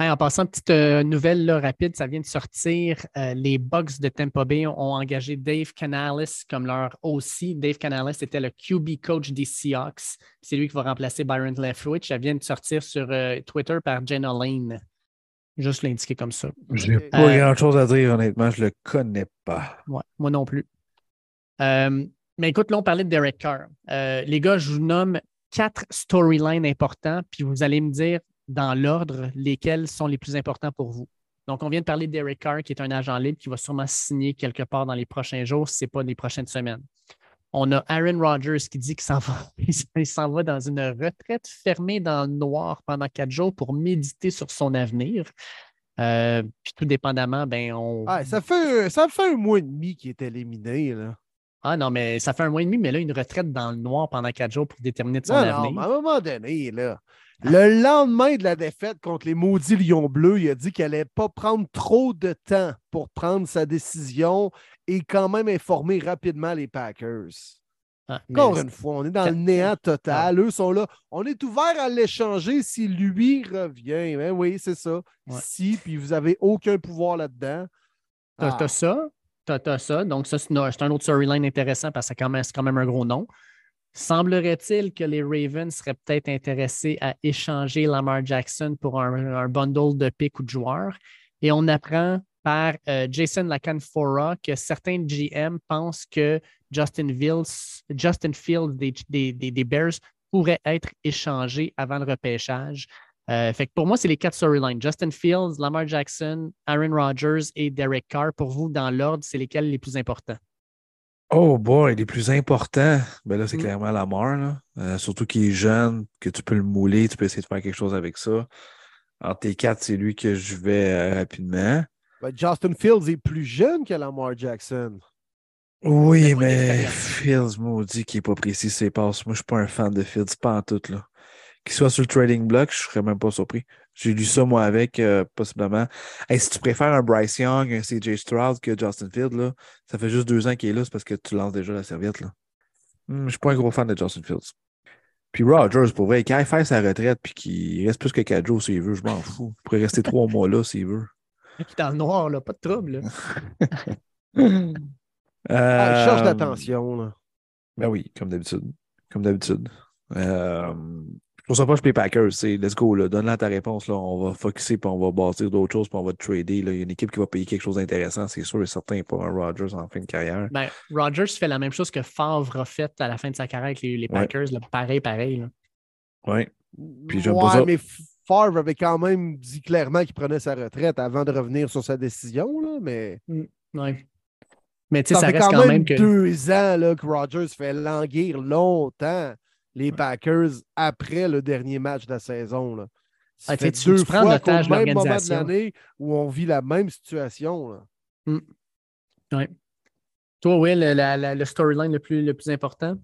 Hey, en passant, petite euh, nouvelle là, rapide, ça vient de sortir. euh, les Bucks de Tampa Bay ont engagé Dave Canales comme leur OC. Dave Canales était le QB coach des Seahawks. C'est lui qui va remplacer Byron Leftwich. Ça vient de sortir sur euh, Twitter par Jenna Lane. Juste l'indiquer comme ça. J'ai Ok. pas Euh, grand chose à dire, honnêtement, je le connais pas. Ouais, moi non plus. Euh, mais écoute, là, on parlait de Derek Carr. Euh, les gars, je vous nomme quatre storylines importants, puis vous allez me dire dans l'ordre lesquels sont les plus importants pour vous. Donc, on vient de parler de Derek Carr, qui est un agent libre qui va sûrement signer quelque part dans les prochains jours, si ce n'est pas les prochaines semaines. On a Aaron Rodgers qui dit qu'il s'en va, il s'en va dans une retraite fermée dans le noir pendant quatre jours pour méditer sur son avenir. Euh, puis tout dépendamment, ben on. Ah, ça, fait, ça fait un mois et demi qu'il est éliminé. Là. Ah non, mais ça fait un mois et demi, mais là, une retraite dans le noir pendant quatre jours pour déterminer de son Non, avenir. à un moment donné, là, le lendemain de la défaite contre les maudits Lions Bleus, il a dit qu'il n'allait pas prendre trop de temps pour prendre sa décision et quand même informer rapidement les Packers. Ah, Encore une fois, on est dans le néant total. Eux sont là. On est ouvert à l'échanger si lui revient. Ben oui, c'est ça. Ouais. Si, puis vous n'avez aucun pouvoir là-dedans. T'as Ah. t'as ça, t'as ça. Donc, ça, c'est un autre storyline intéressant parce que c'est quand, même- c'est quand même un gros nom. Semblerait-il que les Ravens seraient peut-être intéressés à échanger Lamar Jackson pour un, un bundle de pics ou de joueurs. Et on apprend par euh, Jason Lacanfora que certains GM pensent que Justin Fields, Justin Fields des, des- des- des Bears pourrait être échangé avant le repêchage. Euh, fait que pour moi, c'est les quatre storylines. Justin Fields, Lamar Jackson, Aaron Rodgers et Derek Carr. Pour vous, dans l'ordre, c'est lesquels les plus importants? Oh boy, les plus importants, ben là, c'est Mm. clairement Lamar, là. Euh, surtout qu'il est jeune, que tu peux le mouler, tu peux essayer de faire quelque chose avec ça. Entre tes quatre, c'est lui que je vais euh, rapidement. Ben, Justin Fields est plus jeune que Lamar Jackson. Oui, Mais. Fields maudit qui est pas précis ses passes. Moi, je suis pas un fan de Fields, pas en tout, là. Qu'il soit sur le trading block, je serais même pas surpris. J'ai lu ça, moi, avec, euh, possiblement. Hey, si tu préfères un Bryce Young, un CJ Stroud que Justin Fields, là, ça fait juste deux ans qu'il est là, c'est parce que tu lances déjà la serviette, là. Hmm, je suis pas un gros fan de Justin Fields. Puis Rodgers, pour vrai, qu'il aille faire sa retraite puis qu'il reste plus que quatre jours s'il veut, je m'en fous. Il pourrait rester trois mois là s'il veut. Qui est dans le noir, là, pas de trouble. là. Ah, il cherche Euh, l'attention. là. Ben oui, comme d'habitude. Comme d'habitude. Euh, je trouve ça pas pour les Packers. c'est Let's go, là. donne-la ta réponse. Là. On va focuser puis on va bâtir d'autres choses puis on va te trader. Là. Il y a une équipe qui va payer quelque chose d'intéressant, c'est sûr et certain pour un Rodgers en fin de carrière. Ben, Rodgers fait la même chose que Favre a fait à la fin de sa carrière avec les, les Ouais. Packers. là. Pareil, pareil. Ouais. Puis j'aime ouais, pas ça. mais Favre avait quand même dit clairement qu'il prenait sa retraite avant de revenir sur sa décision. Là, mais Ouais. Mais tu sais, ça, ça fait reste quand même, même que. deux ans là, que Rodgers fait languir longtemps les Packers après le dernier match de la saison. Là. Ça Ah, fait tu- deux tu fois de même moment de l'année où on vit la même situation. là. Ouais. Toi, la- le storyline le plus, le plus important?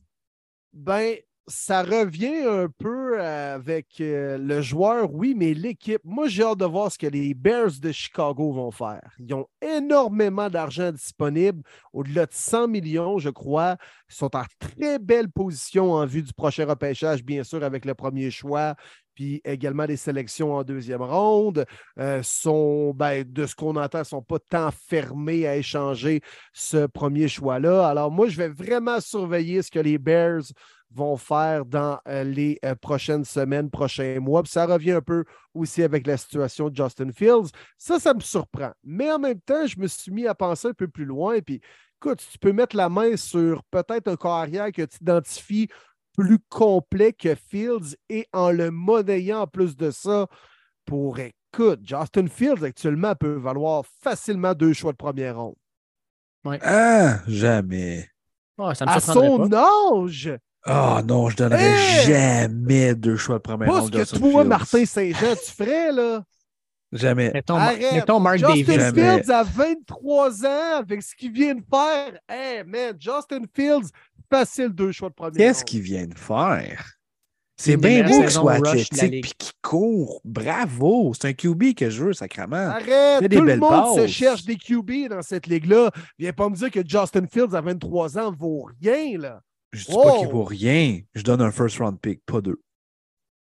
Ben, ça revient un peu avec euh, le joueur, oui, mais l'équipe. Moi, j'ai hâte de voir ce que les Bears de Chicago vont faire. Ils ont énormément d'argent disponible, au-delà de 100 millions, je crois. Ils sont en très belle position en vue du prochain repêchage, bien sûr, avec le premier choix. puis également des sélections en deuxième ronde. Euh, sont, ben, de ce qu'on entend, ne sont pas tant fermés à échanger ce premier choix-là. Alors moi, je vais vraiment surveiller ce que les Bears vont faire dans euh, les euh, prochaines semaines, prochains mois. Puis ça revient un peu aussi avec la situation de Justin Fields. Ça, ça me surprend. Mais en même temps, je me suis mis à penser un peu plus loin. Puis écoute, tu peux mettre la main sur peut-être un carrière que tu identifies plus complet que Fields et en le monnayant en plus de ça pour, écoute, Justin Fields actuellement peut valoir facilement deux choix de première ronde. Ah, jamais. ça me à son âge! Ah oh, non, je donnerais jamais deux choix de première ronde. Pas ce que toi, Martin Saint-Jean, tu ferais, là? Jamais. Mettons, mettons Mark Justin Davis. Fields a 23 ans avec ce qu'il vient de faire. Hey, man, Justin Fields, facile deux choix de première Qu'est-ce qu'il vient de faire? C'est bien beau qu'il soit athlétique et qu'il court. Bravo! C'est un QB que je veux, sacrément. Arrête! Tout le monde se cherche des QB dans cette ligue-là. Viens pas me dire que Justin Fields à 23 ans vaut rien, là. Je dis pas qu'il vaut rien. Je donne un first round pick, pas deux.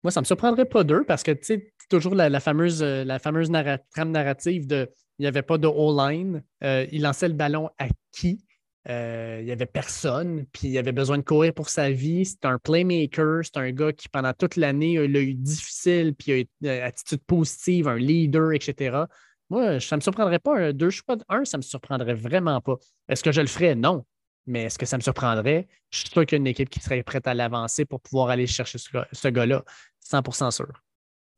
Moi, ça me surprendrait pas deux parce que, tu sais, toujours la, fameuse, la fameuse trame narrative de il n'y avait pas de O-line. Euh, il lançait le ballon à qui? Euh, il n'y avait personne, puis il avait besoin de courir pour sa vie. C'est un playmaker, c'est un gars qui, pendant toute l'année, a eu difficile, puis a eu une euh, attitude positive, un leader, etc. Moi, ça ne me surprendrait pas. Deux choix de un, ça ne me surprendrait vraiment pas. Est-ce que je le ferais? Non. Mais est-ce que ça me surprendrait? Je suis sûr qu'il y a une équipe qui serait prête à l'avancer pour pouvoir aller chercher ce, ce gars-là. 100% sûr.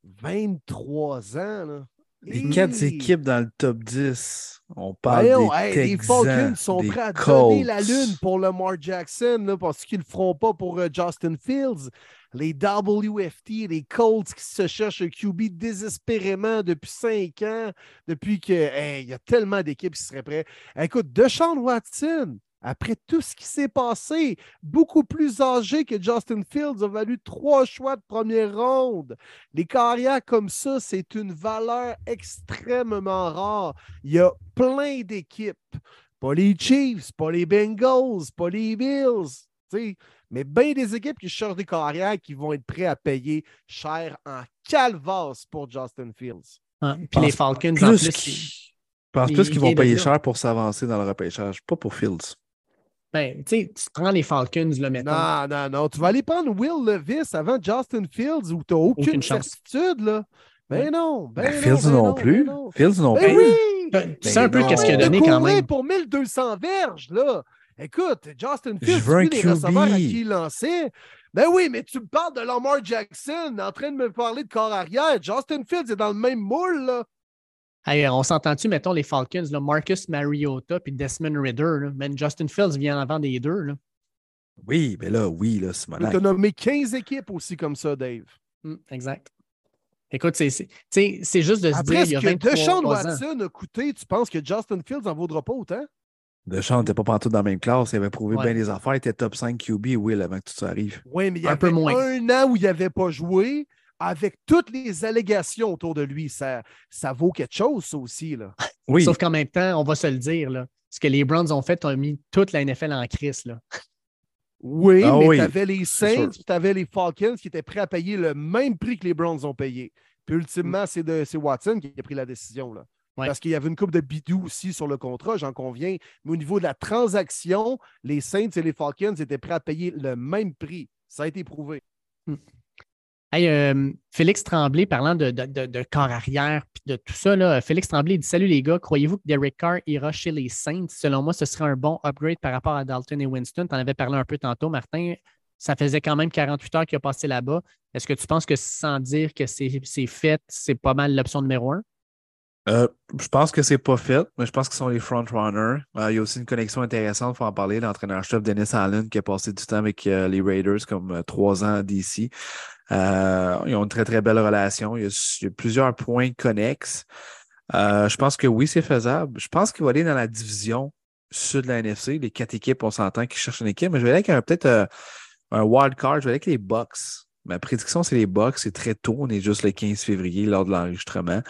23 ans, là. Les quatre équipes dans le top 10. On parle des Les Falcons sont prêts à donner la lune pour Lamar Jackson là, parce qu'ils ne le feront pas pour euh, Justin Fields. Les WFT, les Colts qui se cherchent un QB désespérément depuis cinq ans, depuis que il y a tellement d'équipes qui seraient prêtes. Écoute, Deshaun Watson, après tout ce qui s'est passé, beaucoup plus âgé que Justin Fields a valu trois choix de première ronde. Les carrières comme ça, c'est une valeur extrêmement rare. Il y a plein d'équipes. Pas les Chiefs, pas les Bengals, pas les Bills. Mais bien des équipes qui cherchent des carrières qui vont être prêts à payer cher en calvas pour Justin Fields. Ah, puis les Falcons, en plus, je pense plus qu'ils vont payer cher pour s'avancer dans le repêchage, pas pour Fields. Ben, tu prends les Falcons, là, maintenant. Non, non, non. Tu vas aller prendre Will Levis avant Justin Fields où tu n'as aucune, certitude, là. Ben non. Ben, ben Fields non, non, plus. Fields non ben plus. Oui. Ben, tu sais un peu qu'est-ce qu'il a donné quand même. pour 1200 verges, là. Écoute, Justin Fields, tu les receveurs à qui il lançait. Ben oui, mais tu me parles de Lamar Jackson en train de me parler de corps arrière. Justin Fields est dans le même moule, là on s'entend-tu, mettons, les Falcons, là, Marcus Mariota puis Desmond Ridder, mais Justin Fields vient avant des deux. Là. Oui, mais là, oui, là, c'est malade. Tu as nommé 15 équipes aussi comme ça, Dave. Hmm, exact. Écoute, c'est juste de se Après, dire. Après, ce que Deshaun Watson a coûté, tu penses que Justin Fields n'en vaudra pas autant? Deshaun n'était pas partout dans la même classe. Il avait prouvé bien les affaires. Il était top 5 QB, Will, avant que tout ça arrive. Oui, mais il y a un, un an où il n'avait pas joué avec toutes les allégations autour de lui, ça, ça vaut quelque chose, ça aussi. Là. Oui. Sauf qu'en même temps, on va se le dire, là, ce que les Browns ont fait, ont mis toute la NFL en crise. Là. Oui, ah mais tu avais les Saints, tu avais les Falcons qui étaient prêts à payer le même prix que les Browns ont payé. Puis ultimement, mm. c'est Watson qui a pris la décision. Là. Parce qu'il y avait une coupe de bidou aussi sur le contrat, j'en conviens. Mais au niveau de la transaction, les Saints et les Falcons étaient prêts à payer le même prix. Ça a été prouvé. Mm. Hey, euh, Félix Tremblay, parlant de, de, corps arrière et de tout ça, là, Félix Tremblay dit Salut les gars, croyez-vous que Derek Carr ira chez les Saints? Selon moi, ce serait un bon upgrade par rapport à Dalton et Winston. Tu en avais parlé un peu tantôt, Martin. Ça faisait quand même 48 heures qu'il a passé là-bas. Est-ce que tu penses que sans dire que c'est fait, c'est pas mal l'option numéro un? Euh, je pense que c'est pas fait, mais je pense qu'ils sont les front-runners. Euh, il y a aussi une connexion intéressante, il faut en parler. L'entraîneur-chef Dennis Allen qui a passé du temps avec les Raiders comme trois ans d'ici. Euh, ils ont une très, très belle relation. Il y a, plusieurs points connexes. Euh, je pense que oui, c'est faisable. Je pense qu'il va aller dans la division sud de la NFC. Les quatre équipes, on s'entend qui cherchent une équipe, mais je vais aller avec peut-être euh, un wild card. Je vais aller avec les Bucks. Ma prédiction, c'est les Bucks. C'est très tôt. On est juste le 15 février lors de l'enregistrement.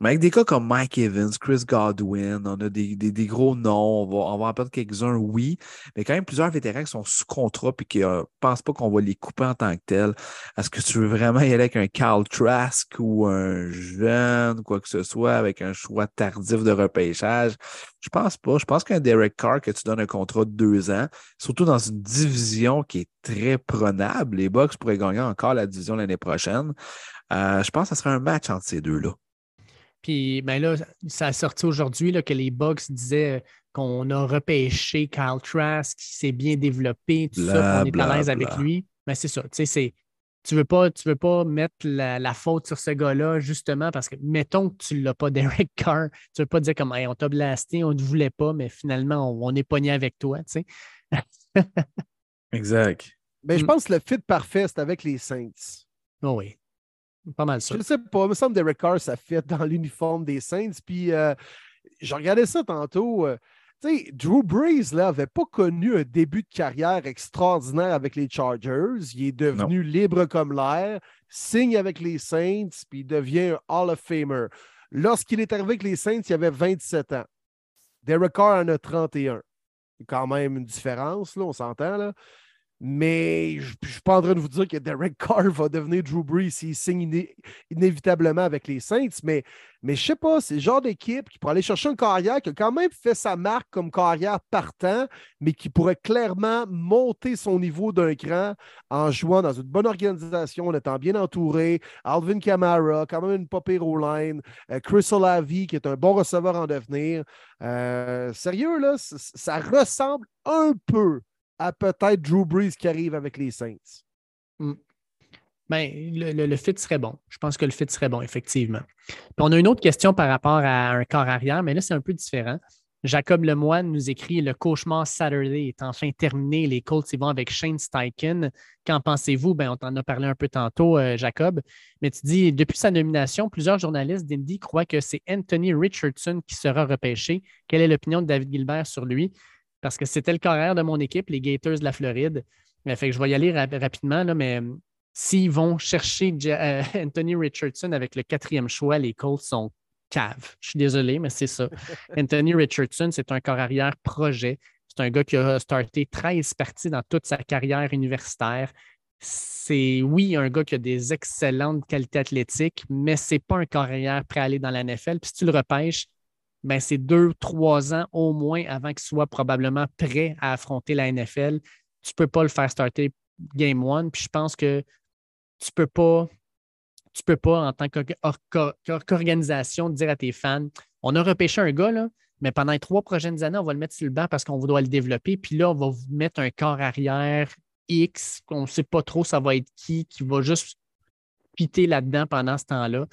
Mais avec des cas comme Mike Evans, Chris Godwin, on a des, des, gros noms. On va, on va en perdre quelques-uns, oui. Mais quand même plusieurs vétérans qui sont sous contrat et qui ne euh, pensent pas qu'on va les couper en tant que tel. Est-ce que tu veux vraiment y aller avec un Carl Trask ou un jeune, quoi que ce soit, avec un choix tardif de repêchage? Je pense pas. Je pense qu'un Derek Carr que tu donnes un contrat de deux ans, surtout dans une division qui est très prenable, les Bucks pourraient gagner encore la division l'année prochaine. Euh, je pense que ce serait un match entre ces deux-là. Puis ben là, ça a sorti aujourd'hui que les Bucks disaient qu'on a repêché Kyle Trask, qui s'est bien développé, tout ça, qu'on est à l'aise avec lui. Mais c'est ça, tu sais, tu veux pas, tu veux pas mettre la, faute sur ce gars-là, justement, parce que mettons que tu ne l'as pas, Derek Carr, tu ne veux pas dire comme on t'a blasté, on ne voulait pas, mais finalement, on, est pogné avec toi, tu sais. exact. Mais je mm. pense que le fit parfait, c'est avec les Saints. Oh oui. Pas mal ça. Je ne sais pas, il me semble que Derek Carr, ça fit dans l'uniforme des Saints. Puis, euh, je regardais ça tantôt. Euh, sais, Drew Brees n'avait pas connu un début de carrière extraordinaire avec les Chargers. Il est devenu libre comme l'air, signe avec les Saints, puis il devient un Hall of Famer. Lorsqu'il est arrivé avec les Saints, il avait 27 ans. Derek Carr en a 31. Il y a quand même une différence, là, on s'entend. Là. Mais je ne suis pas en train de vous dire que Derek Carr va devenir Drew Brees s'il signe inévitablement avec les Saints. Mais, je ne sais pas, c'est le genre d'équipe qui pourrait aller chercher un carrière qui a quand même fait sa marque comme carrière partant, mais qui pourrait clairement monter son niveau d'un cran en jouant dans une bonne organisation, en étant bien entouré. Alvin Kamara, quand même une popée line. Euh, Chris Olavi, qui est un bon receveur en devenir. Euh, sérieux, là, ça ressemble un peu à peut-être Drew Brees qui arrive avec les Saints. Hmm. Ben, le, fit serait bon. Je pense que le fit serait bon, effectivement. on a une autre question par rapport à un corps arrière, mais là, c'est un peu différent. Jacob Lemoine nous écrit Le cauchemar Saturday est enfin terminé. Les Colts y vont avec Shane Steichen. Qu'en pensez-vous? Ben, on t'en a parlé un peu tantôt, euh, Jacob. Mais tu dis depuis sa nomination, plusieurs journalistes d'Indy croient que c'est Anthony Richardson qui sera repêché. Quelle est l'opinion de David Gilbert sur lui? Parce que c'était le carrière de mon équipe, les Gators de la Floride. Fait que je vais y aller rapidement, là, mais euh, s'ils vont chercher euh, Anthony Richardson avec le quatrième choix, les Colts sont caves. Je suis désolé, mais c'est ça. Anthony Richardson, c'est un corps arrière projet. C'est un gars qui a starté 13 parties dans toute sa carrière universitaire. C'est, oui, un gars qui a des excellentes qualités athlétiques, mais ce n'est pas un carrière prêt à aller dans la NFL. Puis si tu le repêches, ben, c'est deux, trois ans au moins avant qu'il soit probablement prêt à affronter la NFL. Tu ne peux pas le faire starter game one. Puis je pense que tu ne peux pas, tu peux pas, en tant qu'organisation, dire à tes fans on a repêché un gars, là, mais pendant les trois prochaines années, on va le mettre sur le banc parce qu'on doit le développer. Puis là, on va vous mettre un corps arrière X, on ne sait pas trop ça va être qui, qui va juste piter là-dedans pendant ce temps-là.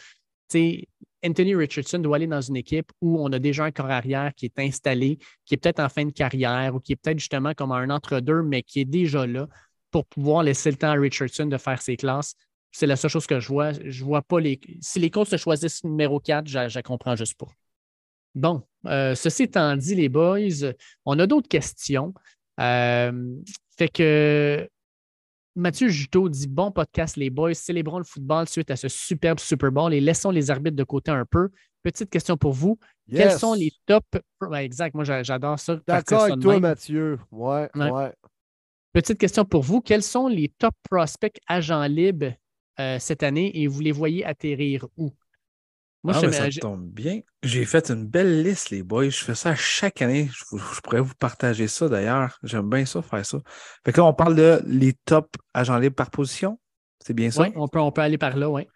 Anthony Richardson doit aller dans une équipe où on a déjà un corps arrière qui est installé, qui est peut-être en fin de carrière ou qui est peut-être justement comme un entre-deux, mais qui est déjà là pour pouvoir laisser le temps à Richardson de faire ses classes. C'est la seule chose que je vois. Je vois pas les. Si les coachs se choisissent numéro 4, je ne comprends juste pas. Bon, euh, ceci étant dit, les boys, on a d'autres questions. Euh, fait que Mathieu Juteau dit Bon podcast, les boys. Célébrons le football suite à ce superbe Super Bowl et laissons les arbitres de côté un peu. Petite question pour vous. Quels sont les top. exact, moi j'adore ça. D'accord avec toi, Mathieu. Ouais, ouais, Petite question pour vous. Quels sont les top prospects agents libres euh, cette année et vous les voyez atterrir où? Moi, ah, ça tombe bien. J'ai fait une belle liste, les boys. Je fais ça chaque année. Je, pourrais vous partager ça d'ailleurs. J'aime bien ça, faire ça. Fait que là, on parle de les top agents libres par position. C'est bien ça? Oui, on peut, on peut aller par là, oui.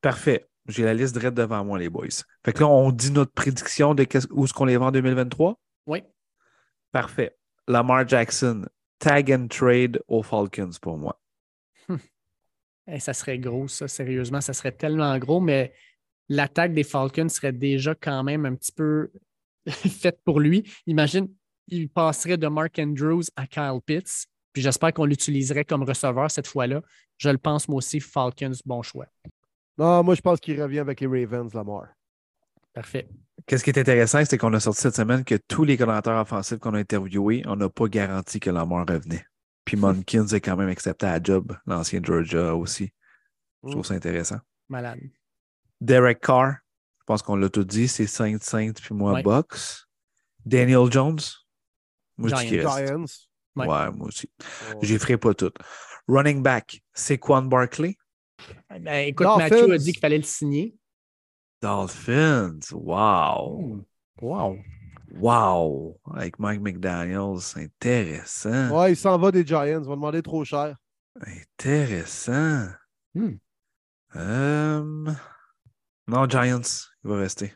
Parfait. J'ai la liste direct devant moi, les boys. Fait que là, on dit notre prédiction de où est-ce qu'on les vend en 2023? Oui. Parfait. Lamar Jackson, tag and trade aux Falcons pour moi. ça serait gros, ça, sérieusement. Ça serait tellement gros, mais l'attaque des Falcons serait déjà quand même un petit peu faite pour lui. Imagine, il passerait de Mark Andrews à Kyle Pitts. Puis j'espère qu'on l'utiliserait comme receveur cette fois-là. Je le pense, moi aussi, Falcons, bon choix. Non, moi, je pense qu'il revient avec les Ravens, Lamar. Parfait. Qu'est-ce qui est intéressant, c'est qu'on a sorti cette semaine que tous les commentateurs offensifs qu'on a interviewés, on n'a pas garanti que Lamar revenait. Puis Monkins est quand même accepté à la job, l'ancien Georgia aussi. Je trouve Mm. ça intéressant. Malade. Derek Carr, je pense qu'on l'a tout dit, c'est Saint Saint puis moi Ouais. Bucks. Daniel Jones, moi je dis qu'il Giants. reste. Giants. Ouais. Ouais, moi aussi. J'y ferai pas tout. Running back, c'est Quan Barkley. Ben, écoute, Dolphins. Mathieu a dit qu'il fallait le signer. Dolphins. Wow. Wow. Wow. Avec Mike McDaniels. Intéressant. Ouais, il s'en va des Giants. On va demander trop cher. Intéressant. Hmm. Euh, Non, Giants, il va rester.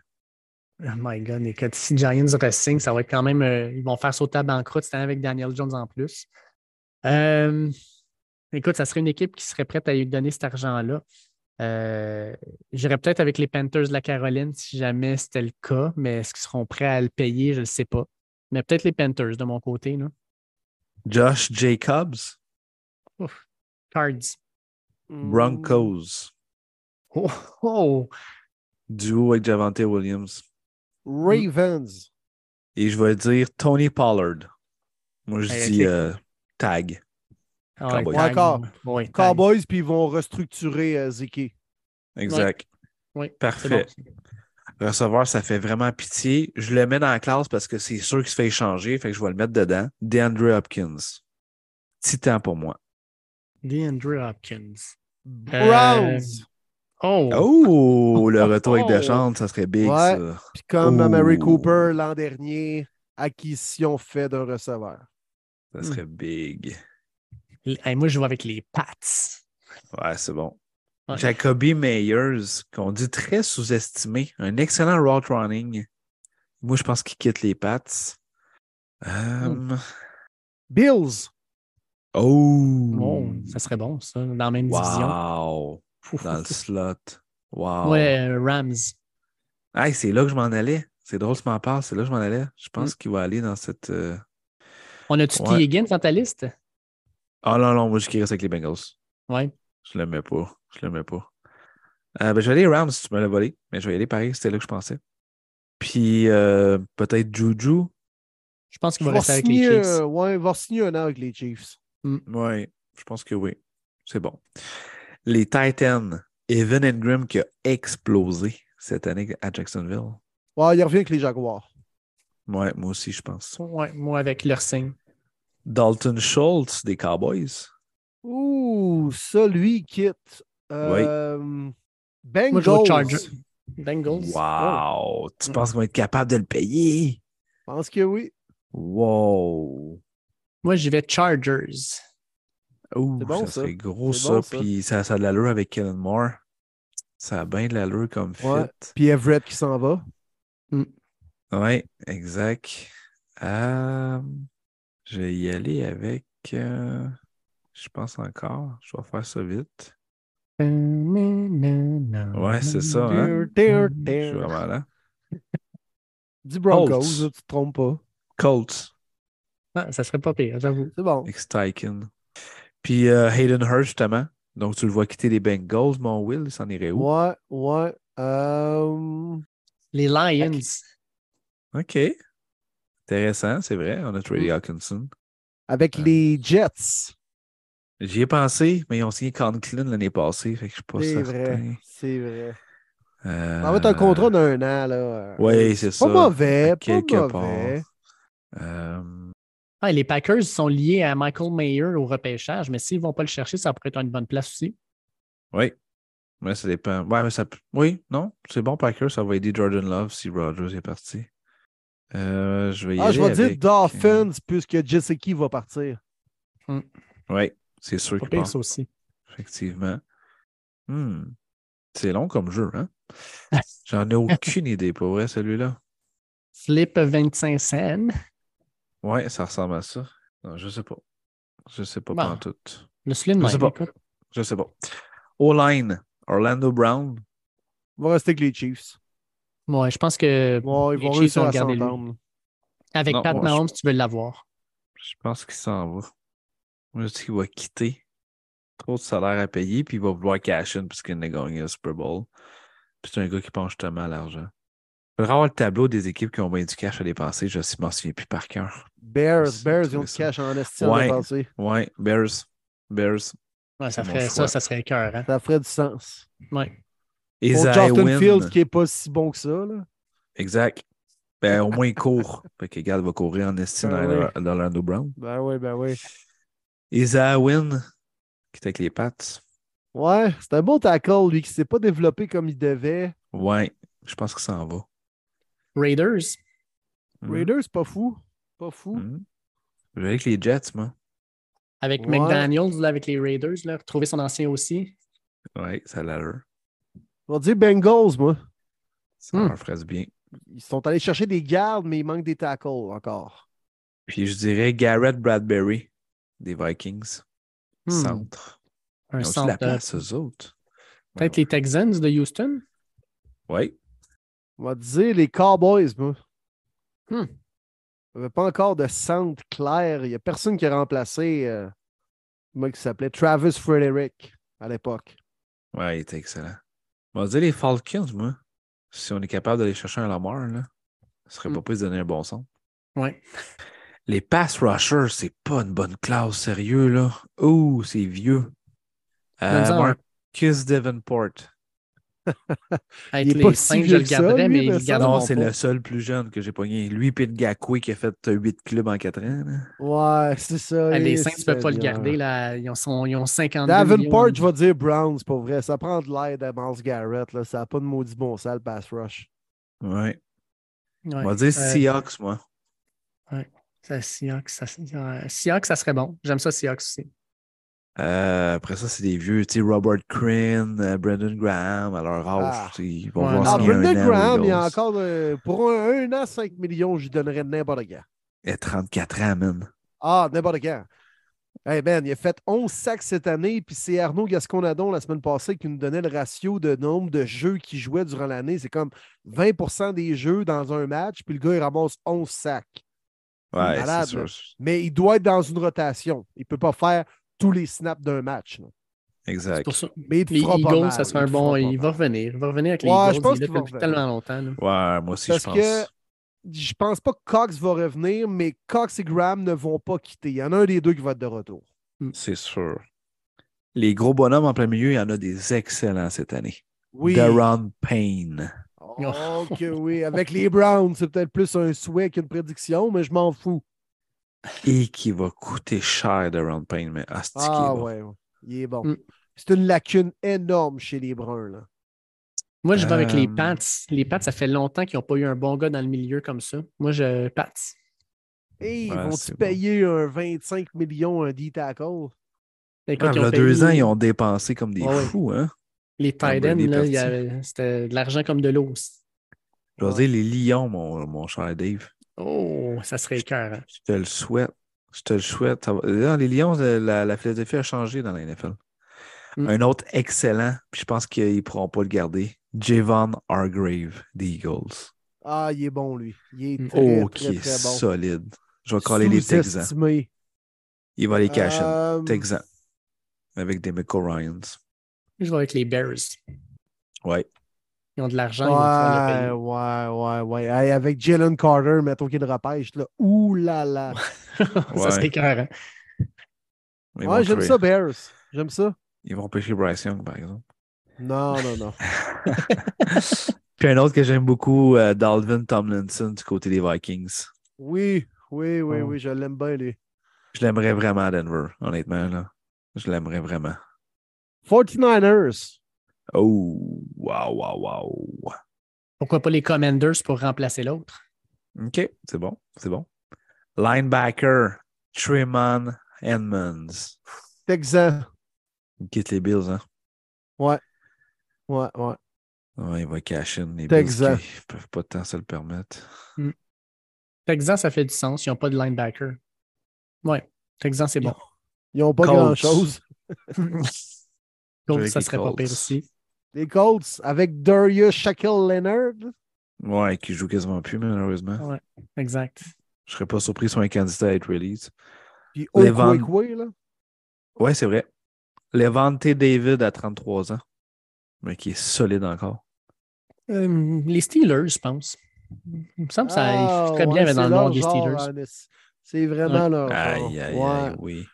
Oh my God, écoute, si Giants re-signe, ça va être quand même. euh, ils vont faire sauter à banqueroute cette année avec Daniel Jones en plus. Euh, écoute, ça serait une équipe qui serait prête à lui donner cet argent-là. Euh, J'irais peut-être avec les Panthers de la Caroline si jamais c'était le cas, mais est-ce qu'ils seront prêts à le payer? Je ne sais pas. Mais peut-être les Panthers de mon côté. Là. Josh Jacobs, Cards. Broncos. Oh, oh. Duo avec Javante Williams. Ravens. Et je vais dire Tony Pollard. Moi, je Hey, dis euh, tag. Ah ouais, Cowboys. tag. Ouais, tag. Cowboys, puis ils vont restructurer euh, Ziki. Exact. Oui, c'est Parfait. bon. Receveur, ça fait vraiment pitié. Je le mets dans la classe parce que c'est sûr qu'il se fait échanger. Fait que je vais le mettre dedans. DeAndre Hopkins. Titan pour moi. DeAndre Hopkins. Browns. Oh! Oh, le retour avec Oh. Deschamps, ça serait big, Ouais. ça. Puis comme Oh. Mary Cooper l'an dernier, acquisition faite d'un receveur. Ça serait big. Hey, moi, je joue avec les Pats. Ouais, c'est bon. Ouais. Jacoby Meyers, qu'on dit très sous-estimé. Un excellent route running. Moi, je pense qu'il quitte les Pats. Euh, Bills. Oh! Oh, ça serait bon, ça, dans la même division. Wow! Dans le slot. Wow! Ouais, euh, Rams. Hey, c'est là que je m'en allais. C'est drôle tu m'en parles. C'est là que je m'en allais. Je pense qu'il va aller dans cette. euh, On a-tu Ouais. T. Higgins dans ta liste? Ah non, non, moi, je reste avec les Bengals. Ouais. Je le mets pas. Je le mets pas. Euh, ben, je vais aller Rams si tu me l'as volé. Mais je vais y aller pareil. C'était là que je pensais. Puis euh, peut-être Juju. Je pense qu'il Il va va rester avec les signer, Chiefs. ouais, il va signer un an avec les Chiefs. Oui, je pense que oui. C'est bon. Les Titans. Evan Ingram qui a explosé cette année à Jacksonville. Ouais, il revient avec les Jaguars. Ouais, moi aussi, je pense. Ouais, moi, avec leur signe. Dalton Schultz des Cowboys. Ouh, ça, lui, il quitte. Euh, Moi, Bengals. Bengals. Wow! Tu Mm. penses qu'ils vont être capables de le payer? Je pense que oui. Wow! Moi, j'y vais Chargers. Ouh, C'est bon, ça ça. serait gros C'est ça. bon, ça. Puis ça, ça a de l'allure avec Kellen Moore. Ça a bien de l'allure comme fit. Ouais. Puis Everett qui s'en va. Oui, exact. Euh, je vais y aller avec. euh, je pense encore. Je vais faire ça vite. Ouais, c'est ça. Hein? Tir, Je suis vraiment là. Dis Broncos, Colts. tu te trompes pas. Colts, Ah, ça serait pas pire, j'avoue. C'est bon. ex-Tyken. Puis euh, Hayden Hurst, justement. Donc, tu le vois quitter les Bengals, mon Will, il s'en irait où? Ouais, ouais. Euh, Les Lions. OK. Intéressant, c'est vrai. On a Trey Mm. Hawkinson. avec Euh, les Jets. J'y ai pensé, mais ils ont signé Conklin l'année passée, fait que je suis pas C'est certain. vrai. C'est vrai. Euh, Ça va être un contrat d'un an, là. Oui, c'est ça. Pas mauvais, pas quelque mauvais. Euh, Ah, les Packers sont liés à Michael Mayer au repêchage, mais s'ils ne vont pas le chercher, ça pourrait être une bonne place aussi. oui. Ouais, ça dépend. Ouais, mais ça... peut- Oui, non, c'est bon, Packer, ça va aider Jordan Love si Rogers est parti. Euh, je vais y Ah, aller je vais dire Dolphins puisque Jessica va partir. Oui, c'est sûr qu'il part, ça aussi. effectivement. Hmm. C'est long comme jeu, hein? J'en ai aucune idée, pour vrai, celui-là. Flip 25 cents. Ouais, ça ressemble à ça. Non, je sais pas. Je sais pas Bon. tout. Le slim, Je sais pas. écoute. Je sais pas. O-line, Orlando Brown. Il va rester avec les Chiefs. Ouais, je pense que Bon, ils Les vont Chiefs vont à garder lui. avec Non, Pat moi, Mahomes, tu veux l'avoir. Je pense qu'il s'en va. Moi, je dis qu'il va quitter. Trop de salaire à payer, puis il va vouloir cash in puisqu'il a gagné le Super Bowl. Puis c'est un gars qui pense justement à l'argent. Faudrait avoir le tableau des équipes qui ont bien du cash à dépenser. Je ne m'en souviens plus par cœur. Bears, Bears, ils ont du cash en estime Ouais. dépensé. Ouais, Bears. Bears. Ouais, ça, ferait, ça, ça serait cœur. Hein? Ça ferait du sens. Ouais. Et Pour Zion. Justin Fields, qui n'est pas si bon que ça. Là. Exact. Ben, au moins, il court. fait que, regarde, va courir en estime Ben dans, dans l'Orlando Brown. Ben oui, ben oui. Et Zawin, qui est avec les Pats. Ouais, c'est un bon tackle, lui, qui ne s'est pas développé comme il devait. Ouais, je pense que ça en va. Raiders. Mhm. Raiders, pas fou. Pas fou. Mhm. Je vais avec les Jets, moi. Avec Ouais. McDaniels, là, avec les Raiders, là, retrouver son ancien aussi. Ouais, ça a l'air. On va dire Bengals, moi. Ça Hmm. leur ferait bien. Ils sont allés chercher des gardes, mais il manque des tackles encore. Puis je dirais Garrett Bradbury des Vikings. Hmm. Centre. Un Ils ont centre. la euh, place, eux autres? Peut-être les Texans de Houston? Oui. On va dire les Cowboys, moi. Hmm. Il n'y avait pas encore de centre clair. Il n'y a personne qui a remplacé euh, moi qui s'appelait Travis Frederick à l'époque. Ouais, il était excellent. On va dire les Falcons, moi. Si on est capable d'aller chercher un Lamar, là, ce serait Hmm. pas plus donner un bon son. Ouais. Les pass rushers, c'est pas une bonne classe, sérieux, là. Ouh, c'est vieux. Euh, un. Marcus Davenport. Avec Il est les pas si cinq, je le garderais, lui, mais ils le Non, c'est le seul plus jeune que j'ai pogné. Lui et Ngakwe qui a fait 8 clubs en 4 ans. là. Ouais, c'est ça. Ah, Les Saints, tu peux pas le garder. Là. Ils, ont, sont- ils ont 52 Davenport, millions. je vais dire Browns, pas vrai. Ça prend de l'aide à Miles Garrett. Là. Ça n'a pas de maudit bon sale pass rush. Ouais. Ouais. On va dire Euh, Seahawks, moi. ça, Seahawks, ça, euh, Seahawks, ça serait bon. J'aime ça, Seahawks aussi. Euh, après ça, c'est des vieux, tu sais, Robert Crane, euh, Brendan Graham, à leur âge. Ah. Ils vont Ouais, voir non. Un Brendan an Graham, il y a encore. euh, pour un, un an, 5 millions, je lui donnerais n'importe quoi. Et 34 ans, man. Ah, n'importe quand. Hey Ben, il a fait 11 sacs cette année, puis c'est Arnaud Gasconadon la semaine passée qui nous donnait le ratio de nombre de jeux qu'il jouait durant l'année. C'est comme 20% des jeux dans un match, puis le gars, il ramasse 11 sacs. Ouais, malade, sûr. Mais il doit être dans une rotation. Il ne peut pas faire tous les snaps d'un match. là. Exact. pour ça. Mais Les Eagles, mal, ça serait il un bon. Il va revenir. Il va revenir avec les Ouais, je Eagles. pense Il est qu'il là va depuis tellement longtemps. là. Ouais, moi aussi, Parce je pense. que je pense pas que Cox va revenir, mais Cox et Graham ne vont pas quitter. Il y en a un des deux qui va être de retour. C'est sûr. Les gros bonhommes en plein milieu, il y en a des excellents cette année. Oui. Daron Payne. Oh, que oui. Avec les Browns, c'est peut-être plus un souhait qu'une prédiction, mais je m'en fous. Et qui va coûter cher, Daron Payne, mais asti Ah bon. ouais, ouais. il est bon. Mm. C'est une lacune énorme chez les Bruns. Là. Moi, je vais avec les Euh, Pats. Les Pats, ça fait longtemps qu'ils n'ont pas eu un bon gars dans le milieu comme ça. Moi, je. Pats. Et ils Ouais, vont-tu bon. payer un 25 millions un D-tackle? Écoute, Ah, il y a deux ans, ils ont dépensé comme des Ouais, fous, hein? Les Ah, parti. avait- c'était de l'argent comme de l'eau. Je vais dire les Lions, mon, mon cher Dave. Oh, ça serait cœur. Je te le souhaite. Je te le souhaite. Les Lions, euh, la, la philosophie a changé dans la NFL. Mm. Un autre excellent, puis je pense qu'ils ne pourront pas le garder. Javon Hargrave des Eagles. Ah, il est bon, lui. Il est très, oh, très, qui est très bon. solide. Je vais coller les Texans. Il va les cacher. Euh, Texans. Avec des Michael Ryans. Je vais avec les Bears. Ouais. Ils ont de l'argent, Ouais, ouais, ouais, ouais. Hey, avec Jalen Carter, mettons qu'il le repêche. Là. Ouh là là. ça Ouais. serait cœur. hein. Ouais, j'aime ça, Bears. J'aime ça. Ils vont pêcher Bryce Young, par exemple. Non, non, non. Puis un autre que j'aime beaucoup, euh, Dalvin Tomlinson du côté des Vikings. Oui, oui, oui, Oh. oui, je l'aime bien, lui. Je l'aimerais vraiment à Denver, honnêtement. Là. Je l'aimerais vraiment. 49ers. Oh, wow, wow, wow. Pourquoi pas les Commanders pour remplacer l'autre? OK, c'est bon, c'est bon. Linebacker, Tremon Edmonds. Texan. Il quitte les Bills, hein? Ouais, ouais. Ouais, il va cash in les Texan. Bills qui peuvent pas tant se le permettre. Texan, ça fait du sens. Ils n'ont pas de linebacker. Ouais. Texan, c'est bon. Ils n'ont pas grand-chose. Colts, ça les serait pas Colts. pire aussi. Les Colts avec Darius Shaquille Leonard. Ouais, qui joue quasiment plus, malheureusement. Ouais. Exact. Je serais pas surpris sur un candidat à être release. Puis Levan- Okwekwe, là. Ouais, c'est vrai. Levante David à 33 ans. Mais qui est solide encore. Euh, les Steelers, je pense. Il me semble que ça Ah, très bien ouais, mais dans le nom leur des Steelers. hein, c'est- vraiment leur genre. Aïe, aïe, Ouais. aïe, oui.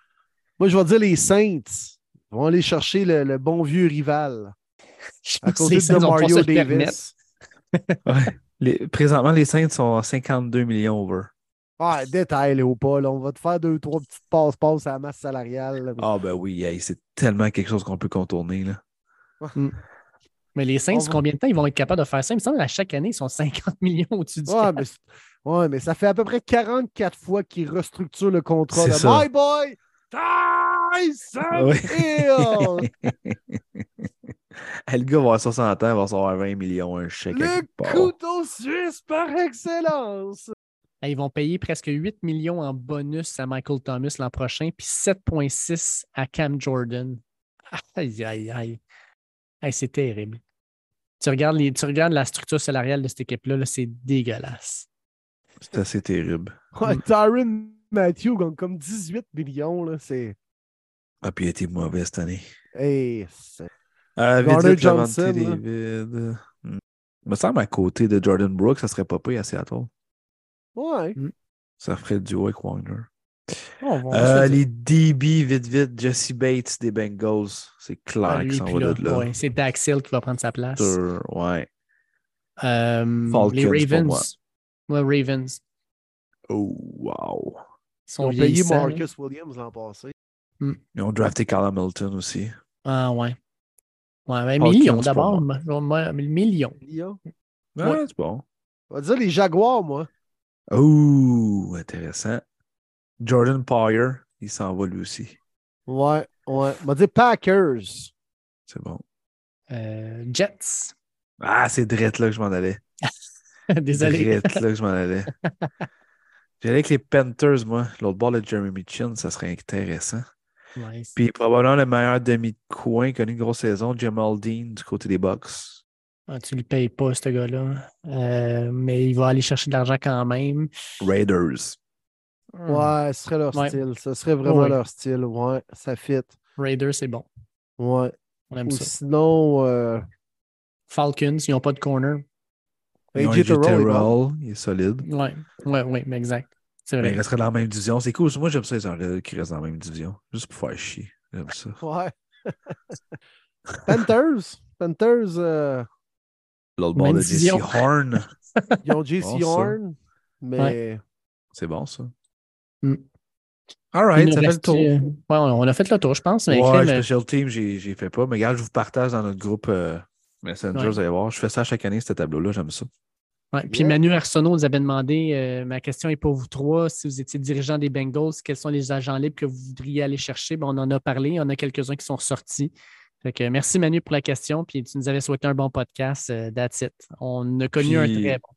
Moi, je vais dire les Saints. Ils vont aller chercher le, le bon vieux rival. Je À pense que côté de Mario. Davis. Ouais. Les- présentement, les Saints sont à 52 millions over. Ah, détail, Léopold. On va te faire deux, trois petites passes-passes à la masse salariale. là. Ah, ben oui, hey, c'est tellement quelque chose qu'on peut contourner. Là. Mais les Saints, va- combien de temps ils vont être capables de faire ça? Il me semble qu'à chaque année, ils sont 50 millions au-dessus du Ouais, cap. mais, ouais, mais ça fait à peu près 44 fois qu'ils restructurent le contrat C'est de. My Boy Tyson. Hill. Le gars va avoir 60 ans, il va recevoir 20 millions, un chèque. le couteau suisse par excellence. Ils vont payer presque 8 millions en bonus à Michael Thomas l'an prochain, puis 7,6 à Cam Jordan. Aïe, aïe, aïe. Hey, c'est terrible. Tu regardes, les- tu regardes la structure salariale de cette équipe-là, là, c'est dégueulasse. C'est assez terrible. Ouais. Tyron Matthew gagne comme 18 millions. Là, c'est... Ah, puis il a été mauvais cette année. Hey, c'est- Euh, vite, Garner vite, Javante Johnson, là. David. Hmm. Il me semble à côté de Jordan Brooks, ça serait pas payé à Seattle. Ouais. Ça ferait du duo avec Wagner. Euh, les DB, vite, vite. Jesse Bates des Bengals. C'est clair Ah, qu'il lui, s'en va là, de là. ouais, c'est Daxil qui va prendre sa place. Ouais. Euh, Falcons les Ravens. Ouais, Ravens. Oh, wow. Ils ont payé. Marcus Williams l'an passé. Ils ont drafté Carl Hamilton aussi. Ah, ouais. Ouais, ben, Falcons millions d'abord. Millions. Lyon. Ouais, c'est bon. On va dire les Jaguars, moi. Oh, intéressant. Jordan Poyer, il s'en va lui aussi. Ouais, ouais. On va dire Packers. C'est bon. Euh, Jets. Ah, c'est drette là que je m'en allais. Désolé. Drette là que je m'en allais. J'allais avec les Panthers, moi. L'autre bord de Jeremy Chin, ça serait intéressant. Ouais, Puis probablement le meilleur demi de coin connu une grosse saison, Jamal Dean du côté des Bucks. Ah, tu ne le payes pas, ce gars-là. Euh, mais il va aller chercher de l'argent quand même. Raiders. Ouais, ce serait leur Ouais. style. Ce serait vraiment Ouais. leur style. Ouais, ça fit. Raiders, c'est bon. Ouais. On aime Ou ça. sinon, euh, Falcons, ils n'ont pas de corner. Ils ont AJ AJ Terrell est bon. Terrell, il est solide. Ouais, ouais, ouais, mais exact. C'est Mais vrai. il resterait dans la même division. C'est cool. Moi, j'aime ça, les qui restent dans la même division. Juste pour faire chier. J'aime ça. Ouais. Panthers? Panthers, euh, L'autre bord Même de division. Jesse Horn. ils ont JC Bon. Horn, mais C'est bon, ça. Mm. All right, ça fait le tour. euh, ouais, on a fait le tour, je pense. Mais Ouais, crème, euh, Special Team, j'ai j'ai fait pas. Mais regarde, je vous partage dans notre groupe euh, Messenger, Ouais. vous allez voir. Je fais ça chaque année, ce tableau-là. J'aime ça. ouais. Puis Yeah. Manu Arsenault nous avait demandé euh, ma question est pour vous trois. Si vous étiez dirigeant des Bengals, quels sont les agents libres que vous voudriez aller chercher? Bon, on en a parlé. Il y en a quelques-uns qui sont ressortis. Fait que merci Manu pour la question. Puis tu nous avais souhaité un bon podcast. euh, that's it. On a connu un très bon.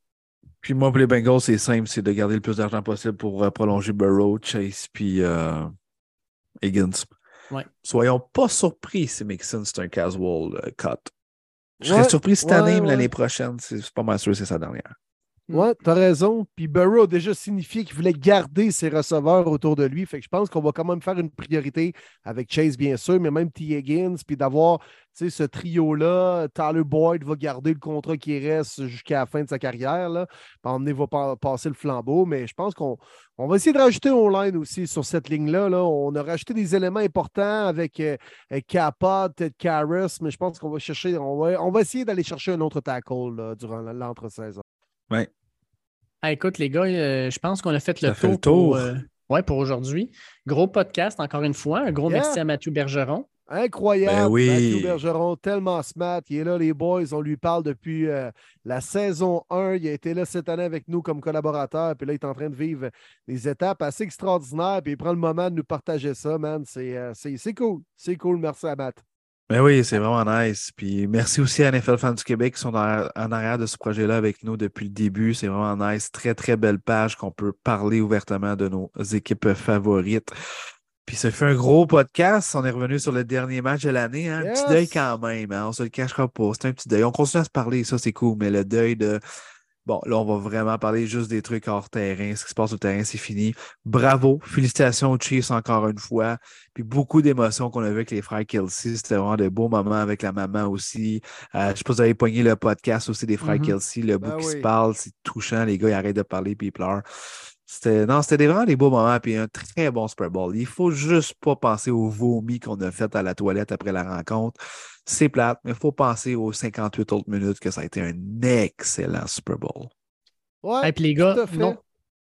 Puis moi, pour les Bengals, c'est simple, c'est de garder le plus d'argent possible pour euh, prolonger Burrow, Chase, puis euh, Higgins. Ouais. Soyons pas surpris si Mixon, c'est un casual euh, cut. Je serais surpris cette année, mais l'année prochaine, c'est pas mal sûr c'est sa dernière. Ouais, t'as raison. Puis Burrow a déjà signifié qu'il voulait garder ses receveurs autour de lui. Fait que je pense qu'on va quand même faire une priorité avec Chase, bien sûr, mais même T. Higgins, puis d'avoir tu sais, ce trio-là. Tyler Boyd va garder le contrat qui reste jusqu'à la fin de sa carrière. Là. Puis emmener va pa- passer le flambeau. Mais je pense qu'on on va essayer de rajouter online aussi sur cette ligne-là. Là. On a rajouté des éléments importants avec, euh, avec Kappa, Ted Karras, mais je pense qu'on va chercher, on va, on va essayer d'aller chercher un autre tackle là, durant l'entre-saison. Ah, écoute, les gars, euh, je pense qu'on a fait le fait tour, le tour. pour, euh, ouais, pour aujourd'hui. Gros podcast, encore une fois. Un gros Yeah. merci à Mathieu Bergeron. Incroyable. Ben oui. Mathieu Bergeron, tellement smart. Il est là, les boys. On lui parle depuis euh, la saison 1. Il a été là cette année avec nous comme collaborateur. Puis là, il est en train de vivre des étapes assez extraordinaires. Puis il prend le moment de nous partager ça, man. C'est euh, c'est- c'est cool. C'est cool. Merci à Matt. Mais Ben oui, c'est vraiment nice. Puis merci aussi à NFL Fans du Québec qui sont en en arrière de ce projet-là avec nous depuis le début. C'est vraiment nice. Très, très belle page qu'on peut parler ouvertement de nos équipes favorites. Puis ça fait un gros podcast. On est revenu sur le dernier match de l'année. Hein? Un petit deuil quand même. Hein? On se le cachera pas. C'est un petit deuil. On continue à se parler. Ça, c'est cool. Mais le deuil de Bon, là, on va vraiment parler juste des trucs hors terrain. Ce qui se passe au terrain, c'est fini. Bravo. Félicitations aux Chiefs encore une fois. Puis beaucoup d'émotions qu'on a avec les frères Kelsey. C'était vraiment de beaux moments avec la maman aussi. Euh, je ne sais pas si vous avez pogné le podcast aussi des frères Mhm. Kelsey. Le Ben bout qui se parle, c'est touchant. Les gars, ils arrêtent de parler puis ils pleurent. C'était, non, c'était des- vraiment des beaux moments, puis un très bon Super Bowl. Il faut juste pas penser au vomi qu'on a fait à la toilette après la rencontre. C'est plate, mais il faut penser aux 58 autres minutes que ça a été un excellent Super Bowl. Ouais, Et puis les gars, non,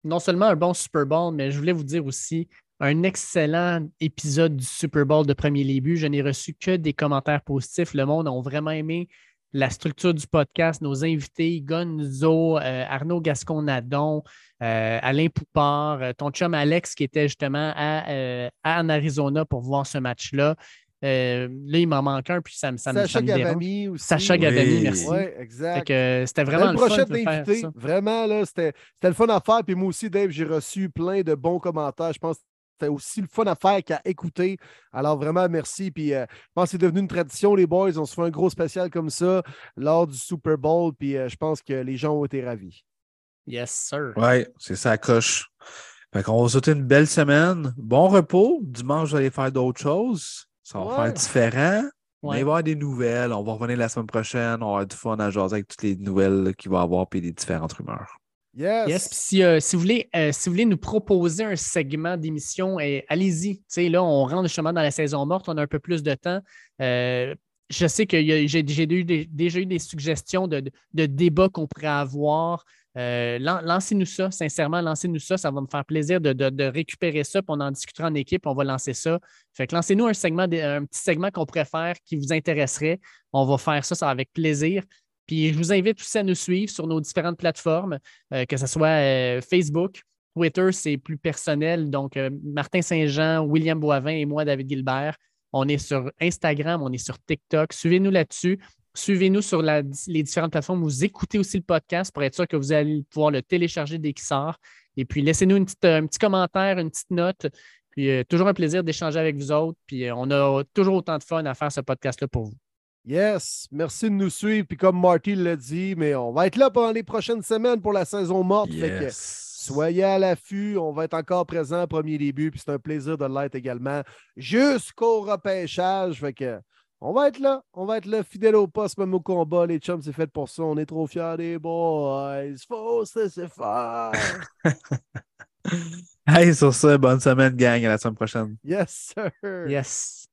non seulement un bon Super Bowl, mais je voulais vous dire aussi un excellent épisode du Super Bowl de premier début. Je n'ai reçu que des commentaires positifs. Le monde a vraiment aimé la structure du podcast, nos invités, Gonzo, euh, Arnaud Gascon-Nadon, euh, Alain Poupard, euh, ton chum Alex qui était justement à, euh, à- en Arizona pour voir ce match-là. Euh, là, il m'en manque un, puis ça, me- ça, me- Sacha ça me dérange. Gavami aussi. Sacha Gavami, Oui. merci. Oui, Fait exact. c'était vraiment le fun de faire ça. Vraiment, là, c'était c'était le fun à faire. Puis moi aussi, Dave, j'ai reçu plein de bons commentaires. Je pense que c'était aussi le fun à faire qu'à écouter. Alors, vraiment, merci. Puis euh, je pense que c'est devenu une tradition, les boys. On se fait un gros spécial comme ça lors du Super Bowl. Puis euh, je pense que les gens ont été ravis. Yes, sir. Ouais, c'est ça, coche. Fait qu'on va souhaiter une belle semaine. Bon repos. Dimanche, vous allez faire d'autres choses. Ça va Ouais. faire différent. Mais Ouais. il va y avoir des nouvelles. On va revenir la semaine prochaine. On va avoir du fun à jaser avec toutes les nouvelles qu'il va y avoir puis les différentes rumeurs. Yes. Yes, puis si, euh, si, vous voulez, euh, si vous voulez nous proposer un segment d'émission, eh, allez-y. Tu sais, là, on rentre justement dans la saison morte, on a un peu plus de temps. Euh, je sais que y a- j'ai déjà eu des suggestions de, de- de débats qu'on pourrait avoir. Euh, lan- lancez-nous ça, sincèrement, lancez-nous ça. Ça va me faire plaisir de, récupérer ça, puis on en discutera en équipe, on va lancer ça. Fait que lancez-nous un segment, un petit segment qu'on pourrait faire qui vous intéresserait. On va faire ça, ça avec plaisir. Puis je vous invite aussi à nous suivre sur nos différentes plateformes, euh, que ce soit euh, Facebook, Twitter, c'est plus personnel. Donc, Martin Saint-Jean, William Boivin et moi, David Gilbert. On est sur Instagram, on est sur TikTok. Suivez-nous là-dessus. Suivez-nous sur la- les différentes plateformes. Vous écoutez aussi le podcast pour être sûr que vous allez pouvoir le télécharger dès qu'il sort. Et puis, laissez-nous une petite- un petit commentaire, une petite note. Puis, euh, toujours un plaisir d'échanger avec vous autres. Puis, euh, on a toujours autant de fun à faire ce podcast-là pour vous. Yes. Merci de nous suivre. Puis comme Marty l'a dit, mais on va être là pendant les prochaines semaines pour la saison morte. Fait que Yes. Soyez à l'affût, on va être encore présent au premier début, puis c'est un plaisir de l'être également jusqu'au repêchage. Fait que on va être là, on va être là, fidèle au poste, même au combat. Les chums, c'est fait pour ça. On est trop fiers des boys. Faut se laisser faire. Hey, sur ça, bonne semaine, gang. À la semaine prochaine. Yes, sir. Yes.